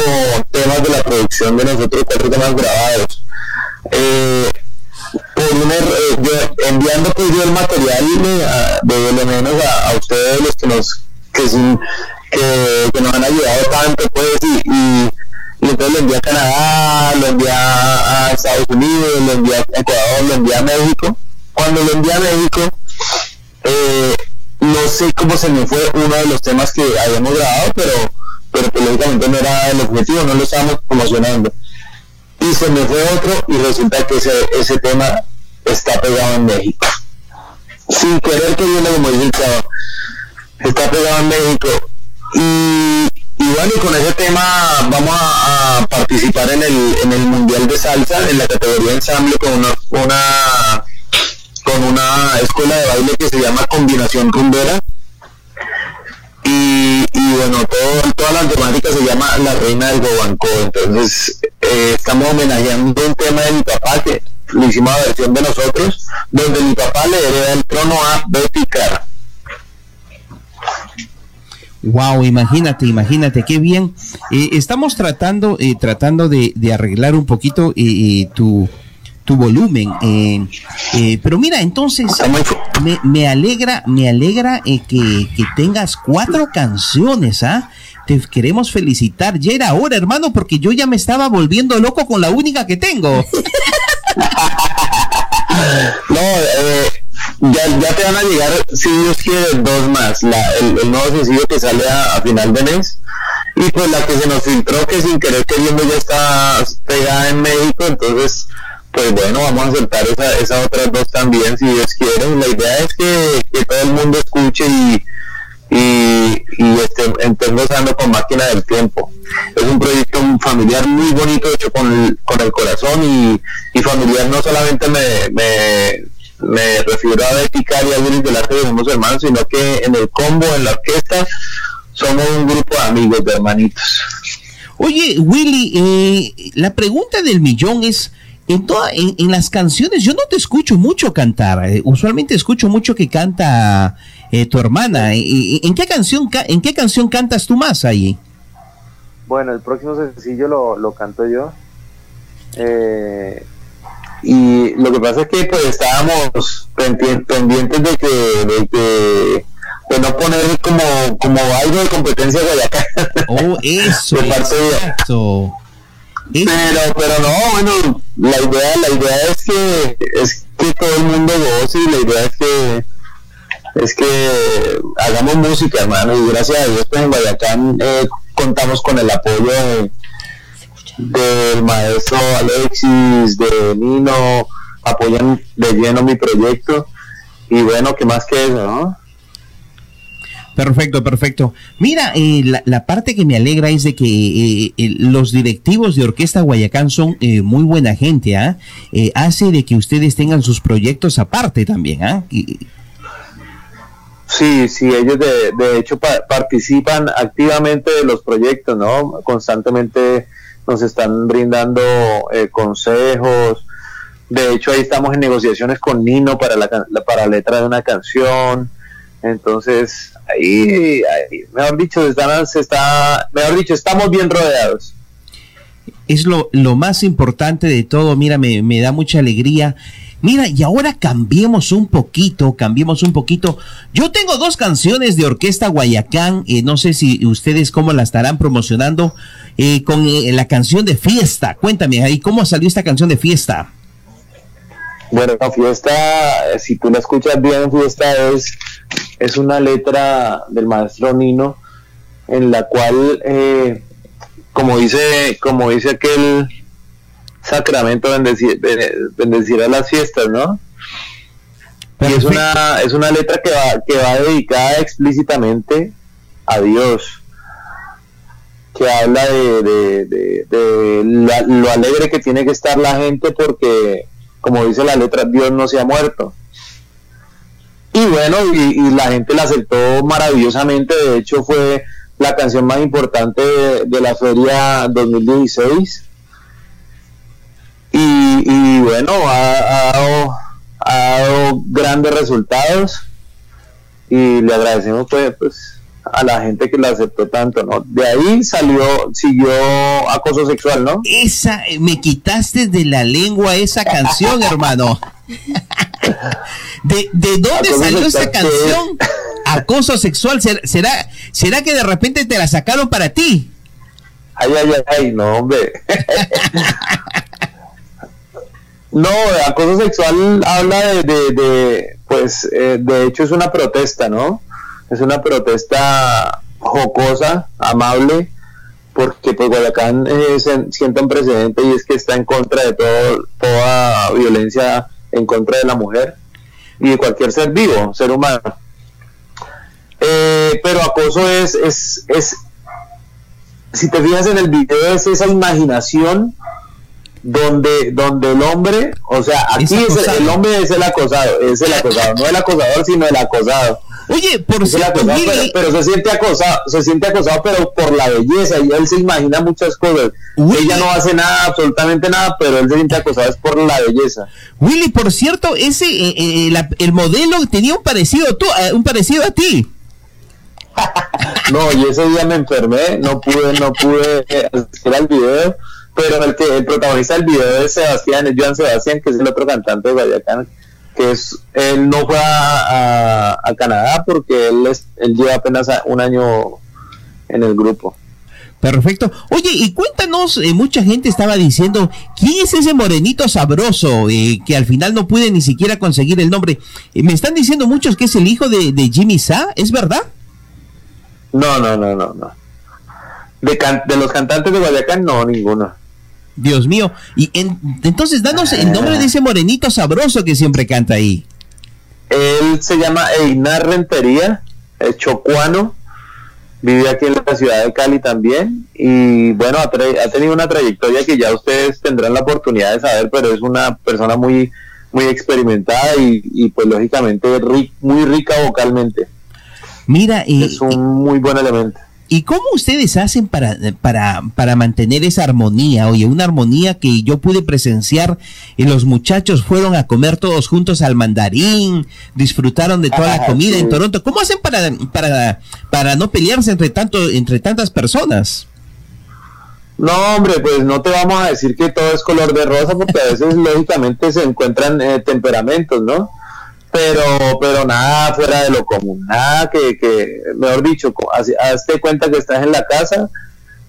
temas de la producción de nosotros, cuatro temas grabados. Por un er- eh, yo- enviando pues yo el material eh, a- de lo menos a, a ustedes los que nos que, sin- que, nos han ayudado tanto pues y, y, y entonces lo envié a Canadá, lo envié a, Estados Unidos, lo envié a Ecuador, lo envié a México. Cuando lo envié a México, eh, no sé cómo se me fue uno de los temas que habíamos grabado, pero, pero que lógicamente no era el objetivo, no lo estábamos promocionando. Y se me fue otro y resulta que ese, ese tema está pegado en México. Sin querer como dice el chavo, está pegado en México. Y, bueno, y con ese tema vamos a, a participar en el, en el Mundial de Salsa, en la categoría ensamble con una, una con una escuela de baile que se llama Combinación Rumbera. Y, y bueno, todo, toda la temática se llama La Reina del Gobancó. Entonces, eh, estamos homenajeando un tema de mi papá que lo hicimos a versión de nosotros, donde mi papá le hereda el trono a Betty Cara. Wow, imagínate, imagínate, qué bien. Eh, estamos tratando, eh, tratando de, de arreglar un poquito tu, tu volumen. eh, eh, pero mira, entonces me, me alegra, me alegra eh, que, que tengas cuatro canciones, ¿ah? Te queremos felicitar. Ya era hora, hermano, porque yo ya me estaba volviendo loco con la única que tengo. No, eh, ya, ya te van a llegar, si Dios quiere, dos más. La, el, nuevo sencillo que sale a, a final de mes. Y pues la que se nos filtró, que sin querer queriendo ya está pegada en México. Entonces, pues bueno, vamos a soltar esa, esas otras dos también, si Dios quiere. La idea es que, que todo el mundo escuche y, y, y esté, estén gozando con máquina del tiempo. Es un proyecto con, con el corazón y, y familiar no solamente me, me, me refiero a Betty Cari y a Willy Velasco que somos hermanos, sino que en el combo, en la orquesta, somos un grupo de amigos, de hermanitos. Oye, Willy, eh, la pregunta del millón es, en, toda, en, en las canciones yo no te escucho mucho cantar, eh, usualmente escucho mucho que canta eh, tu hermana. Eh, ¿En qué, canción, ca- ¿En qué canción cantas tú más ahí? Bueno, el próximo sencillo lo, lo canto yo. Eh, y lo que pasa es que pues estábamos pendi- pendientes de que, de que de no poner como, como algo de competencia Guayacán. Oh, eso, De parte de- exacto. Pero, pero no, bueno, la idea, la idea es que es que todo el mundo goce y la idea es que es que hagamos música, hermano, y gracias a Dios pues en Guayacán eh, contamos con el apoyo de- del maestro Alexis, de Nino, apoyan de lleno mi proyecto y bueno, ¿qué más que eso, no? Perfecto, perfecto. Mira, eh, la, parte que me alegra es de que eh, eh, los directivos de Orquesta Guayacán son eh, muy buena gente, ¿ah? Hace de que ustedes tengan sus proyectos aparte también, ¿ah? Sí, sí, ellos de, hecho pa- participan activamente de los proyectos, ¿no? Constantemente nos están brindando consejos. De hecho, ahí estamos en negociaciones con Nino para la- para la letra de una canción. Entonces, ahí, mejor dicho, están, se está, mejor dicho, estamos bien rodeados. es lo, lo más importante de todo. Mira, me, me da mucha alegría. Mira, y ahora cambiemos un poquito, cambiemos un poquito. Yo tengo dos canciones de Orquesta Guayacán, eh, no sé si ustedes cómo la estarán promocionando, eh, con eh, la canción de fiesta. Cuéntame ahí, ¿cómo salió esta canción de fiesta? Bueno, la fiesta, eh, si tú la escuchas bien, fiesta es, es una letra del maestro Nino en la cual, eh, como dice, como dice aquel sacramento, bendecir, bendecirá las fiestas, ¿no? Y es una, es una letra que va, que va dedicada explícitamente a Dios, que habla de, de- de- de la- lo alegre que tiene que estar la gente porque, como dice la letra, Dios no se ha muerto. Y bueno, y, y la gente la aceptó maravillosamente, de hecho fue la canción más importante de, la feria 2016. Y, y bueno, ha, ha dado, ha dado grandes resultados y le agradecemos pues, pues, a la gente que la aceptó tanto, ¿no? De ahí salió, siguió acoso sexual, ¿no? Esa, me quitaste de la lengua esa canción, hermano. ¿De, de dónde Acoso salió esa canción? Acoso sexual. ¿Será, será, que de repente te la sacaron para ti? Ay, ay, ay, ay, no, hombre. no, acoso sexual habla de, de, de, pues, eh, de hecho es una protesta, ¿no? Es una protesta jocosa, amable, porque pues Guayacán eh, se- siente un precedente y es que está en contra de todo, toda violencia en contra de la mujer y de cualquier ser vivo, ser humano. Eh, pero acoso es, es, es, si te fijas en el video, es esa imaginación donde, donde el hombre, o sea, aquí es el, el hombre es el acosado, es el acosado, no el acosador, sino el acosado. Oye, por cierto, pero, se siente acosado, se siente acosado, pero por la belleza, y él se imagina muchas cosas. Ella no hace nada, absolutamente nada, pero él se siente acosado es por la belleza. Willy, por cierto, ese eh, eh, la- el modelo tenía un parecido tú, eh, un parecido a ti. No, y ese día me enfermé, no pude, no pude eh, asistir al video, pero el que el protagonista del video es Sebastián, es Joan Sebastián, que es el otro cantante de Guayacán, que es, él no fue a, a- Canadá porque él, es- él lleva apenas un año en el grupo. Perfecto. Oye, y cuéntanos, eh, mucha gente estaba diciendo, ¿quién es ese morenito sabroso eh, que al final no pude ni siquiera conseguir el nombre? Eh, me están diciendo muchos que es el hijo de, de Jimmy Sa, ¿es verdad? No, no, no, no, no. De, can- de los cantantes de Guayacán, no, ninguno. Dios mío. Y en- entonces, danos el nombre de ese morenito sabroso que siempre canta ahí. Él se llama Einar Rentería, es chocuano, vive aquí en la ciudad de Cali también y bueno, ha, tenido una trayectoria que ya ustedes tendrán la oportunidad de saber, pero es una persona muy muy experimentada y, y, pues lógicamente ri- muy rica vocalmente. Mira, eh, es un muy buen elemento. ¿Y cómo ustedes hacen para, para, para mantener esa armonía? Oye, una armonía que yo pude presenciar y los muchachos fueron a comer todos juntos al mandarín, disfrutaron de toda la Ah, comida sí. en Toronto. ¿Cómo hacen para, para, para no pelearse entre, tanto, entre tantas personas? No, hombre, pues no te vamos a decir que todo es color de rosa porque a veces lógicamente se encuentran eh, temperamentos, ¿no? Pero, pero nada fuera de lo común, nada que, que mejor dicho, hazte cuenta que estás en la casa,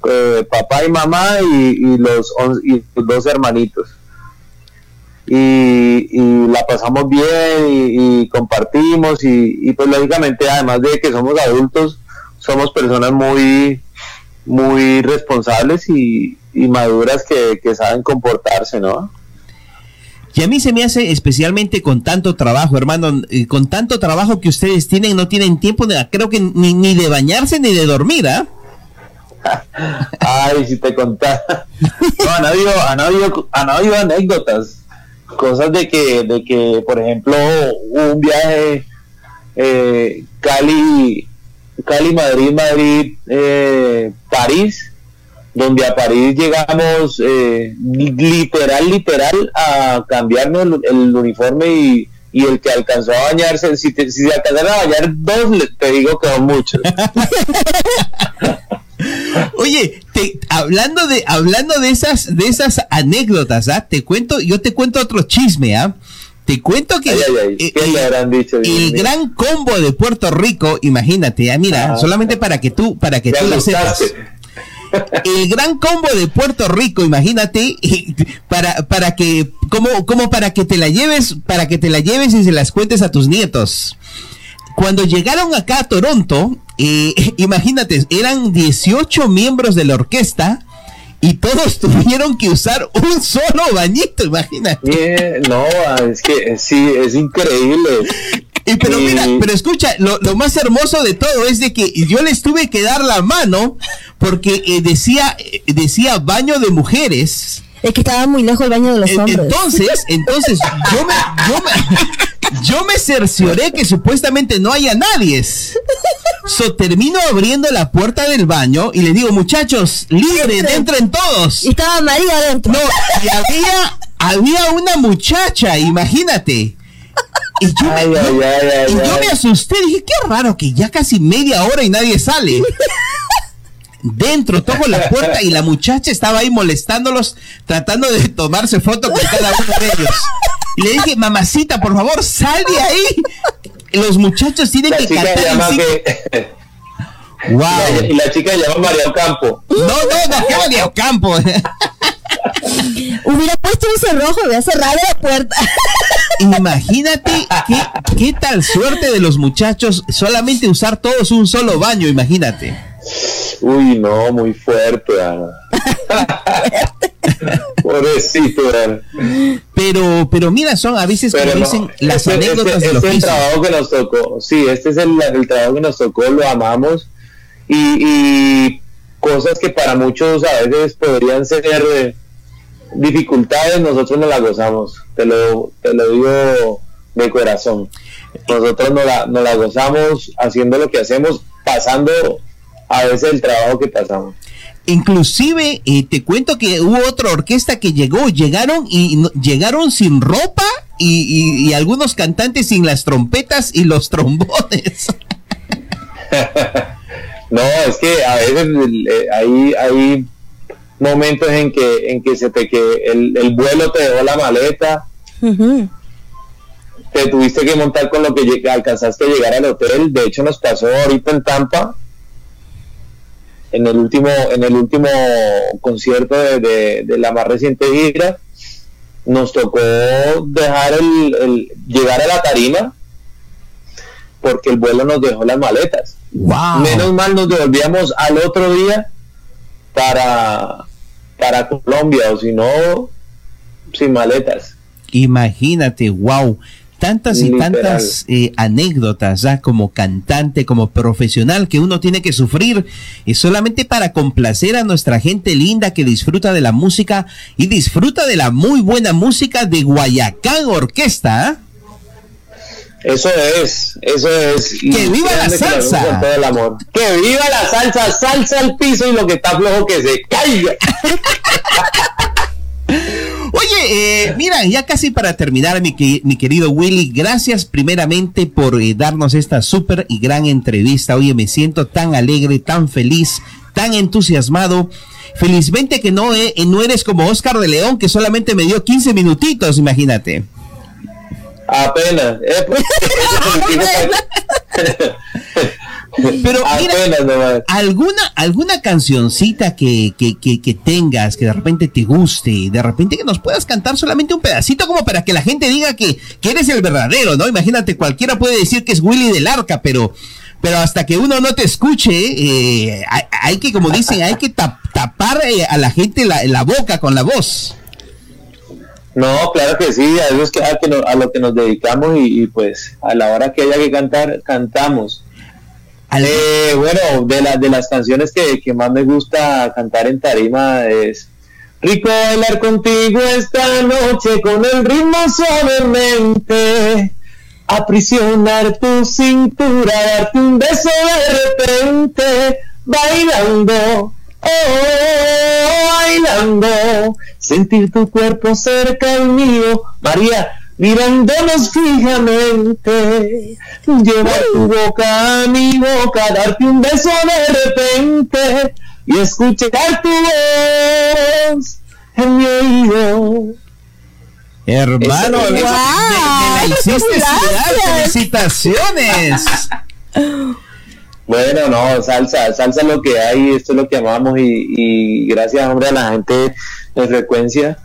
eh, papá y mamá y, y los y tus dos hermanitos. Y, y la pasamos bien y, compartimos y, pues lógicamente además de que somos adultos, somos personas muy, muy responsables y, maduras que saben comportarse, ¿no? Y a mí se me hace especialmente con tanto trabajo, hermano, y con tanto trabajo que ustedes tienen, no tienen tiempo, de, creo que ni, ni de bañarse ni de dormir, ¿ah? Ay, si te contara. No, han habido, han habido, han habido anécdotas, cosas de que, de que, por ejemplo, un viaje eh, Cali, Cali, Madrid, Madrid, eh, París, donde a París llegamos eh, li- literal, literal a cambiarnos el, el uniforme y, y el que alcanzó a bañarse, si, te- si se alcanzaron a bañar dos, te digo que son muchos. Oye, te- hablando de hablando de esas de esas anécdotas, ¿ah? Te cuento, yo te cuento otro chisme, ¿ah? Te cuento que Ay, ay, ay, eh, el gran combo de Puerto Rico, imagínate, ah, mira, Ah. solamente para que tú para que tú lo sepas. El gran combo de Puerto Rico, imagínate, para para que como como para que te la lleves, para que te la lleves y se las cuentes a tus nietos cuando llegaron acá a Toronto, eh, imagínate, eran 18 miembros de la orquesta y todos tuvieron que usar un solo bañito, imagínate. No, es que sí, es increíble. Y pero Y- mira, pero escucha, lo, lo más hermoso de todo es de que yo les tuve que dar la mano porque eh, decía eh, decía baño de mujeres. Es que estaba muy lejos el baño de los hombres. Entonces, entonces yo me, yo me, yo me cercioré que supuestamente no haya nadie. So termino abriendo la puerta del baño y le digo, muchachos, libre, entren todos. Y estaba María adentro. No, y había, había una muchacha, imagínate. Y yo, me, Ay, y yo ay. me asusté, dije, qué raro que ya casi media hora y nadie sale. Dentro, toco la puerta y la muchacha estaba ahí molestándolos, tratando de tomarse foto con cada uno de ellos. Y le dije, mamacita, por favor, sal de ahí. Los muchachos tienen La que cantar en llama cinco- que, Wow. y la chica se llama María Ocampo. No, no, no, María Ocampo. Hubiera puesto un cerrojo, hubiera cerrado la puerta. Imagínate qué, qué tal suerte de los muchachos solamente usar todos un solo baño, imagínate. Uy, no, muy fuerte. Pobrecito. Pero, pero mira, son a veces como Pero no, dicen las este- anécdotas este- del este es el trabajo que nos tocó. Sí, este es el, el trabajo que nos tocó, lo amamos. Y, y cosas que para muchos a veces podrían ser eh, dificultades, nosotros no las gozamos. Te lo, te lo digo de corazón. Nosotros no la, nos la gozamos haciendo lo que hacemos, pasando a veces el trabajo que pasamos. Inclusive eh, te cuento que hubo otra orquesta que llegó, llegaron y no- llegaron sin ropa y, y- y algunos cantantes sin las trompetas y los trombones. No, es que a veces eh, hay, hay momentos en que, en que se te que el, el vuelo te dejó la maleta, te tuviste que montar con lo que lleg- alcanzaste a llegar al hotel. De hecho, nos pasó ahorita en Tampa, en el último, en el último concierto de, de- de la más reciente gira, nos tocó dejar el, el- llegar a la tarima porque el vuelo nos dejó las maletas. Menos mal nos devolvíamos al otro día para, para Colombia, o si no, sin maletas. Imagínate, wow. tantas y Literal. tantas eh, anécdotas ya como cantante, como profesional que uno tiene que sufrir y solamente para complacer a nuestra gente linda que disfruta de la música y disfruta de la muy buena música de Guayacán Orquesta. ¿ah? Eso es, eso es. Y ¡Que viva la salsa! con todo el amor. ¡Que viva la salsa! Salsa al piso y lo que está flojo que se caiga. Oye, eh, mira, ya casi para terminar, mi, que- mi querido Willy, gracias primeramente por eh, darnos esta súper y gran entrevista. Oye, me siento tan alegre, tan feliz, tan entusiasmado. Felizmente que no, eh, no eres como Oscar de León, que solamente me dio 15 minutitos, imagínate. Apenas. eh, pues, Pero mira, Apenas nomás. alguna, alguna cancioncita que, que, que, que tengas, que de repente te guste, de repente que nos puedas cantar solamente un pedacito como para que la gente diga que, que eres el verdadero, ¿no? Imagínate, cualquiera puede decir que es Willy del Arca, pero, pero hasta que uno no te escuche, eh, hay, hay que, como dicen, hay que tap- tapar eh, a la gente la, la boca con la voz. No, claro que sí, a eso es que, a, que no- a lo que nos dedicamos y, y, pues a la hora que haya que cantar, cantamos. Eh, bueno, de, la, de las canciones que, que más me gusta cantar en tarima es Rico bailar contigo esta noche con el ritmo suavemente, aprisionar tu cintura, darte un beso de repente, bailando, oh, bailando, sentir tu cuerpo cerca al mío, María, mirándonos fijamente, llevar tu boca a mi boca, darte un beso de repente y escuchar tu voz en mi oído. Hermano, me- me- la hiciste sudar. felicitaciones. Bueno, no, salsa, salsa lo que hay, esto es lo que amamos y, gracias, hombre, a la gente de frecuencia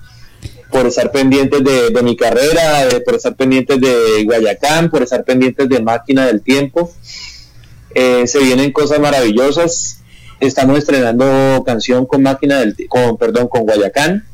por estar pendientes de, mi carrera, de- por estar pendientes de Guayacán, por estar pendientes de Máquina del Tiempo. Eh, se vienen cosas maravillosas. Estamos estrenando canción con Máquina del con perdón, con Guayacán.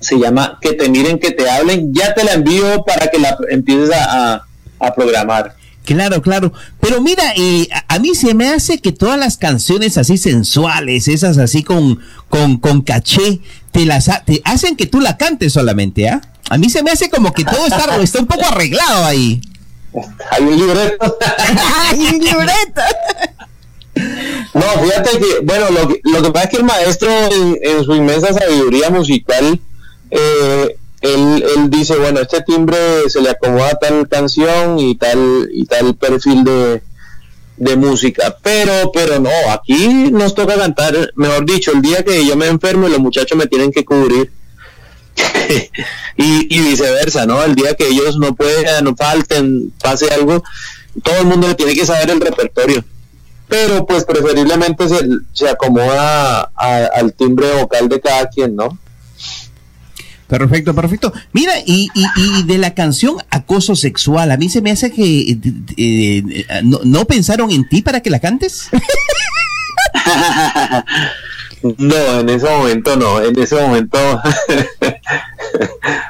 Se llama Que te miren, que te hablen. Ya te la envío para que la empieces a- a programar. Claro, claro. Pero mira, eh, a, mí se me hace que todas las canciones así sensuales, esas así con, con, con caché, te las ha- te hacen que tú la cantes solamente, ¿ah? A mí se me hace como que todo está, está un poco arreglado ahí. Hay un libreto. Hay un libreto. No, fíjate que, bueno, lo que, lo que pasa es que el maestro en, en su inmensa sabiduría musical, eh, él, él dice, bueno, este timbre se le acomoda tal canción y tal, y tal perfil de, de música, pero, pero no, aquí nos toca cantar, mejor dicho, el día que yo me enfermo y los muchachos me tienen que cubrir, y, y viceversa, ¿no? El día que ellos no puedan, no falten, pase algo, todo el mundo tiene que saber el repertorio pero pues preferiblemente se, se acomoda al timbre vocal de cada quien, ¿no? Perfecto, perfecto. Mira, y, y, y de la canción Acoso Sexual, a mí se me hace que eh, eh, eh, no, no pensaron en ti para que la cantes. No, en ese momento no, en ese momento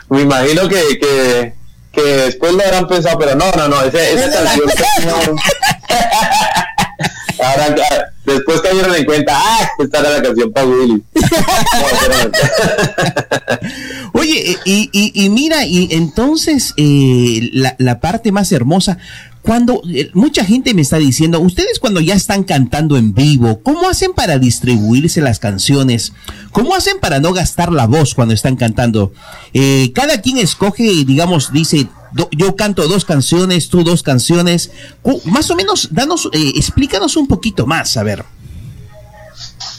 me imagino que, que, que después lo habrán pensado, pero no, no, no, ese- esa canción. Ahora, ah, después cayeron en cuenta, ah, esta era la canción para Willy. Oye, eh, y, y, y mira, y entonces eh, la, la parte más hermosa, cuando eh, mucha gente me está diciendo, ustedes cuando ya están cantando en vivo, ¿cómo hacen para distribuirse las canciones? ¿Cómo hacen para no gastar la voz cuando están cantando? Eh, cada quien escoge, digamos, dice, yo canto dos canciones, tú dos canciones. Más o menos, danos, eh, explícanos un poquito más, a ver.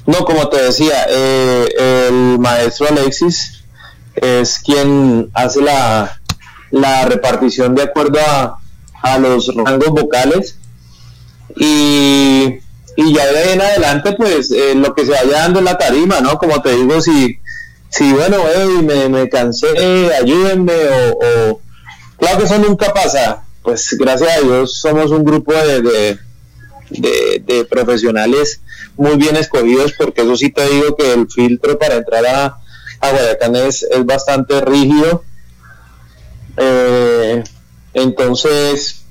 No, como te decía, eh, el maestro Alexis es quien hace la, la repartición de acuerdo a, a los rangos vocales. Y, y ya de ahí en adelante pues eh, lo que se vaya dando en la tarima, ¿no? Como te digo, si, si bueno, hey, me, me cansé, ayúdenme o, claro que eso nunca pasa, pues gracias a Dios somos un grupo de, de profesionales muy bien escogidos porque eso sí te digo que el filtro para entrar a, a Guayacán es, es bastante rígido. Eh, Entonces,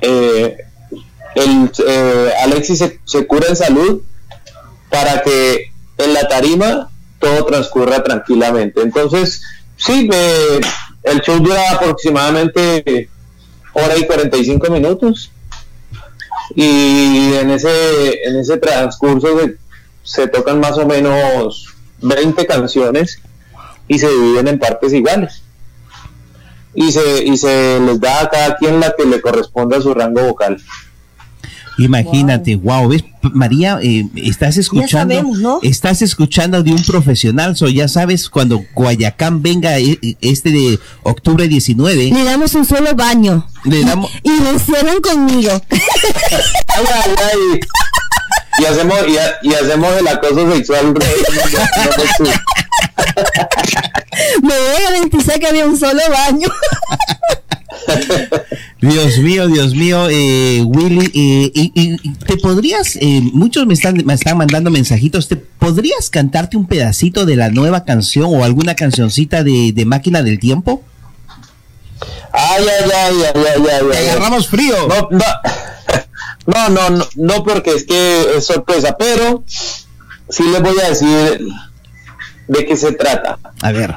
eh, el, eh, Alexis se, cura en salud para que en la tarima todo transcurra tranquilamente. Entonces, sí, me- el show dura aproximadamente hora y 45 minutos. Y en ese, en ese transcurso se, se tocan más o menos 20 canciones y se dividen en partes iguales. Y se, y se les da a cada quien la que le corresponde a su rango vocal. Imagínate, wow, ves, María, eh, estás escuchando, sabemos, ¿no? estás escuchando de un profesional, so ya sabes cuando Guayacán venga eh, eh, este de octubre 19, Le damos un solo baño. le damos, Y lo encierran conmigo. Ay, ay, ay. Y hacemos, y, ha- y hacemos el acoso sexual. Me voy a garantizar que había un solo baño. Dios mío, Dios mío, eh, Willy, eh, te podrías, eh, muchos me están, me están mandando mensajitos, ¿te podrías cantarte un pedacito de la nueva canción o alguna cancioncita de, de Máquina del Tiempo? Ay, ay, ay, ay, ay, ay, ay. agarramos frío. No, no, no, no, no, no, porque es que es sorpresa, pero sí les voy a decir de qué se trata. A ver.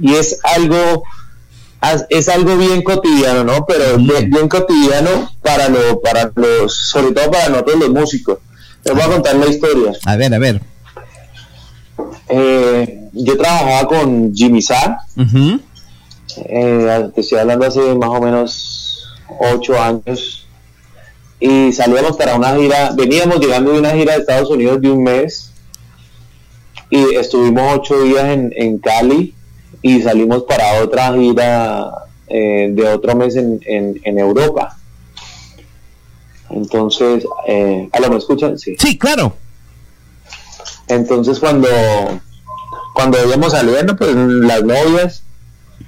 Y es algo, es algo bien cotidiano, ¿no? Pero bien, bien cotidiano para lo, para los, sobre todo para nosotros los músicos. Les voy a contar la historia. A ver, a ver. Eh, yo trabajaba con Jimmy Sa, Ujú. eh, te estoy hablando hace más o menos ocho años, y salíamos para una gira, veníamos llegando de una gira de Estados Unidos de un mes, y estuvimos ocho días en, en Cali, y salimos para otra gira eh, de otro mes en, en, en Europa. Entonces, eh, ¿a lo me escuchan? Sí. Sí, claro. Entonces cuando cuando íbamos saliendo, pues las novias,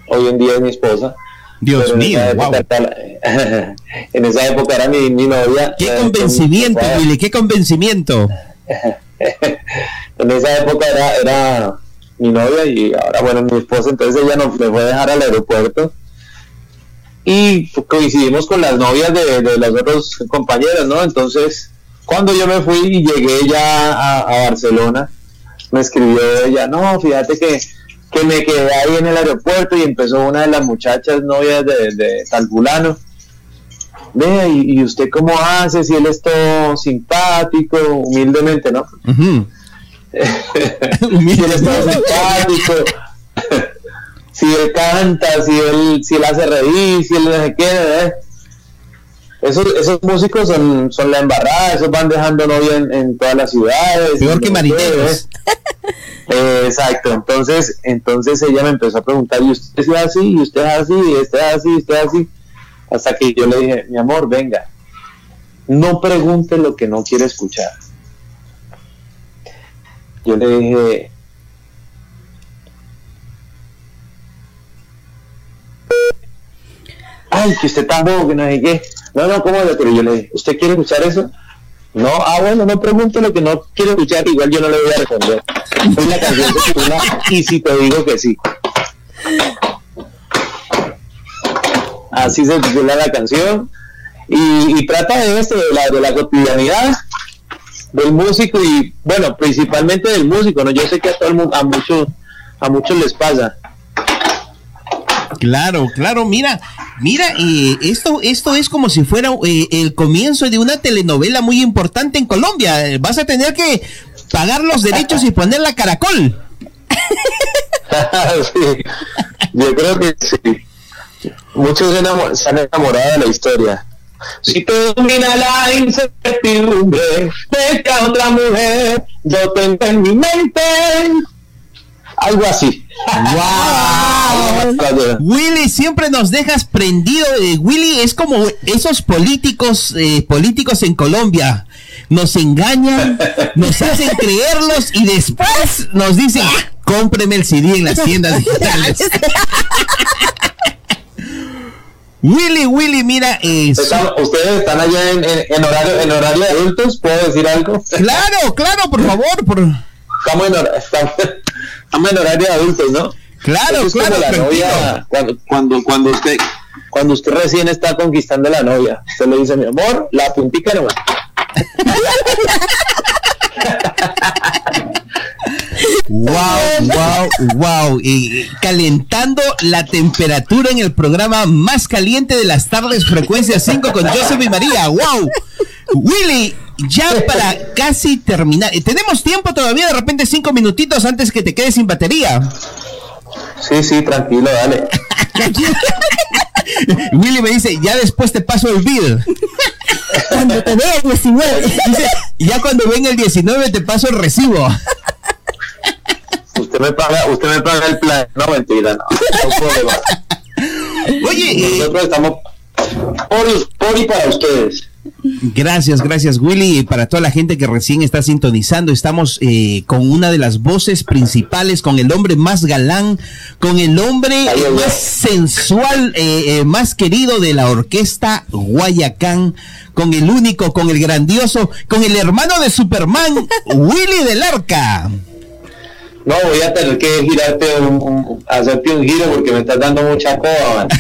hoy en día es mi esposa. Dios pero en mío, esa época era- en esa época era mi, mi novia. Qué eh, convencimiento, con- Willy, qué convencimiento. en esa época era, era mi novia y ahora bueno mi esposa, entonces ella nos me fue a dejar al aeropuerto y coincidimos con las novias de, de las otras compañeras, ¿no? Entonces cuando yo me fui y llegué ya a, Barcelona, me escribió ella, no, fíjate que, que me quedé ahí en el aeropuerto y empezó una de las muchachas novias de, de tal fulano. Ve, y, usted cómo hace, si él es todo simpático, humildemente, ¿no? Ujú. si él es todo simpático, si él canta, si él, si él hace reír, si él no sé qué, ¿eh? Esos, esos músicos son, son la embarrada, esos van dejando novia en, en todas las ciudades. Peor que marineros. Eh, exacto, entonces, entonces ella me empezó a preguntar, ¿y usted es así? ¿Y usted es así? ¿Y usted es así? ¿Y usted es así? Hasta que yo le dije, mi amor, venga, no pregunte lo que no quiere escuchar. Yo le dije, ay, que usted tampoco, que no sé qué. No, no, ¿cómo le? Pero yo le dije, ¿usted quiere escuchar eso? No, ah, bueno, no pregunte lo que no quiere escuchar, igual yo no le voy a responder. Es la canción que titula Y si te digo que sí. Así se titula la canción. Y, y trata de esto, de la, de la cotidianidad del músico y, bueno, principalmente del músico, ¿no? Yo sé que a todo el mundo, a muchos, a muchos les pasa. Claro, claro, mira, mira, eh, esto, esto es como si fuera eh, el comienzo de una telenovela muy importante en Colombia. Vas a tener que pagar los derechos y poner la caracol. Sí, yo creo que sí. Muchos se, enamo- se han enamorado de la historia. Si te domina la incertidumbre de que a otra mujer yo tengo en mi mente. Algo así. ¡Wow! Willy, siempre nos dejas prendido. eh, Willy es como esos políticos, eh, políticos en Colombia. Nos engañan, nos hacen creerlos y después nos dicen, cómpreme el CD en las tiendas digitales. Willy, Willy, mira, Están- ¿Ustedes están allá en, en- en horario, en horario de adultos? ¿Puedo decir algo? Claro, claro, por favor. Por... Estamos, en hor- estamos, estamos en horario de adultos, ¿no? Claro, Eso es claro, la tranquilo. novia, cuando, cuando, cuando usted cuando usted recién está conquistando a la novia. Usted le dice, mi amor, la puntica nomás. Wow, wow, wow. Eh, calentando la temperatura en el programa más caliente de las tardes, frecuencia 5 con Joseph y María. Wow. Willy, ya para casi terminar. eh, Tenemos tiempo todavía, de repente cinco minutitos antes que te quedes sin batería. Sí, sí, tranquilo, dale. Willy me dice, ya después te paso el bill. Cuando te vea el 19. Dice, ya cuando venga el 19 te paso el recibo. Usted me paga, usted me paga el plan. No, mentira, no. No. Oye, eh, nosotros estamos por, por y para ustedes. Gracias, gracias Willy. Y Para toda la gente que recién está sintonizando, estamos eh, con una de las voces principales, con el hombre más galán, con el hombre más sensual, eh, eh, más querido de la orquesta Guayacán, con el único, con el grandioso, con el hermano de Superman, Willy del Arca. No, voy a tener que girarte un, un- hacerte un giro porque me estás dando mucha coba.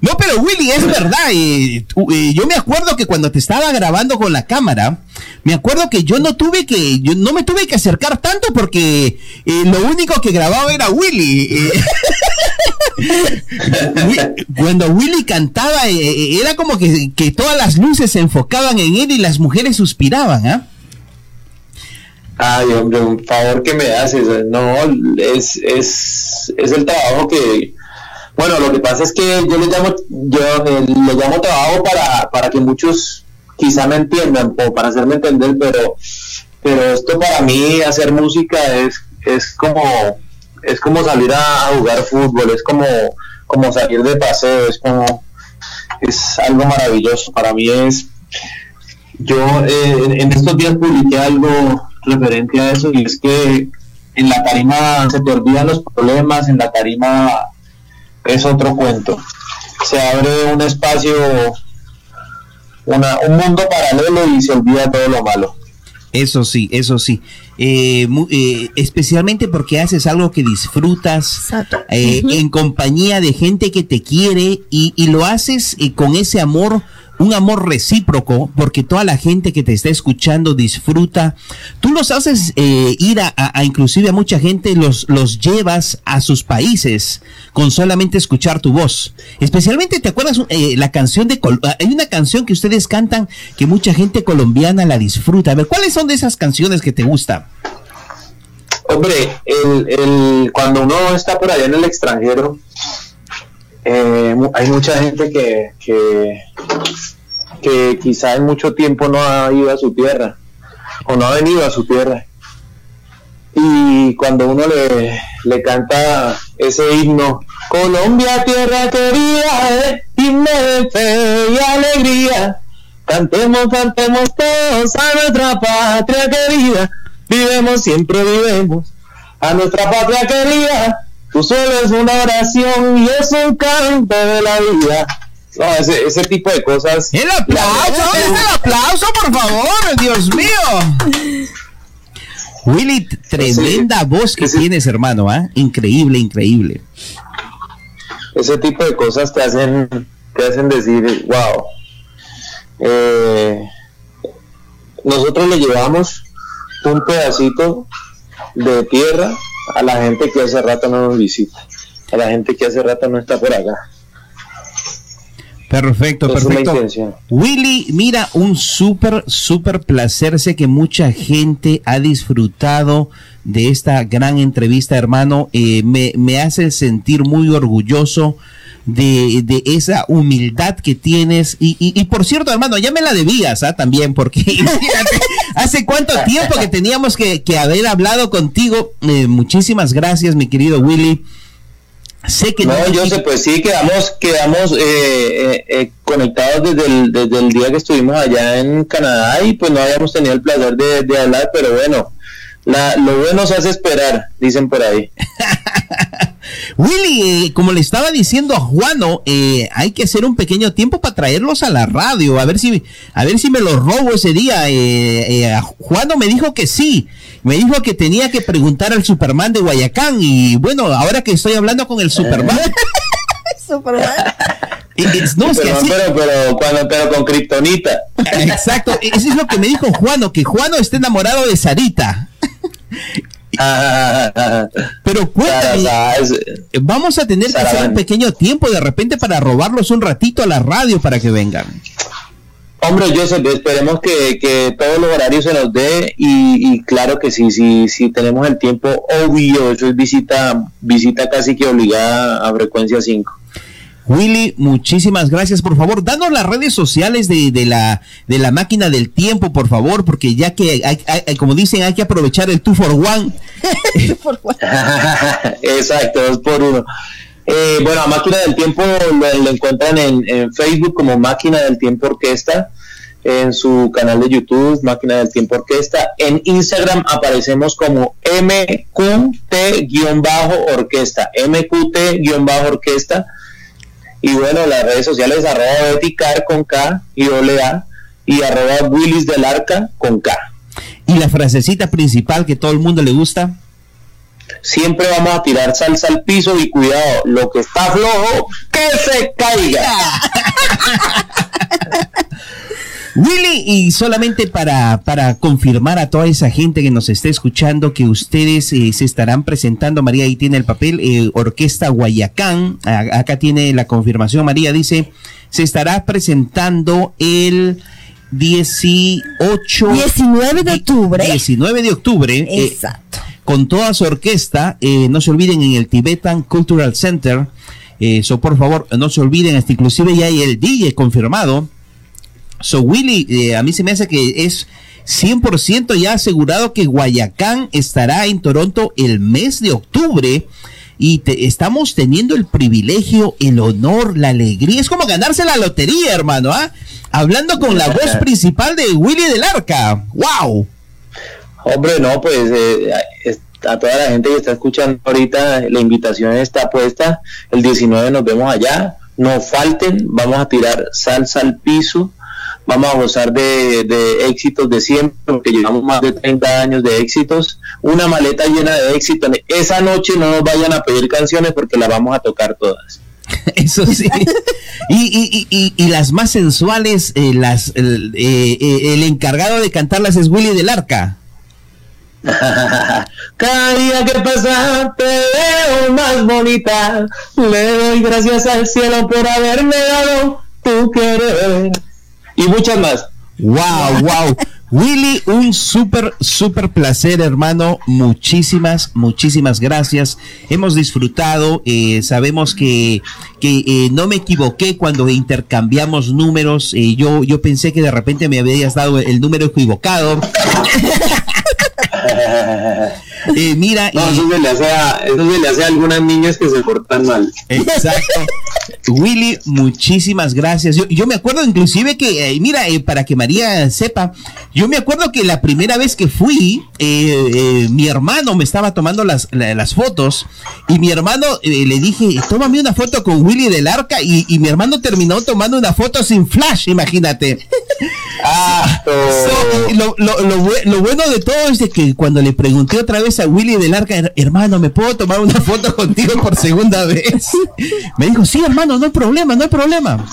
No, pero Willy, es verdad. yo me acuerdo que cuando te estaba grabando con la cámara, me acuerdo que yo no tuve que, yo no me tuve que acercar tanto porque eh, lo único que grababa era Willy. eh. Cuando Willy cantaba, eh, eh, era como que, que todas las luces se enfocaban en él y las mujeres suspiraban, ¿ah? Ay, hombre, un favor que me haces. No, es, es, es el trabajo que. Bueno, lo que pasa es que yo le llamo, yo eh, le llamo trabajo para, para que muchos quizá me entiendan o para hacerme entender, pero, pero esto para mí, hacer música es, es como, es como salir a, jugar fútbol, es como, como salir de paseo, es como, es algo maravilloso. Para mí es, yo eh, en estos días publiqué algo referente a eso y es que en la tarima se te olvidan los problemas, en la tarima es otro cuento. Se abre un espacio, una, un mundo paralelo y se olvida todo lo malo. Eso sí, eso sí. Eh, eh, especialmente porque haces algo que disfrutas eh, en compañía de gente que te quiere y, y lo haces eh, con ese amor, un amor recíproco, porque toda la gente que te está escuchando disfruta. Tú los haces eh, ir a, inclusive a mucha gente, los, los llevas a sus países con solamente escuchar tu voz. Especialmente, ¿te acuerdas eh, la canción de... Col- Hay una canción que ustedes cantan que mucha gente colombiana la disfruta. A ver, ¿cuáles son de esas canciones que te gustan? Hombre, el, el- cuando uno está por allá en el extranjero, eh, hay mucha gente que, que, que quizá en mucho tiempo no ha ido a su tierra o no ha venido a su tierra. Y cuando uno le, le canta ese himno, Colombia, tierra querida, fe y alegría, cantemos, cantemos todos a nuestra patria querida, vivemos, siempre vivemos, a nuestra patria querida, tú solo es una oración y es un canto de la vida. No, ese, ese tipo de cosas. ¡El aplauso! ¡Es el aplauso, por favor! ¡Dios mío! Willy, tremenda voz que tienes, hermano, ¿ah? Increíble, increíble. ese tipo de cosas te hacen te hacen decir wow Eh, nosotros le llevamos un pedacito de tierra a la gente que hace rato no nos visita a la gente que hace rato no está por acá Perfecto, Esa perfecto. Willy, mira, un súper, súper placer. Sé que mucha gente ha disfrutado de esta gran entrevista, hermano. Eh, me, me hace sentir muy orgulloso de, de esa humildad que tienes. Y, y, y por cierto, hermano, ya me la debías ¿ah? también, porque imagínate, hace cuánto tiempo que teníamos que, que haber hablado contigo. Eh, muchísimas gracias, mi querido Willy. Sé que no, yo sé, pues sí, quedamos, quedamos eh, eh, eh, conectados desde el, desde el día que estuvimos allá en Canadá y pues no habíamos tenido el placer de, de hablar, pero bueno, la, lo bueno se hace esperar, dicen por ahí. Willy, eh, como le estaba diciendo a Juano, eh, hay que hacer un pequeño tiempo para traerlos a la radio, a ver si, a ver si me los robo ese día. Eh, eh, Juano me dijo que sí, me dijo que tenía que preguntar al Superman de Guayacán y bueno, ahora que estoy hablando con el Superman. Superman. no, es que pero, así- pero, pero, cuando, pero con Kryptonita. Exacto, eso es lo que me dijo Juano, que Juano está enamorado de Sarita. Pero cuéntame, vamos a tener que hacer un pequeño tiempo de repente para robarlos un ratito a la radio para que vengan. Hombre, Joseph, esperemos que, que todos los horarios se nos dé y, y claro que sí, sí, sí tenemos el tiempo obvio, eso es visita, visita casi que obligada a frecuencia 5. Willy, muchísimas gracias. Por favor, danos las redes sociales de, de la, de la máquina del tiempo, por favor, porque ya que, hay, hay- como dicen, hay que aprovechar el 2 for 1. Exacto, dos por uno. Eh, bueno, a Máquina del Tiempo lo, lo encuentran en, en Facebook como Máquina del Tiempo Orquesta, en su canal de YouTube, Máquina del Tiempo Orquesta. En Instagram aparecemos como MQT-orquesta, MQT-orquesta. Y bueno, las redes sociales arroba Betty Car con K y doble A y arroba Willis del Arca con K. Y la frasecita principal que todo el mundo le gusta. Siempre vamos a tirar salsa al piso y cuidado, lo que está flojo, que se caiga. Willy, y solamente para, para confirmar a toda esa gente que nos esté escuchando que ustedes eh, se estarán presentando, María ahí tiene el papel, eh, Orquesta Guayacán, A- acá tiene la confirmación, María dice, se estará presentando el 18... 19 de octubre. 19 de octubre. eh, Exacto. con toda su orquesta, eh, no se olviden en el Tibetan Cultural Center, eso por favor, no se olviden, hasta inclusive ya hay el DJ confirmado. So Willy, eh, a mí se me hace que es 100% ya asegurado que Guayacán estará en Toronto el mes de octubre y te- estamos teniendo el privilegio, el honor, la alegría. Es como ganarse la lotería, hermano, ¿ah? Hablando con la voz principal de Willy del Arca. ¡Wow! Hombre, no, pues eh, a toda la gente que está escuchando ahorita, la invitación está puesta. El 19 nos vemos allá. No falten, vamos a tirar salsa al piso. Vamos a gozar de, de éxitos de siempre, porque llevamos más de 30 años de éxitos. Una maleta llena de éxitos. Esa noche no nos vayan a pedir canciones porque las vamos a tocar todas. Eso sí. Y, y- y- y- y las más sensuales, eh, las, el, eh, eh, el encargado de cantarlas es Willy del Arca. Cada día que pasa te veo más bonita. Le doy gracias al cielo por haberme dado tu querer. Y muchas más. Wow, wow. Willy, un súper, súper placer, hermano. Muchísimas, muchísimas gracias. Hemos disfrutado. eh, sabemos que, que eh, no me equivoqué cuando intercambiamos números. eh, yo, yo pensé que de repente me habías dado el número equivocado. Eh, mira, No, eso se, le hace a, eso se le hace a algunas niñas que se portan mal. Exacto. Willy, muchísimas gracias. Yo, yo me acuerdo inclusive que, eh, mira, eh, para que María sepa, yo me acuerdo que la primera vez que fui, eh, eh, mi hermano me estaba tomando las, la- las fotos y mi hermano le dije, tómame una foto con Willy del Arca y, y mi hermano terminó tomando una foto sin flash, imagínate. Ah, So, lo, lo- lo bue- lo bueno de todo es de que cuando le pregunté otra vez a Willy del Arca, "Her- hermano, ¿me puedo tomar una foto contigo por segunda vez? Me dijo, sí, hermano, no hay problema, no hay problema.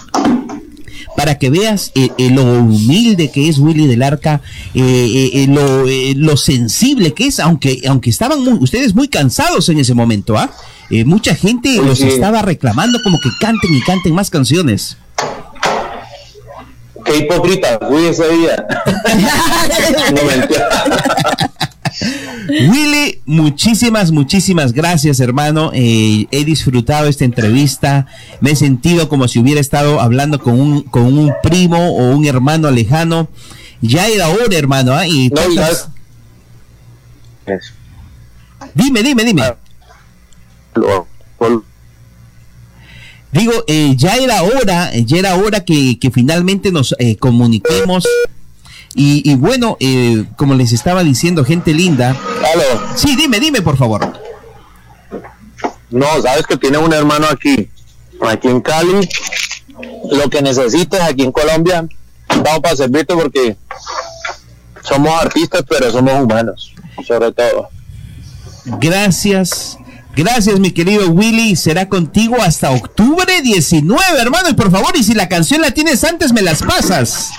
Para que veas eh, eh, lo humilde que es Willy del Arca, eh, lo, lo sensible que es, aunque, aunque estaban muy- ustedes muy cansados en ese momento, ¿ah? Mucha gente los estaba reclamando como que canten y canten más canciones. Qué hipócrita fui ese día. no mentira. Willy, muchísimas, muchísimas gracias, hermano. Eh, he disfrutado esta entrevista. Me he sentido como si hubiera estado hablando con un, con un primo o un hermano lejano. Ya era hora, hermano. ¿ah? Y No, tantas- Dime, dime, dime. Lo- Digo, eh, ya era hora, eh, ya era hora que, que finalmente nos eh, comuniquemos. Y, y bueno, eh, como les estaba diciendo, gente linda. Aló. Sí, dime, dime, por favor. No, sabes que tiene un hermano aquí, aquí en Cali. Lo que necesites aquí en Colombia, vamos para servirte porque somos artistas, pero somos humanos, sobre todo. Gracias. Gracias, mi querido Willy. Será contigo hasta octubre 19, hermano. Y por favor, y si la canción la tienes antes, me las pasas.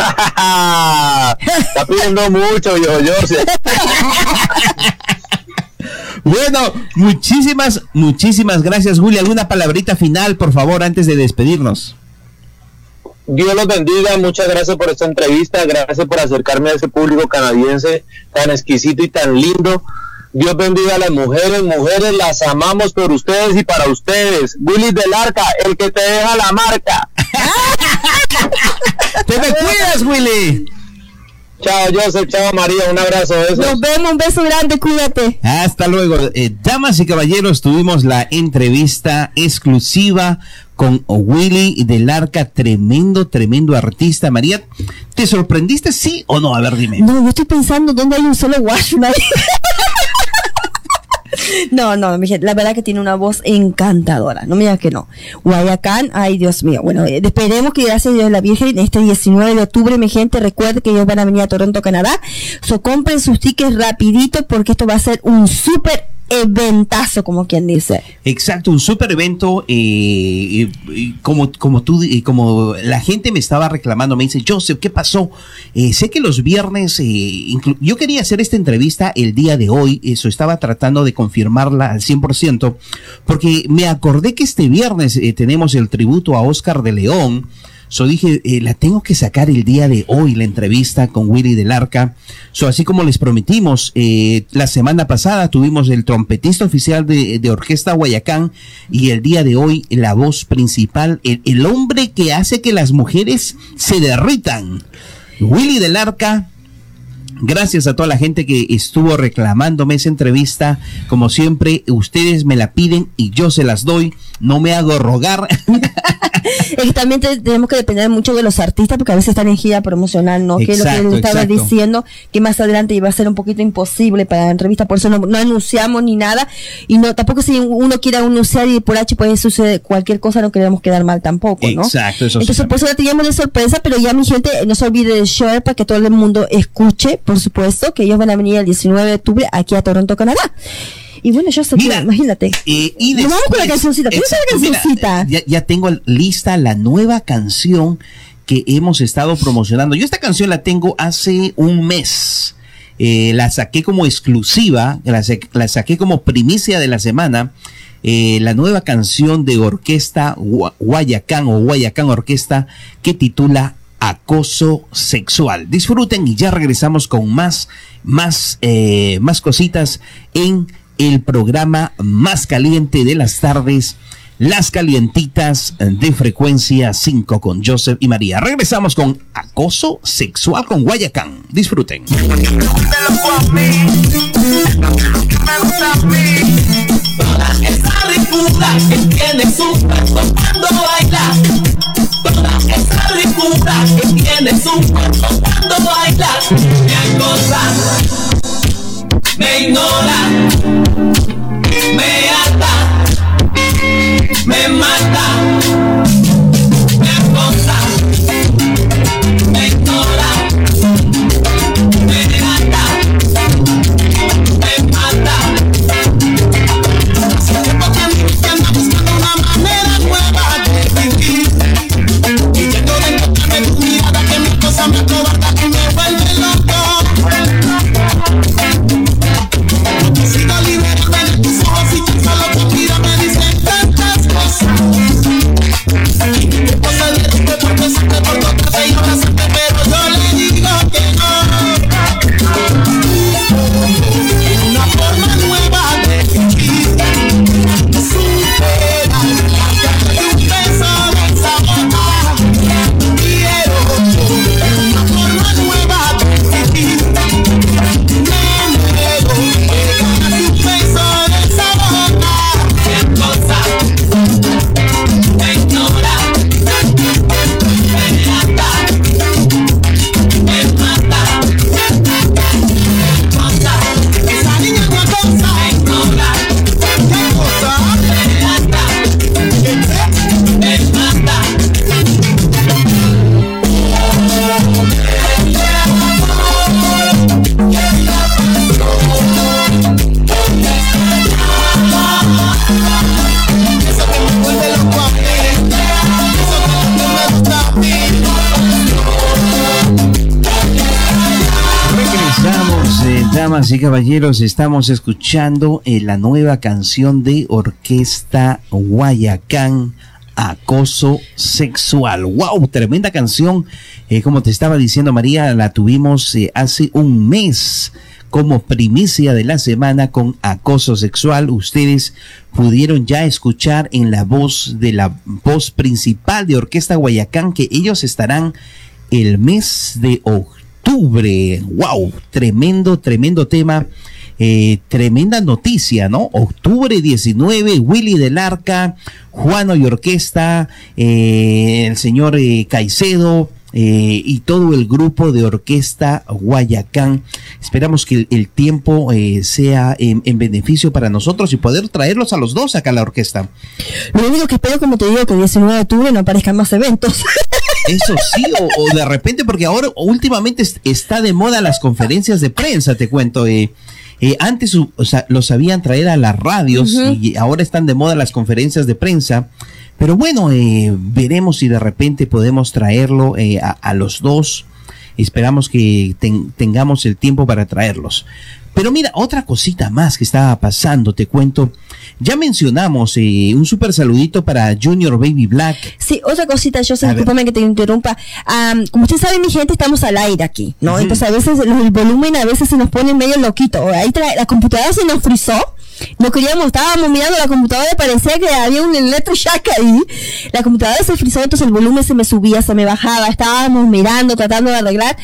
Está pidiendo mucho, yo, yo. Bueno, muchísimas, muchísimas gracias, Willy. ¿Alguna palabrita final, por favor, antes de despedirnos? Dios los bendiga, muchas gracias por esta entrevista, gracias por acercarme a ese público canadiense tan exquisito y tan lindo. Dios bendiga a las mujeres, mujeres las amamos por ustedes y para ustedes. Willy del Arca, el que te deja la marca. ¡Te me cuidas, Willy! Chao, Joseph, chao, María, un abrazo. besos. Nos vemos, un beso grande, cuídate. Hasta luego. Eh, damas y caballeros, tuvimos la entrevista exclusiva con Willy del Arca, tremendo, tremendo artista. María, ¿te sorprendiste sí o no? A ver, dime. No, yo estoy pensando dónde hay un solo ahí. No, no, mi gente, la verdad que tiene una voz encantadora, no me digas que no. Guayacán, ay Dios mío, bueno, eh, esperemos que gracias a Dios la Virgen este 19 de octubre, mi gente, recuerde que ellos van a venir a Toronto, Canadá, so compren sus tickets rapidito porque esto va a ser un súper eventazo, como quien dice. Exacto, un super evento. eh, como, como tú, como la gente me estaba reclamando, me dice, Joseph, ¿qué pasó? Eh, sé que los viernes, eh, yo quería hacer esta entrevista el día de hoy, eso estaba tratando de confirmarla al 100%, porque me acordé que este viernes tenemos el tributo a Oscar de León. So dije, eh, la tengo que sacar el día de hoy, la entrevista con Willy del Arca. So así como les prometimos, eh, la semana pasada tuvimos el trompetista oficial de, de Orquesta Guayacán y el día de hoy la voz principal, el, el hombre que hace que las mujeres se derritan. Willy del Arca, Gracias a toda la gente que estuvo reclamándome esa entrevista. Como siempre, ustedes me la piden y yo se las doy. No me hago rogar. Es que también te- tenemos que depender mucho de los artistas porque a veces están en gira promocional, ¿no? que es lo que estaba diciendo, que más adelante iba a ser un poquito imposible para la entrevista, por eso no, no anunciamos ni nada. Y no tampoco si uno quiere anunciar y por H puede suceder cualquier cosa, no queremos quedar mal tampoco, ¿no? Exacto, eso sí Entonces, por eso la teníamos de sorpresa, pero ya mi gente, no se olvide de share para que todo el mundo escuche, por supuesto, que ellos van a venir el 19 de octubre aquí a Toronto, Canadá. Y bueno, yo sé que, imagínate. Eh, y Nos vamos con la después- cancioncita. ¿Qué es la Exacto, mira, ya, ya tengo lista la nueva canción que hemos estado promocionando. Yo esta canción la tengo hace un mes. Eh, la saqué como exclusiva, la, sa- la saqué como primicia de la semana. Eh, la nueva canción de Orquesta Gua- Guayacán o Guayacán Orquesta que titula Acoso Sexual. Disfruten y ya regresamos con más, más, eh, más cositas en el programa más caliente de las tardes, Las Calientitas de Frecuencia 5 con Joseph y María. Regresamos con Acoso Sexual con Guayacán. Disfruten. Me ignora, me me mata. Mm-hmm. Damas y caballeros, estamos escuchando eh, la nueva canción de Orquesta Guayacán, Acoso Sexual. ¡Wow! Tremenda canción. Eh, como te estaba diciendo María, la tuvimos eh, hace un mes como primicia de la semana con acoso sexual. Ustedes pudieron ya escuchar en la voz de la voz principal de Orquesta Guayacán que ellos estarán el mes de octubre. ¡Wow! Tremendo, tremendo tema. Eh, tremenda noticia, ¿no? Octubre 19, Willy del Arca, Juano y Orquesta, eh, el señor eh, Caicedo, eh, y todo el grupo de orquesta Guayacán. Esperamos que el, tiempo eh, sea en, en beneficio para nosotros y poder traerlos a los dos acá a la orquesta. Lo único que espero, como te digo, que el 19 de octubre no aparezcan más eventos. Eso sí, o, o de repente, porque ahora últimamente es- está de moda las conferencias de prensa, te cuento. eh. Eh, antes o sea, los sabían traer a las radios y ahora están de moda las conferencias de prensa. Pero bueno, eh, veremos si de repente podemos traerlo eh, a, a los dos. Esperamos que ten- tengamos el tiempo para traerlos. Pero mira, otra cosita más que estaba pasando, te cuento. Ya mencionamos eh, un super saludito para Junior Baby Black. Sí, otra cosita, yo discúlpame que te interrumpa. Como usted sabe, mi gente, estamos al aire aquí, ¿no? Entonces a veces el volumen a veces se nos pone medio loquito. Ahí trae- la computadora se nos frizó. No queríamos, estábamos mirando la computadora y parecía que había un electroshock ahí. La computadora se frizó, entonces el volumen se me subía, se me bajaba. Estábamos mirando, tratando de arreglar.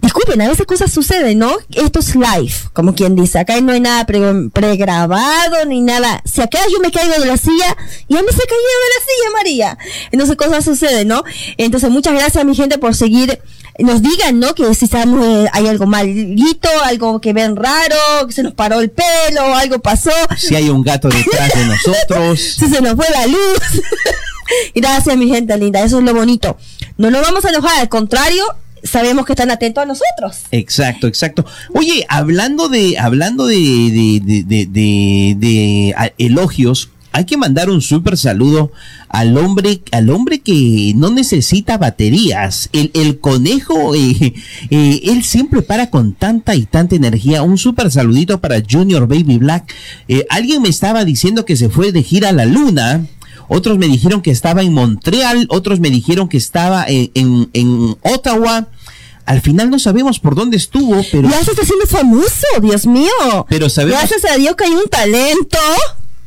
Disculpen, a veces cosas suceden, ¿no? Esto es live, como quien dice. Acá no hay nada pre- pregrabado ni nada. Si acá yo me caigo de la silla, ya me se cayó de la silla, María. Entonces cosas suceden, ¿no? Entonces muchas gracias a mi gente por seguir. Nos digan, ¿no? Que si estamos, eh, hay algo malito, algo que ven raro, que se nos paró el pelo, algo pasó. Si hay un gato detrás de nosotros. si se nos fue la luz. Gracias, mi gente linda. Eso es lo bonito. No nos vamos a enojar, al contrario, sabemos que están atentos a nosotros. Exacto, exacto. Oye, hablando de, hablando de, de, de, de- elogios, hay que mandar un súper saludo al hombre, al hombre que no necesita baterías. El, el conejo, eh, eh, él siempre para con tanta y tanta energía. Un súper saludito para Junior Baby Black. Eh, alguien me estaba diciendo que se fue de gira a la luna. Otros me dijeron que estaba en Montreal, otros me dijeron que estaba en, en, en Ottawa. Al final no sabemos por dónde estuvo, pero... Ya se está haciendo famoso, Dios mío. Pero sabemos- Gracias a Dios que hay un talento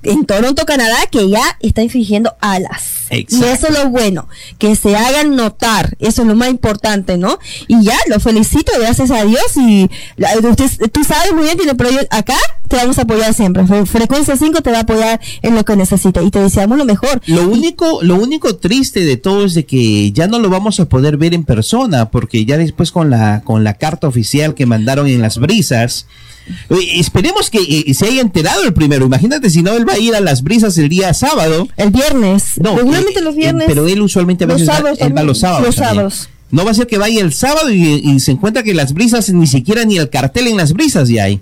en Toronto, Canadá, que ya está infringiendo alas. Exacto. Y eso es lo bueno, que se hagan notar, eso es lo más importante, ¿no? Y ya, lo felicito, gracias a Dios. Y la- usted- tú sabes muy bien que pero yo- acá te vamos a apoyar siempre. Fre- Frecuencia 5 te va a apoyar en lo que necesite y te deseamos lo mejor. Lo único, lo único triste de todo es de que ya no lo vamos a poder ver en persona, porque ya después con la, con la carta oficial que mandaron en las brisas, eh, esperemos que eh, se haya enterado el primero. Imagínate si no, él va a ir a las brisas el día sábado. El viernes. No, Regularmente eh, los eh, viernes. pero él usualmente a Los va- sábados él va los sábados. Los también. sábados. No va a ser que vaya el sábado y, y se encuentra que las brisas ni siquiera ni el cartel en las brisas ya hay.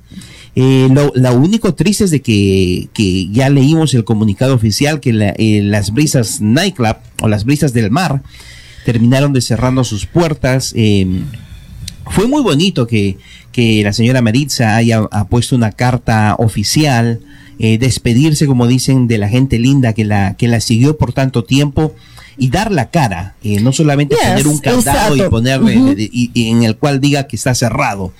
Eh, lo, lo único triste es de que, que ya leímos el comunicado oficial que la- eh, las brisas nightclub o las brisas del mar terminaron de cerrando sus puertas. eh, fue muy bonito que, que la señora Maritza haya ha puesto una carta oficial, eh, despedirse, como dicen, de la gente linda que la, que la siguió por tanto tiempo y dar la cara, eh, no solamente Yes, poner un candado y ponerle y en el cual diga que está cerrado.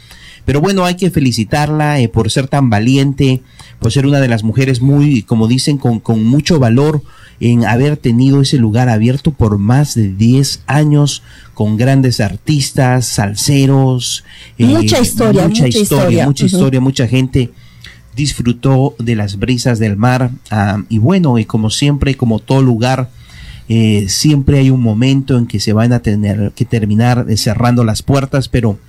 Pero bueno, hay que felicitarla eh, por ser tan valiente, por ser una de las mujeres muy, como dicen, con, con mucho valor en haber tenido ese lugar abierto por más de 10 años con grandes artistas, salseros. eh, Mucha historia, mucha mucha historia, historia. mucha historia, mucha gente disfrutó de las brisas del mar. ah, y bueno, y como siempre, como todo lugar, eh, siempre hay un momento en que se van a tener que terminar cerrando las puertas, pero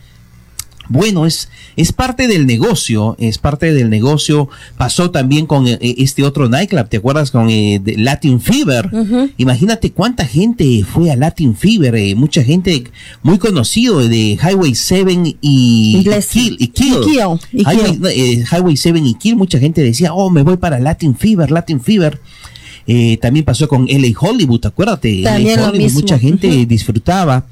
bueno, es, es parte del negocio, es parte del negocio. Pasó también con eh, este otro nightclub, ¿te acuerdas? Con eh, de Latin Fever. Imagínate cuánta gente fue a Latin Fever, eh, mucha gente muy conocido de Highway 7 y, y Kill. Y Kill. Y Kill, y Highway, Kill. eh, Highway 7 y Kill, mucha gente decía, oh, me voy para Latin Fever, Latin Fever. Eh, también pasó con LA Hollywood, acuérdate. También LA lo Hollywood, mucha gente disfrutaba.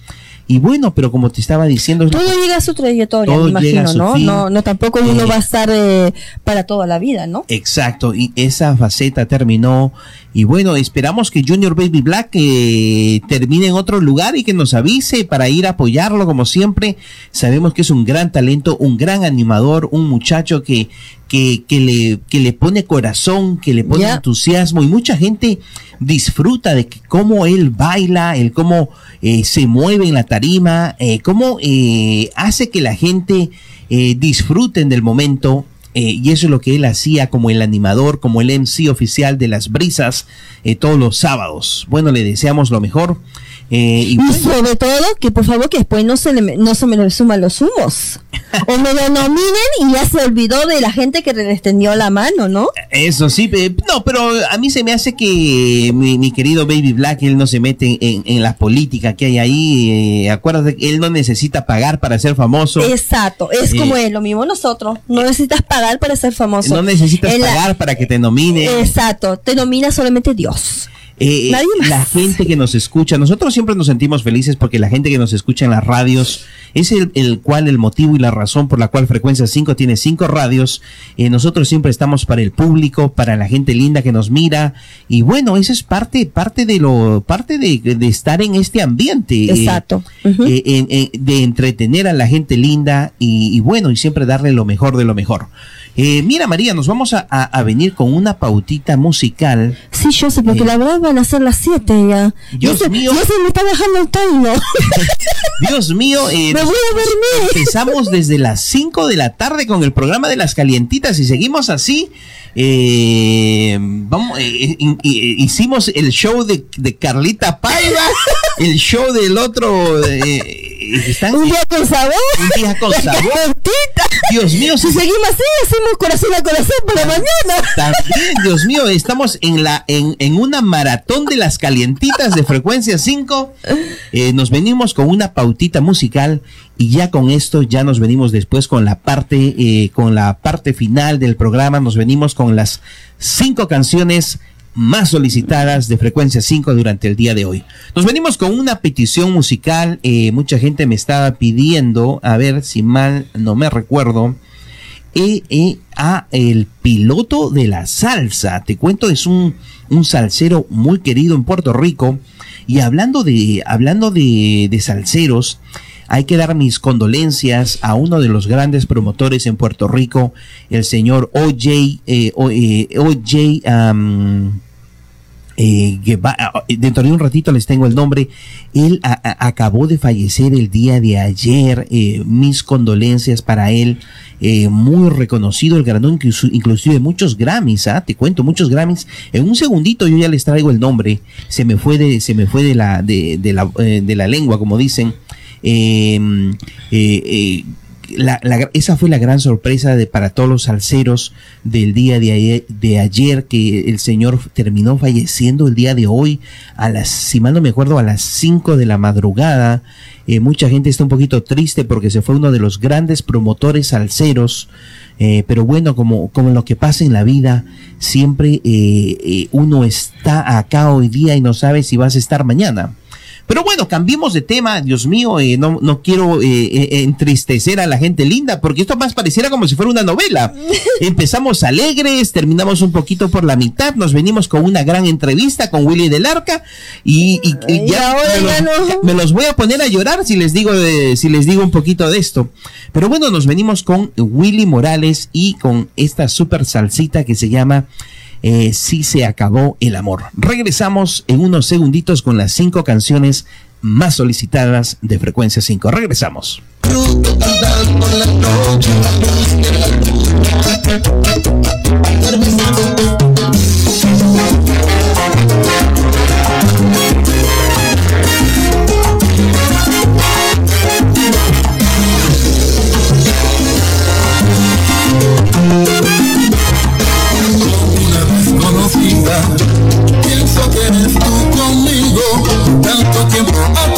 Y bueno, pero como te estaba diciendo, Todo llega a su trayectoria, Todo me llega a imagino, su ¿no? fin. No, no tampoco uno Eh, va a estar eh, para toda la vida, ¿no? Exacto, y esa faceta terminó. Y bueno, esperamos que Junior Baby Black eh, termine en otro lugar y que nos avise para ir a apoyarlo como siempre. Sabemos que es un gran talento, un gran animador, un muchacho que, que, que, le, que le pone corazón, que le pone entusiasmo y mucha gente disfruta de que cómo él baila, el cómo eh, se mueve en la tarima, eh, cómo eh, hace que la gente disfruten del momento. Eh, y eso es lo que él hacía como el animador, como el MC oficial de las brisas eh, todos los sábados. Bueno, le deseamos lo mejor. Eh, y sobre todo, que por favor que después no se, le, no se me le suman los humos. o me lo nominen y ya se olvidó de la gente que le extendió la mano, ¿no? Eso sí, no, pero a mí se me hace que mi, mi querido Baby Black, él no se mete en, en la política que hay ahí. eh, acuérdate que él no necesita pagar para ser famoso. Exacto, es Eh, como es, lo mismo nosotros. No necesitas pagar para ser famoso. No necesitas pagar para que te nomine. Exacto, te nomina solamente Dios. Eh. La gente que nos escucha, nosotros siempre nos sentimos felices porque la gente que nos escucha en las radios es el, el cual, el motivo y la razón por la cual Frecuencia 5 tiene cinco radios. Eh, nosotros siempre estamos para el público, para la gente linda que nos mira. Y bueno, eso es parte, parte de lo, parte de, de estar en este ambiente. eh, Exacto. eh, de entretener a la gente linda y, y bueno, y siempre darle lo mejor de lo mejor. Eh, mira, María, nos vamos a, a- a venir con una pautita musical. Sí, yo sé, porque la verdad van a ser las 7 ya. Dios se- mío. Se me está dejando el Dios mío, eh, Empezamos desde las 5 de la tarde con el programa de las calientitas y seguimos así. eh, vamos, eh, in- i- hicimos el show de, de Carlita Paiva, el show del otro. eh, están- Un día con sabor. Un día con La sabor. Dios mío, Si seguimos así, hacemos corazón a corazón por la mañana. También, Dios mío, estamos en la en, en una maratón de las calientitas de frecuencia 5. Eh, nos venimos con una pautita musical y ya con esto ya nos venimos después con la parte eh, con la parte final del programa. Nos venimos con las cinco canciones más solicitadas de frecuencia 5 durante el día de hoy. Nos venimos con una petición musical. eh, mucha gente me estaba pidiendo, a ver si mal no me recuerdo eh, eh, a el piloto de la salsa. Te cuento, es un, un salsero muy querido en Puerto Rico. Y hablando de, hablando de, de salseros, hay que dar mis condolencias a uno de los grandes promotores en Puerto Rico, el señor OJ, eh, O- eh, OJ, am, eh, Gueva- ah, dentro de un ratito les tengo el nombre. Él a- a- acabó de fallecer el día de ayer. eh, mis condolencias para él. eh, muy reconocido, el ganador inclusive muchos Grammys, ¿ah? te cuento, muchos Grammys. En un segundito yo ya les traigo el nombre. Se me fue de, se me fue de la, de, la, de la lengua, como dicen. Eh, eh, eh, esa fue la gran sorpresa de, para todos los salseros del día de ayer, de ayer, que el señor terminó falleciendo el día de hoy, a las, si mal no me acuerdo, a las 5 de la madrugada. Eh, mucha gente está un poquito triste porque se fue uno de los grandes promotores salseros. Eh, pero bueno, como, como lo que pasa en la vida, siempre uno está acá hoy día y no sabe si vas a estar mañana. Pero bueno, cambiemos de tema, Dios mío, eh, no, no quiero eh, eh, entristecer a la gente linda, porque esto más pareciera como si fuera una novela. Empezamos alegres, terminamos un poquito por la mitad, nos venimos con una gran entrevista con Willy del Arca y, y- y Y ya, me, ya los, no. me los voy a poner a llorar si les digo de- si les digo un poquito de esto. Pero bueno, nos venimos con Willy Morales y con esta super salsita que se llama eh, Si se acabó el amor. Regresamos en unos segunditos con las cinco canciones más solicitadas de Frecuencia 5. Regresamos. Pienso que eres tú conmigo, tanto tiempo a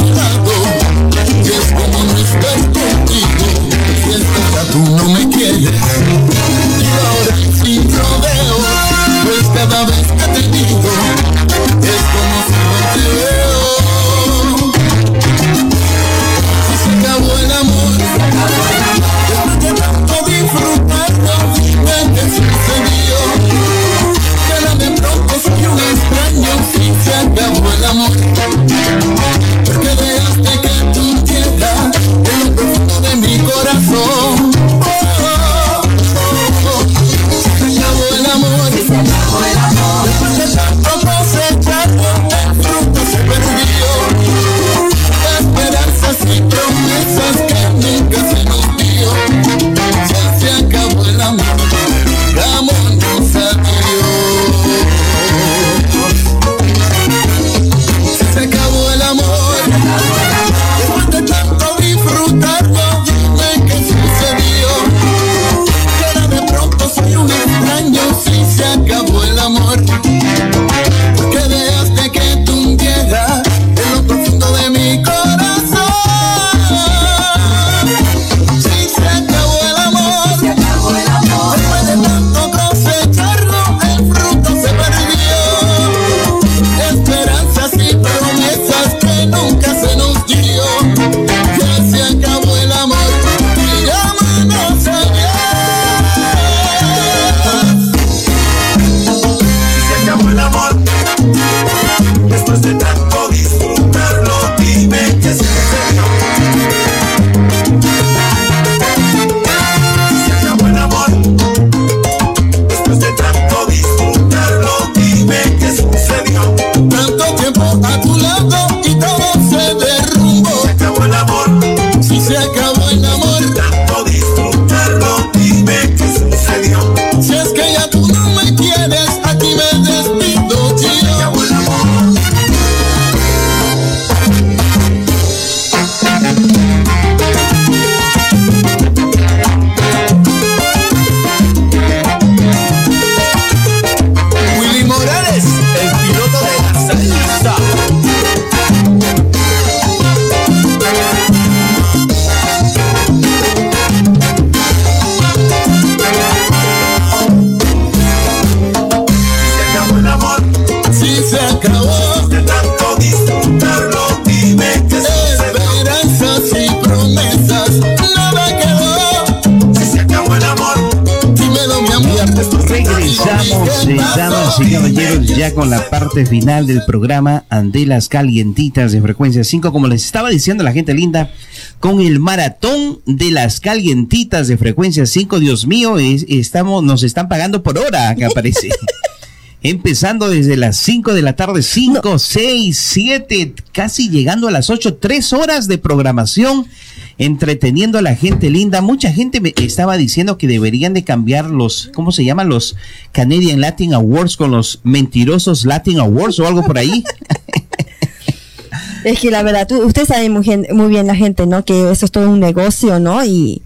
parte final del programa Andelas Calientitas de Frecuencia 5. Como les estaba diciendo la gente linda, con el maratón de las calientitas de Frecuencia 5, Dios mío, es- estamos, nos están pagando por hora, que aparece. Empezando desde las 5 de la tarde, 5, 6, 7, casi llegando a las 8, 3 horas de programación, entreteniendo a la gente linda. Mucha gente me estaba diciendo que deberían de cambiar los, ¿cómo se llaman? Los Canadian Latin Awards con los mentirosos Latin Awards o algo por ahí. Es que la verdad, tú- usted sabe muy, muy bien la gente, ¿no? Que eso es todo un negocio, ¿no? Y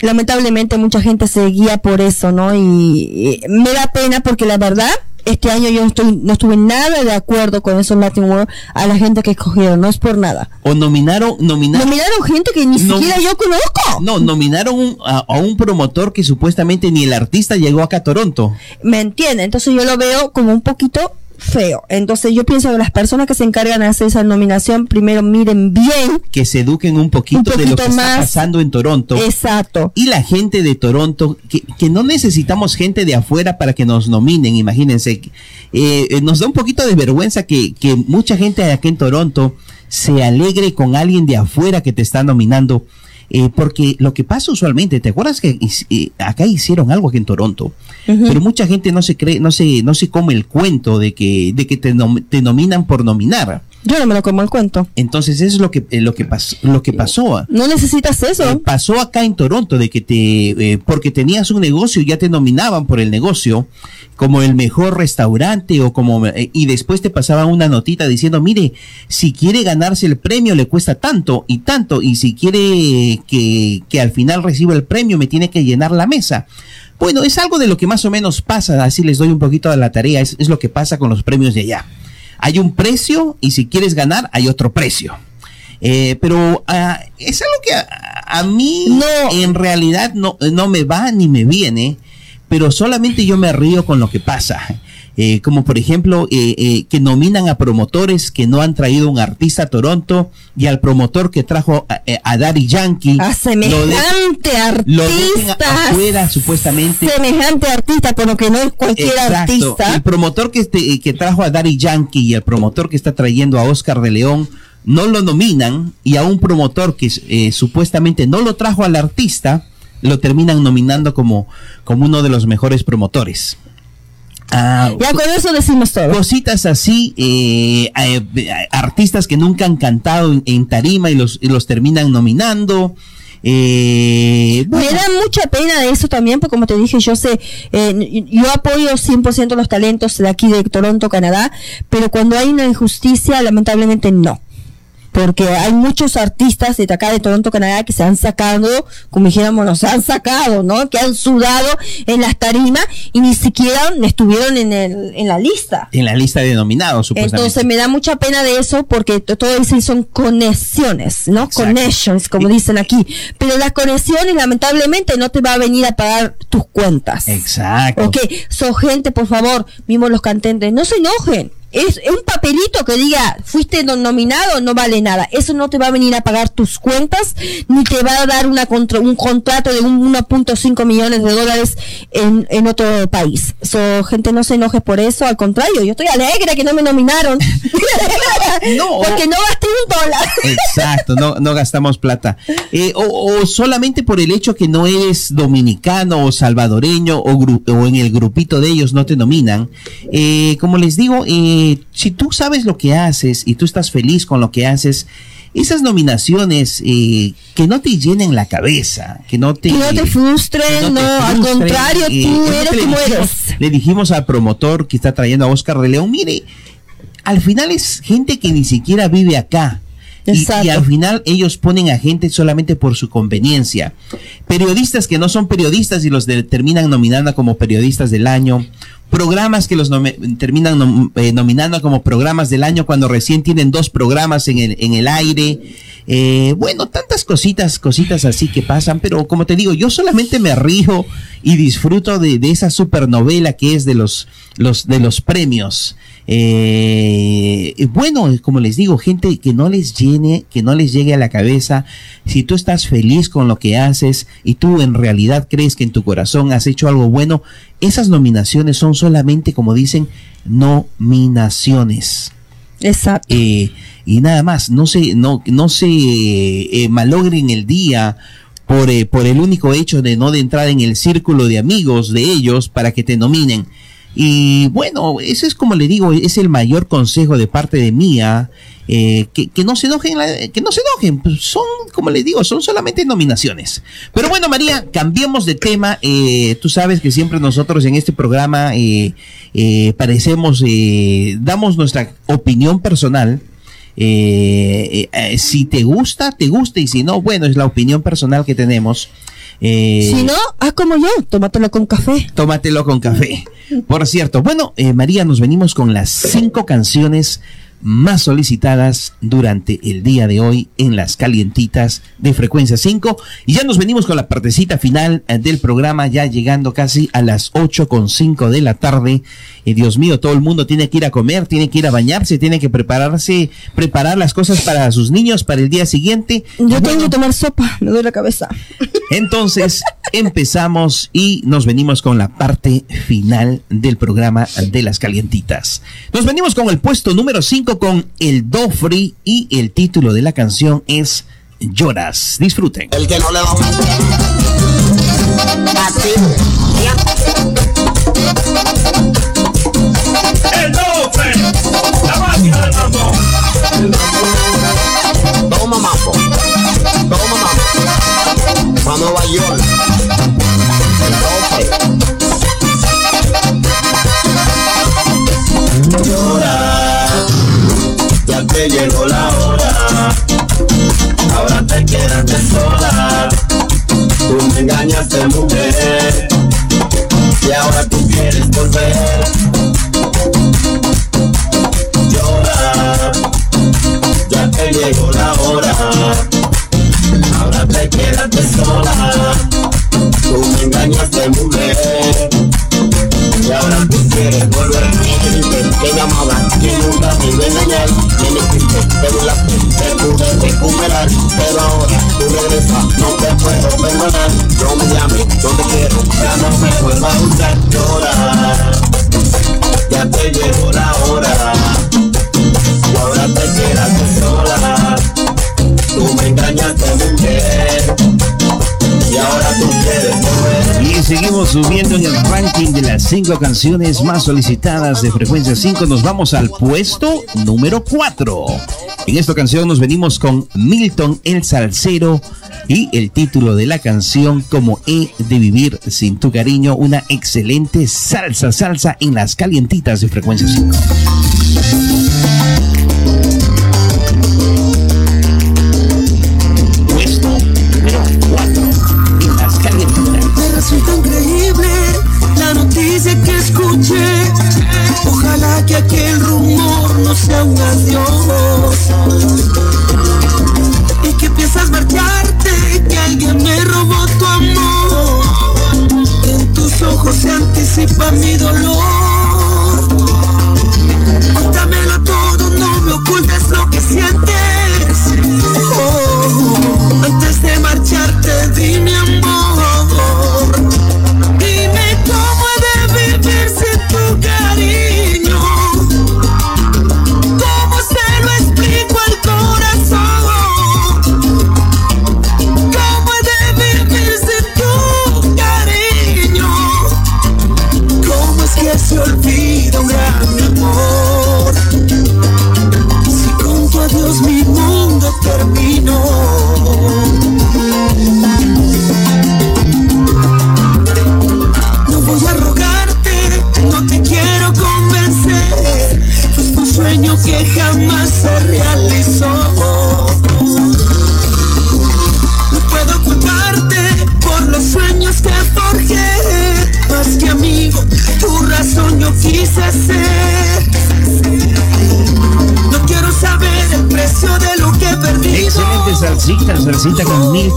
lamentablemente mucha gente se guía por eso, ¿no? Y me da pena porque la verdad, este año yo no, estoy, no estuve nada de acuerdo con esos Latin World a la gente que escogieron, no es por nada. O nominaron, nominaron. Nominaron gente que ni No. siquiera yo conozco. No, nominaron un- a, a un promotor que supuestamente ni el artista llegó acá a Toronto. ¿Me entiende? Entonces yo lo veo como un poquito feo. Entonces yo pienso que las personas que se encargan de hacer esa nominación primero miren bien. que se eduquen un poquito, Un de lo que está pasando en Toronto. Exacto. Y la gente de Toronto, que, que no necesitamos gente de afuera para que nos nominen, imagínense. Eh, nos da un poquito de vergüenza que, que mucha gente aquí en Toronto se alegre con alguien de afuera que te está nominando. Eh, porque lo que pasa usualmente, ¿te acuerdas que eh, acá hicieron algo aquí en Toronto? Pero mucha gente no se cree, no se, no se come el cuento de que, de que te, nom- te nominan por nominar. Yo no me lo como el cuento. Entonces eso es lo que, eh, lo que, pas- lo que pasó. No necesitas eso. Eh, pasó acá en Toronto de que te, eh, porque tenías un negocio, ya te nominaban por el negocio como el mejor restaurante o como, eh, y después te pasaban una notita diciendo, mire, si quiere ganarse el premio le cuesta tanto y tanto, y si quiere que, que al final reciba el premio me tiene que llenar la mesa. Bueno, es algo de lo que más o menos pasa, así les doy un poquito de la tarea, es, es lo que pasa con los premios de allá. Hay un precio y si quieres ganar hay otro precio. Eh, pero ah, es algo que a, a mí en realidad no, no me va ni me viene, pero solamente yo me río con lo que pasa. Eh, como por ejemplo, eh, eh, que nominan a promotores que no han traído un artista a Toronto y al promotor que trajo a, eh, a Daddy Yankee. A semejante artista. afuera supuestamente. Semejante artista, pero que no es cualquier Exacto. artista. El promotor que, este, que trajo a Daddy Yankee y el promotor que está trayendo a Oscar de León no lo nominan y a un promotor que eh, supuestamente no lo trajo al artista lo terminan nominando como, como uno de los mejores promotores. Ah, Ya con eso decimos todo. Cositas así, eh, eh, eh, artistas que nunca han cantado en, en tarima y los, y los terminan nominando. Eh, Me da mucha pena de eso también, porque como te dije, yo sé, eh, yo apoyo 100% los talentos de aquí de Toronto, Canadá, pero cuando hay una injusticia, lamentablemente no. Porque hay muchos artistas de acá de Toronto, Canadá, que se han sacado, como dijéramos, nos han sacado, ¿no? Que han sudado en las tarimas y ni siquiera estuvieron en, el, en la lista. en la lista de nominados, supuestamente. Entonces me da mucha pena de eso porque to- todo eso son conexiones, ¿no? Connections, como dicen aquí. Pero las conexiones lamentablemente no te va a venir a pagar tus cuentas. Exacto. Ok, son gente, por favor, mismos los cantantes, no se enojen. Es un papelito que diga, fuiste no- nominado, no vale nada. Eso no te va a venir a pagar tus cuentas, ni te va a dar una contra- un contrato de un 1.5 millones de dólares en, en otro país. So, gente, no se enoje por eso, al contrario, yo estoy alegre que no me nominaron. No. Porque no gasté un dólar. Exacto, no, no gastamos plata. Eh, o, o solamente por el hecho que no eres dominicano o salvadoreño o, gru- o en el grupito de ellos no te nominan. Eh, como les digo, eh, si tú sabes lo que haces y tú estás feliz con lo que haces, esas nominaciones eh, que no te llenen la cabeza, que no te, Que no te frustren, no, al frustren, contrario, eh, tú eres le como dijimos- eres. Le dijimos al promotor que está trayendo a Oscar de León, mire, al final es gente que ni siquiera vive acá. Y, y al final ellos ponen a gente solamente por su conveniencia. Periodistas que no son periodistas y los de- terminan nominando como periodistas del año. Programas que los terminan eh, nominando como programas del año cuando recién tienen dos programas en el, en el aire. Eh, bueno, tantas cositas, cositas así que pasan, pero como te digo, yo solamente me río y disfruto de, de esa supernovela que es de los, los, de los premios. Eh, bueno, como les digo, gente que no les llene, que no les llegue a la cabeza, si tú estás feliz con lo que haces y tú en realidad crees que en tu corazón has hecho algo bueno, esas nominaciones son solamente, como dicen, nominaciones. Exacto. Eh, y nada más, no se, no, no se eh, malogren el día por, por el único hecho de no de entrar en el círculo de amigos de ellos para que te nominen. Y bueno, eso es como le digo, es el mayor consejo de parte de mía, eh, que, que no se enojen, que no se enojen, pues son, como le digo, son solamente nominaciones. Pero bueno, María, cambiemos de tema. eh, tú sabes que siempre nosotros en este programa eh, parecemos, damos nuestra opinión personal. Si te gusta, te gusta, y si no, bueno, es la opinión personal que tenemos. Eh, Si no, haz como yo, tómatelo con café. Tómatelo con café. Por cierto, bueno, eh, María, nos venimos con las cinco canciones más solicitadas durante el día de hoy en las calientitas de frecuencia 5 y ya nos venimos con la partecita final eh, del programa ya llegando casi a las 8 con 5 de la tarde y Dios mío todo el mundo tiene que ir a comer tiene que ir a bañarse tiene que prepararse preparar las cosas para sus niños para el día siguiente Yo tengo que tomar sopa, me duele la cabeza. entonces empezamos y nos venimos con la parte final del programa de las calientitas. Nos venimos con el puesto número 5 con el Do Free y el título de la canción es Lloras. Disfruten. El que no le va Así. El dope, la máquina del mambo. Toma mambo. Toma mambo. Pa' Nueva York. El dope. Te llegó la hora. Ahora te quedaste sola. Tú me engañaste, mujer. Y ahora tú quieres volver. Llora, ya te llegó la hora. Ahora te quedaste sola. Tú me engañaste, mujer. Y ahora tú quieres volver que me amaba, que nunca me iba a engañar. Me mentiste, te burlaste, te pude recuperar. Pero ahora tú regresas, no te puedo perdonar. No me llames, no te quiero, ya no me vuelvas a usar. Llorar, ya te llegó la hora. Y ahora te quedaste sola. Tú me engañaste, mujer. Y ahora tú quieres. Y seguimos subiendo en el ranking de las cinco canciones más solicitadas de frecuencia 5. Nos vamos al puesto número 4. En esta canción nos venimos con Milton el Salsero y el título de la canción Como he de vivir sin tu cariño. Una excelente salsa, salsa en las calientitas de frecuencia 5. Se anticipa mi dolor.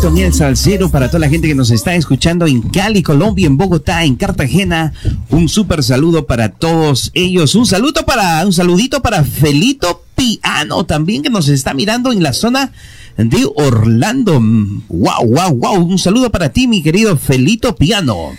Con Milton y el salsero para toda la gente que nos está escuchando en Cali, Colombia, en Bogotá, en Cartagena. Un súper saludo para todos ellos. Un saludo para, un saludito para Felito Piano también que nos está mirando en la zona de Orlando. Wow, wow, wow. Un saludo para ti, mi querido Felito Piano.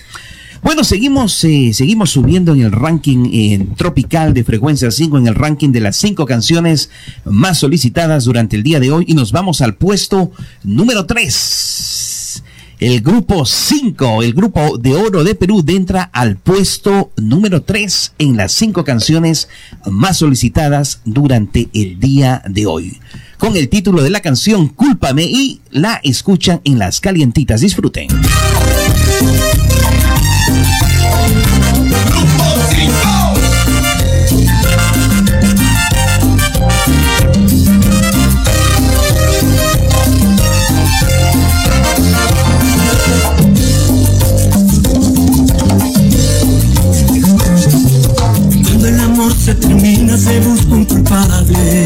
Bueno, seguimos, eh, seguimos subiendo en el ranking en tropical de frecuencia 5, en el ranking de las cinco canciones más solicitadas durante el día de hoy y nos vamos al puesto número 3. El grupo 5, el grupo de oro de Perú, entra al puesto número 3 en las cinco canciones más solicitadas durante el día de hoy. Con el título de la canción Cúlpame y la escuchan en las calientitas. Disfruten. Se termina se busca un culpable.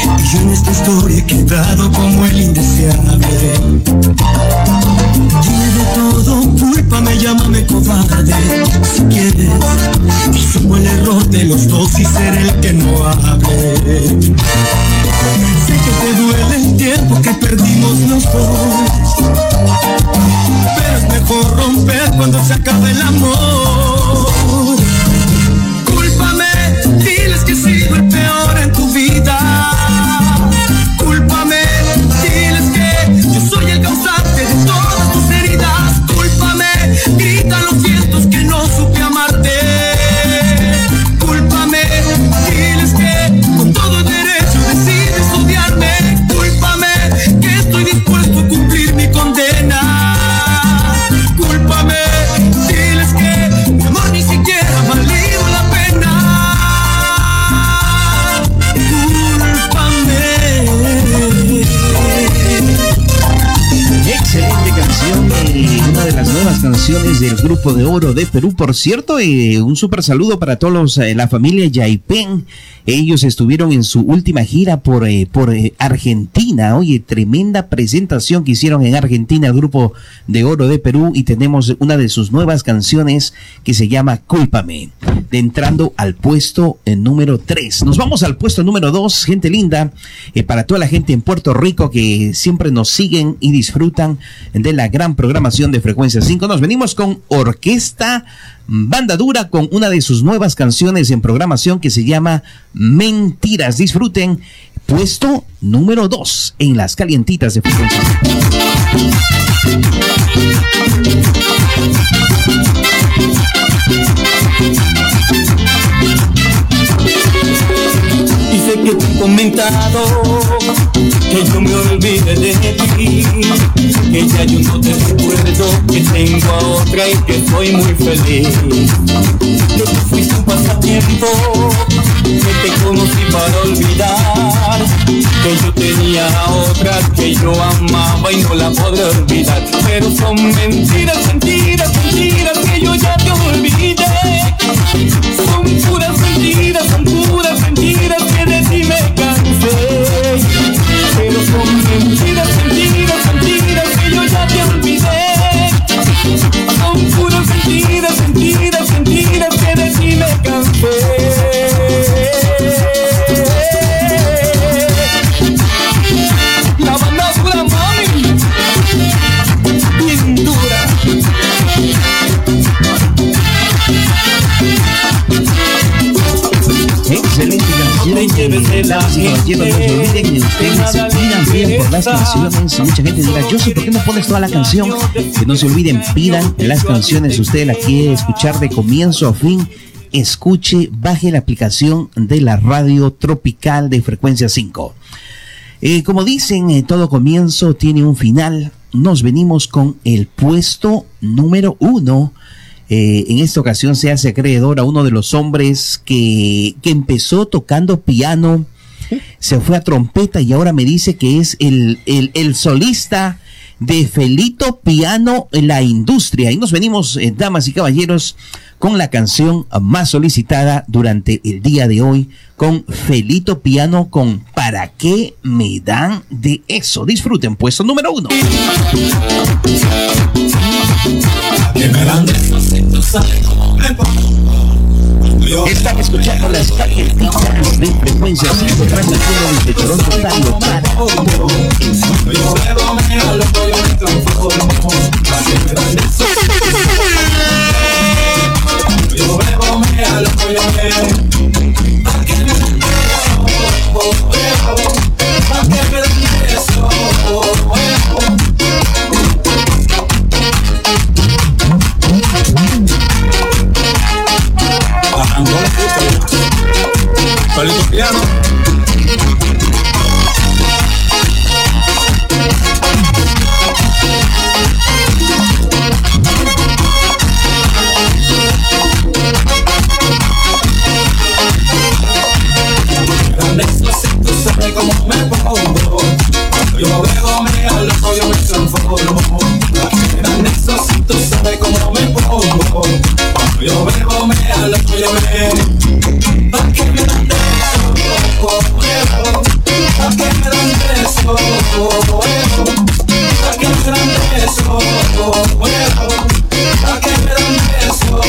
Y yo en esta historia he quedado como el indeseable. Tiene de todo, cúlpame, llámame cobarde. Si quieres, asumo el error de los dos y seré el que no hable. Sé que te duele el tiempo que perdimos los dos Pero es mejor romper cuando se acaba el amor canciones del grupo de oro de Perú. Por cierto, eh, un super saludo para todos los, eh, la familia Yaipen. Ellos estuvieron en su última gira por, eh, por eh, Argentina. Oye, tremenda presentación que hicieron en Argentina el grupo de oro de Perú y tenemos una de sus nuevas canciones que se llama Cúlpame, entrando al puesto eh, número 3. Nos vamos al puesto número 2, gente linda, para toda la gente en Puerto Rico que siempre nos siguen y disfrutan de la gran programación de Frecuencia 5. Nos venimos con Orquesta Banda Dura con una de sus nuevas canciones en programación que se llama Mentiras. Disfruten puesto número 2 en las calientitas de Frecuencia 5. Y sé que te he comentado que yo me olvide de ti, que ya yo no te recuerdo, que tengo a otra y que soy muy feliz. Que tú fuiste un pasatiempo, que te conocí para olvidar, que yo tenía a otra que yo amaba y no la podré olvidar. Pero son mentiras, mentiras, mentiras que yo ya te olvidé. Son puras mentiras, son puras mentiras Excelente canción. y caballeros, no se olviden de ustedes se pidan, pidan por las canciones. Mucha gente dirá, yo sé por qué no pones toda la canción. Que no se olviden, pidan las canciones. Usted la quiere escuchar de comienzo a fin, escuche, baje la aplicación de la radio tropical de frecuencia 5. Eh, como dicen, eh, todo comienzo tiene un final. Nos venimos con el puesto número uno. Eh, en esta ocasión se hace acreedor a uno de los hombres que, que empezó tocando piano, se fue a trompeta y ahora me dice que es el, el, solista de Felito Piano en la industria. Y nos venimos, eh, damas y caballeros, con la canción más solicitada durante el día de hoy con Felito Piano con ¿Para qué me dan de eso? Disfruten, puesto número uno. Están escuchando las calletitas de frecuencia 5 transmitiendo desde Toronto, Ontario Yo puta. Solito piano. Dan eso si tú sabes cómo me pongo. Yo bebo, me aloco, yo me transformo. Dan eso si tú sabes cómo me pongo. Yo bebo, me aloco, yo me. ¿Pa' qué me dan de eso? ¿Pa' qué me dan de eso? ¿Pa' qué me dan de eso? ¿Pa' qué me dan de eso?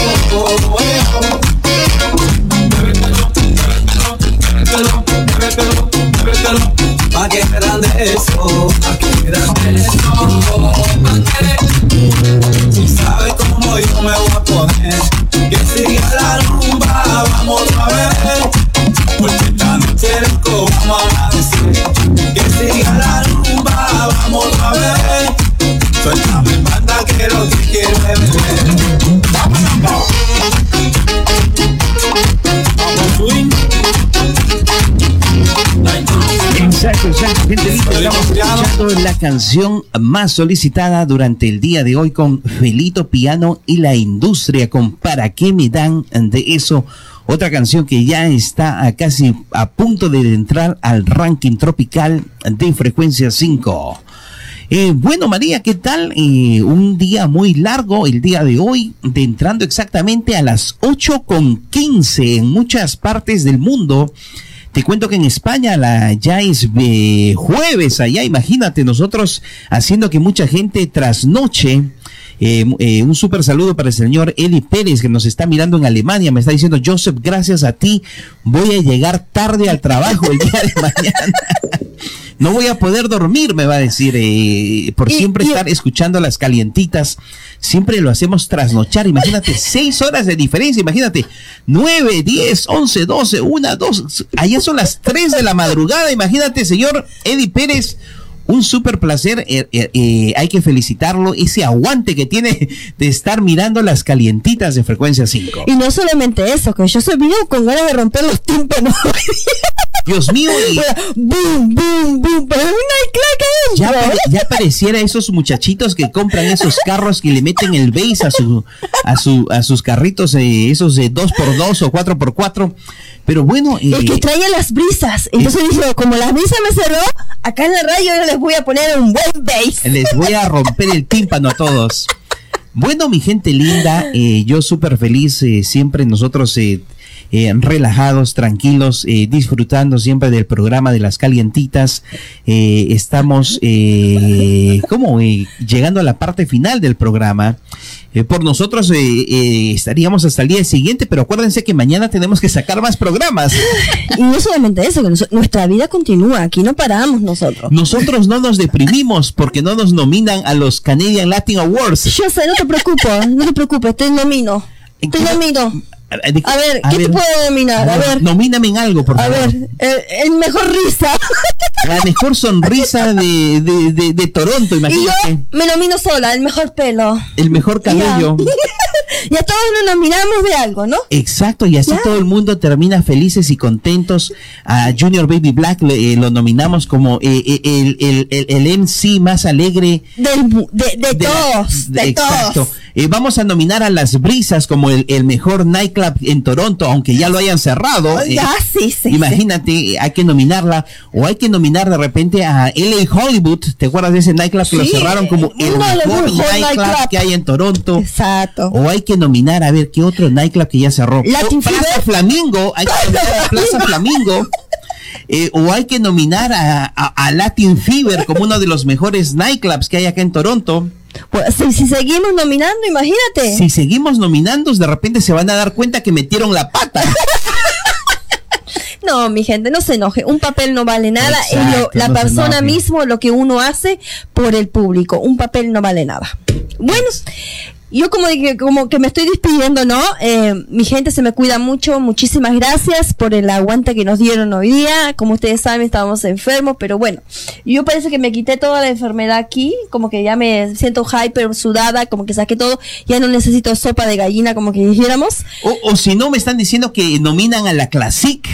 ¿Pa' qué me dan de eso? ¿Pa' qué me dan de eso? ¿Pa' qué? Tú sabes cómo yo me voy a poner Que siga la rumba, vamos a ver. Porque esta noche loco vamos a amanecer Que siga la rumba, vamos a ver. Suéltame banda que lo que quiero es Exacto, exacto. Gente linda, estamos escuchando la canción más solicitada durante el día de hoy con Felito Piano y la industria con ¿Para qué me dan de eso? Otra canción que ya está a casi a punto de entrar al ranking tropical de frecuencia 5. Eh, bueno, María, ¿qué tal? Eh, un día muy largo el día de hoy, de entrando exactamente a las 8 con 15 en muchas partes del mundo. Te cuento que en España la, ya es eh, jueves allá, imagínate, nosotros haciendo que mucha gente trasnoche. Eh, eh, un súper saludo para el señor Eli Pérez que nos está mirando en Alemania. Me está diciendo, Joseph, gracias a ti voy a llegar tarde al trabajo el día de mañana. No voy a poder dormir, me va a decir, eh, por siempre estar escuchando las calientitas. Siempre lo hacemos trasnochar. Imagínate, seis horas de diferencia. Imagínate, nueve, diez, once, doce, una, dos. Allá son las tres de la madrugada. Imagínate, señor Eddie Pérez. Un súper placer, eh, eh, eh, hay que felicitarlo, ese aguante que tiene de estar mirando las calientitas de frecuencia 5. Y no solamente eso, que yo soy vivo con ganas de romper los tímpanos. Dios mío, y boom, boom, boom, una ya, pare- ya pareciera esos muchachitos que compran esos carros que le meten el base a su a su a sus carritos eh, esos de 2x2 o 4x4 pero bueno eh, El que trae las brisas. Entonces dijo, como la brisa me cerró, acá en la radio yo les voy a poner un buen bass. les voy a romper el tímpano a todos bueno mi gente linda eh, yo súper feliz eh, siempre nosotros eh, relajados, tranquilos, eh, disfrutando siempre del programa de las calientitas. Eh, estamos eh, como eh, llegando a la parte final del programa. Por nosotros eh, eh, estaríamos hasta el día siguiente, pero acuérdense que mañana tenemos que sacar más programas. Y no solamente eso, que nuestra vida continúa, aquí no paramos nosotros. Nosotros no nos deprimimos porque no nos nominan a los Canadian Latin Awards. Yo sé, no te preocupes, no te preocupes, te nomino. Te nomino. A ver, A ¿qué te puedo nominar? A ver, Nomíname en algo, por a favor. ver, el, el mejor risa. La mejor sonrisa de, de, de, de Toronto, Y yo imagínate. me nomino sola, el mejor pelo. El mejor cabello. Ya todos nos nominamos de algo, ¿no? Exacto, y así Ya. todo el mundo termina felices y contentos. A Junior Baby Black le- eh, lo nominamos como eh, eh, el, el, el, el MC más alegre. Del, de, de, de la- todos, de, Exacto. todos. Eh, vamos a nominar a Las Brisas como el, el mejor nightclub en Toronto, aunque ya lo hayan cerrado. Ya, sí, sí. Imagínate, hay que nominarla. O hay que nominar de repente a LA Hollywood. ¿Te acuerdas de ese nightclub que lo cerraron como el de mejor mejor nightclub nightclub. que hay en Toronto? Exacto. O hay que nominar, a ver, ¿qué otro nightclub que ya cerró? Latin Plaza Fever. Flamingo, hay que nominar a Plaza Flamingo. Eh, o hay que nominar a, a- a Latin Fever como uno de los mejores nightclubs que hay acá en Toronto. Pues, si, si seguimos nominando, imagínate. Si seguimos nominando, de repente se van a dar cuenta que metieron la pata. No, mi gente, no se enoje. Un papel no vale nada. es lo- la no persona mismo, lo que uno hace por el público. Un papel no vale nada. Bueno, yo como, que- como que me estoy despidiendo, ¿no? Eh, mi gente se me cuida mucho. Muchísimas gracias por el aguante que nos dieron hoy día. Como ustedes saben, estábamos enfermos, pero bueno, yo parece que me quité toda la enfermedad aquí. Como que ya me siento hyper sudada, como que saqué todo. Ya no necesito sopa de gallina, como que dijéramos. O, o si no, me están diciendo que nominan a la Classic.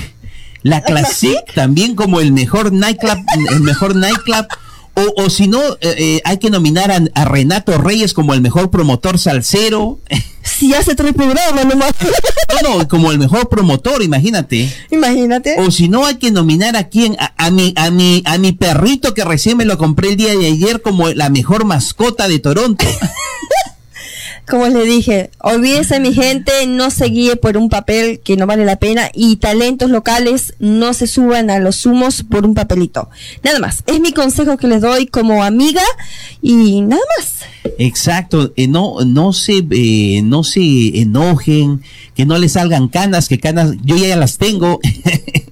La Classic también como el mejor nightclub, el mejor nightclub. O, o si no, eh, eh, hay que nominar a, a Renato Reyes como el mejor promotor salsero. Si hace tres programas nomás. No, no, como el mejor promotor, imagínate. Imagínate. O si no, hay que nominar a quién, a, a mi, a mi, a mi perrito que recién me lo compré el día de ayer como la mejor mascota de Toronto. Como les dije, olvídese mi gente, no se guíe por un papel que no vale la pena y talentos locales no se suban a los humos por un papelito. Nada más, es mi consejo que les doy como amiga y nada más. Exacto, no, no se, eh, no se enojen, que no les salgan canas, que canas, yo ya las tengo.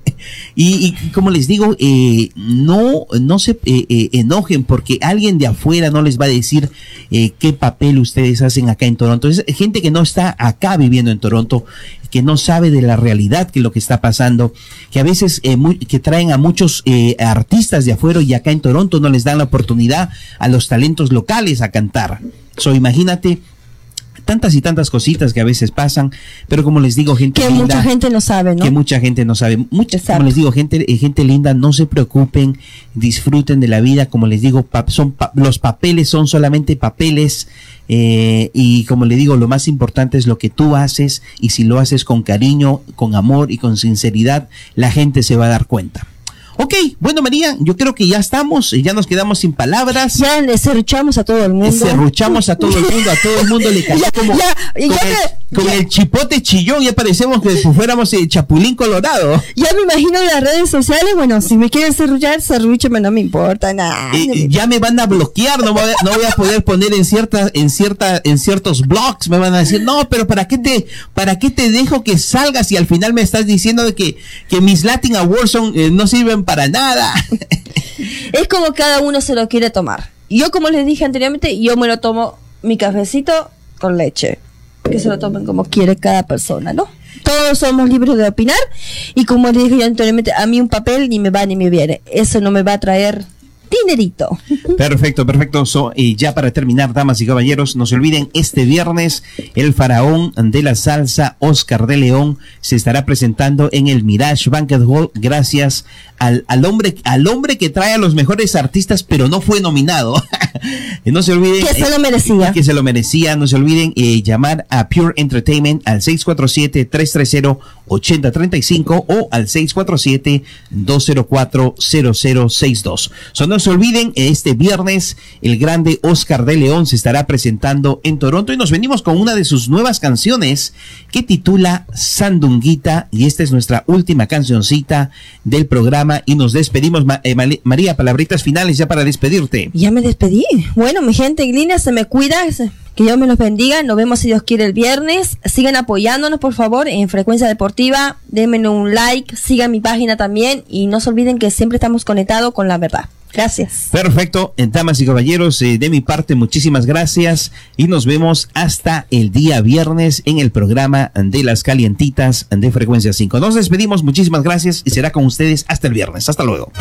y, y como les digo, eh, no, no se eh, eh, enojen porque alguien de afuera no les va a decir eh, qué papel ustedes hacen acá en Toronto. Es gente que no está acá viviendo en Toronto, que no sabe de la realidad que lo que está pasando, que a veces eh, muy- que traen a muchos eh, artistas de afuera y acá en Toronto no les dan la oportunidad a los talentos locales a cantar. So, imagínate tantas y tantas cositas que a veces pasan, pero como les digo, gente Que linda, mucha gente no sabe, ¿no? que mucha gente no sabe. Mucha, como les digo, gente, eh, gente linda, no se preocupen, disfruten de la vida. Como les digo, pa- son pa- los papeles son solamente papeles. eh, y como les digo, lo más importante es lo que tú haces. Y si lo haces con cariño, con amor y con sinceridad, la gente se va a dar cuenta. Ok, bueno María, yo creo que ya estamos, ya nos quedamos sin palabras. Ya le cerruchamos a todo el mundo. Cerruchamos a todo el mundo, a todo el mundo le cayó como ya, ya el, con el chipote chillón, ya parecemos que fuéramos el chapulín colorado. Ya me imagino en las redes sociales, bueno, si me quieren cerrullar, cerrúcheme, no me importa nada. Eh, ya me van a bloquear, no voy a, no voy a poder poner en cierta, en cierta, en ciertos blogs, me van a decir, no, pero para qué te, para qué te dejo que salgas y al final me estás diciendo de que, que mis Latin Awards son, eh, no sirven para nada. Es como cada uno se lo quiere tomar. Yo, como les dije anteriormente, yo me lo tomo mi cafecito con leche. Que se lo tomen como quiere cada persona, ¿no? Todos somos libres de opinar. Y como les dije yo anteriormente, a mí un papel ni me va ni me viene. Eso no me va a traer dinerito. Perfecto, perfecto. So, y ya para terminar, damas y caballeros, no se olviden, este viernes el faraón de la salsa, Oscar de León, se estará presentando en el Mirage Banquet Hall gracias al, al hombre, al hombre que trae a los mejores artistas, pero no fue nominado. No se olviden. Que se lo eh, merecía. Que se lo merecía. No se olviden eh, llamar a Pure Entertainment al 647-330-8035 o al 647-204-0062. So, no se olviden, este viernes el grande Oscar de León se estará presentando en Toronto y nos venimos con una de sus nuevas canciones que titula Sandunguita y esta es nuestra última cancioncita del programa y nos despedimos. Eh, María, palabritas finales ya para despedirte. Ya me despedí. Bueno, mi gente en línea, se me cuida. Que Dios me los bendiga. Nos vemos si Dios quiere el viernes. Sigan apoyándonos, por favor, en Frecuencia Deportiva. Denme un like. Sigan mi página también. Y no se olviden que siempre estamos conectados con la verdad. Gracias. Perfecto, eh, damas y caballeros, eh, de mi parte muchísimas gracias y nos vemos hasta el día viernes en el programa de las calientitas de frecuencia 5. Nos despedimos, muchísimas gracias y será con ustedes hasta el viernes. Hasta luego.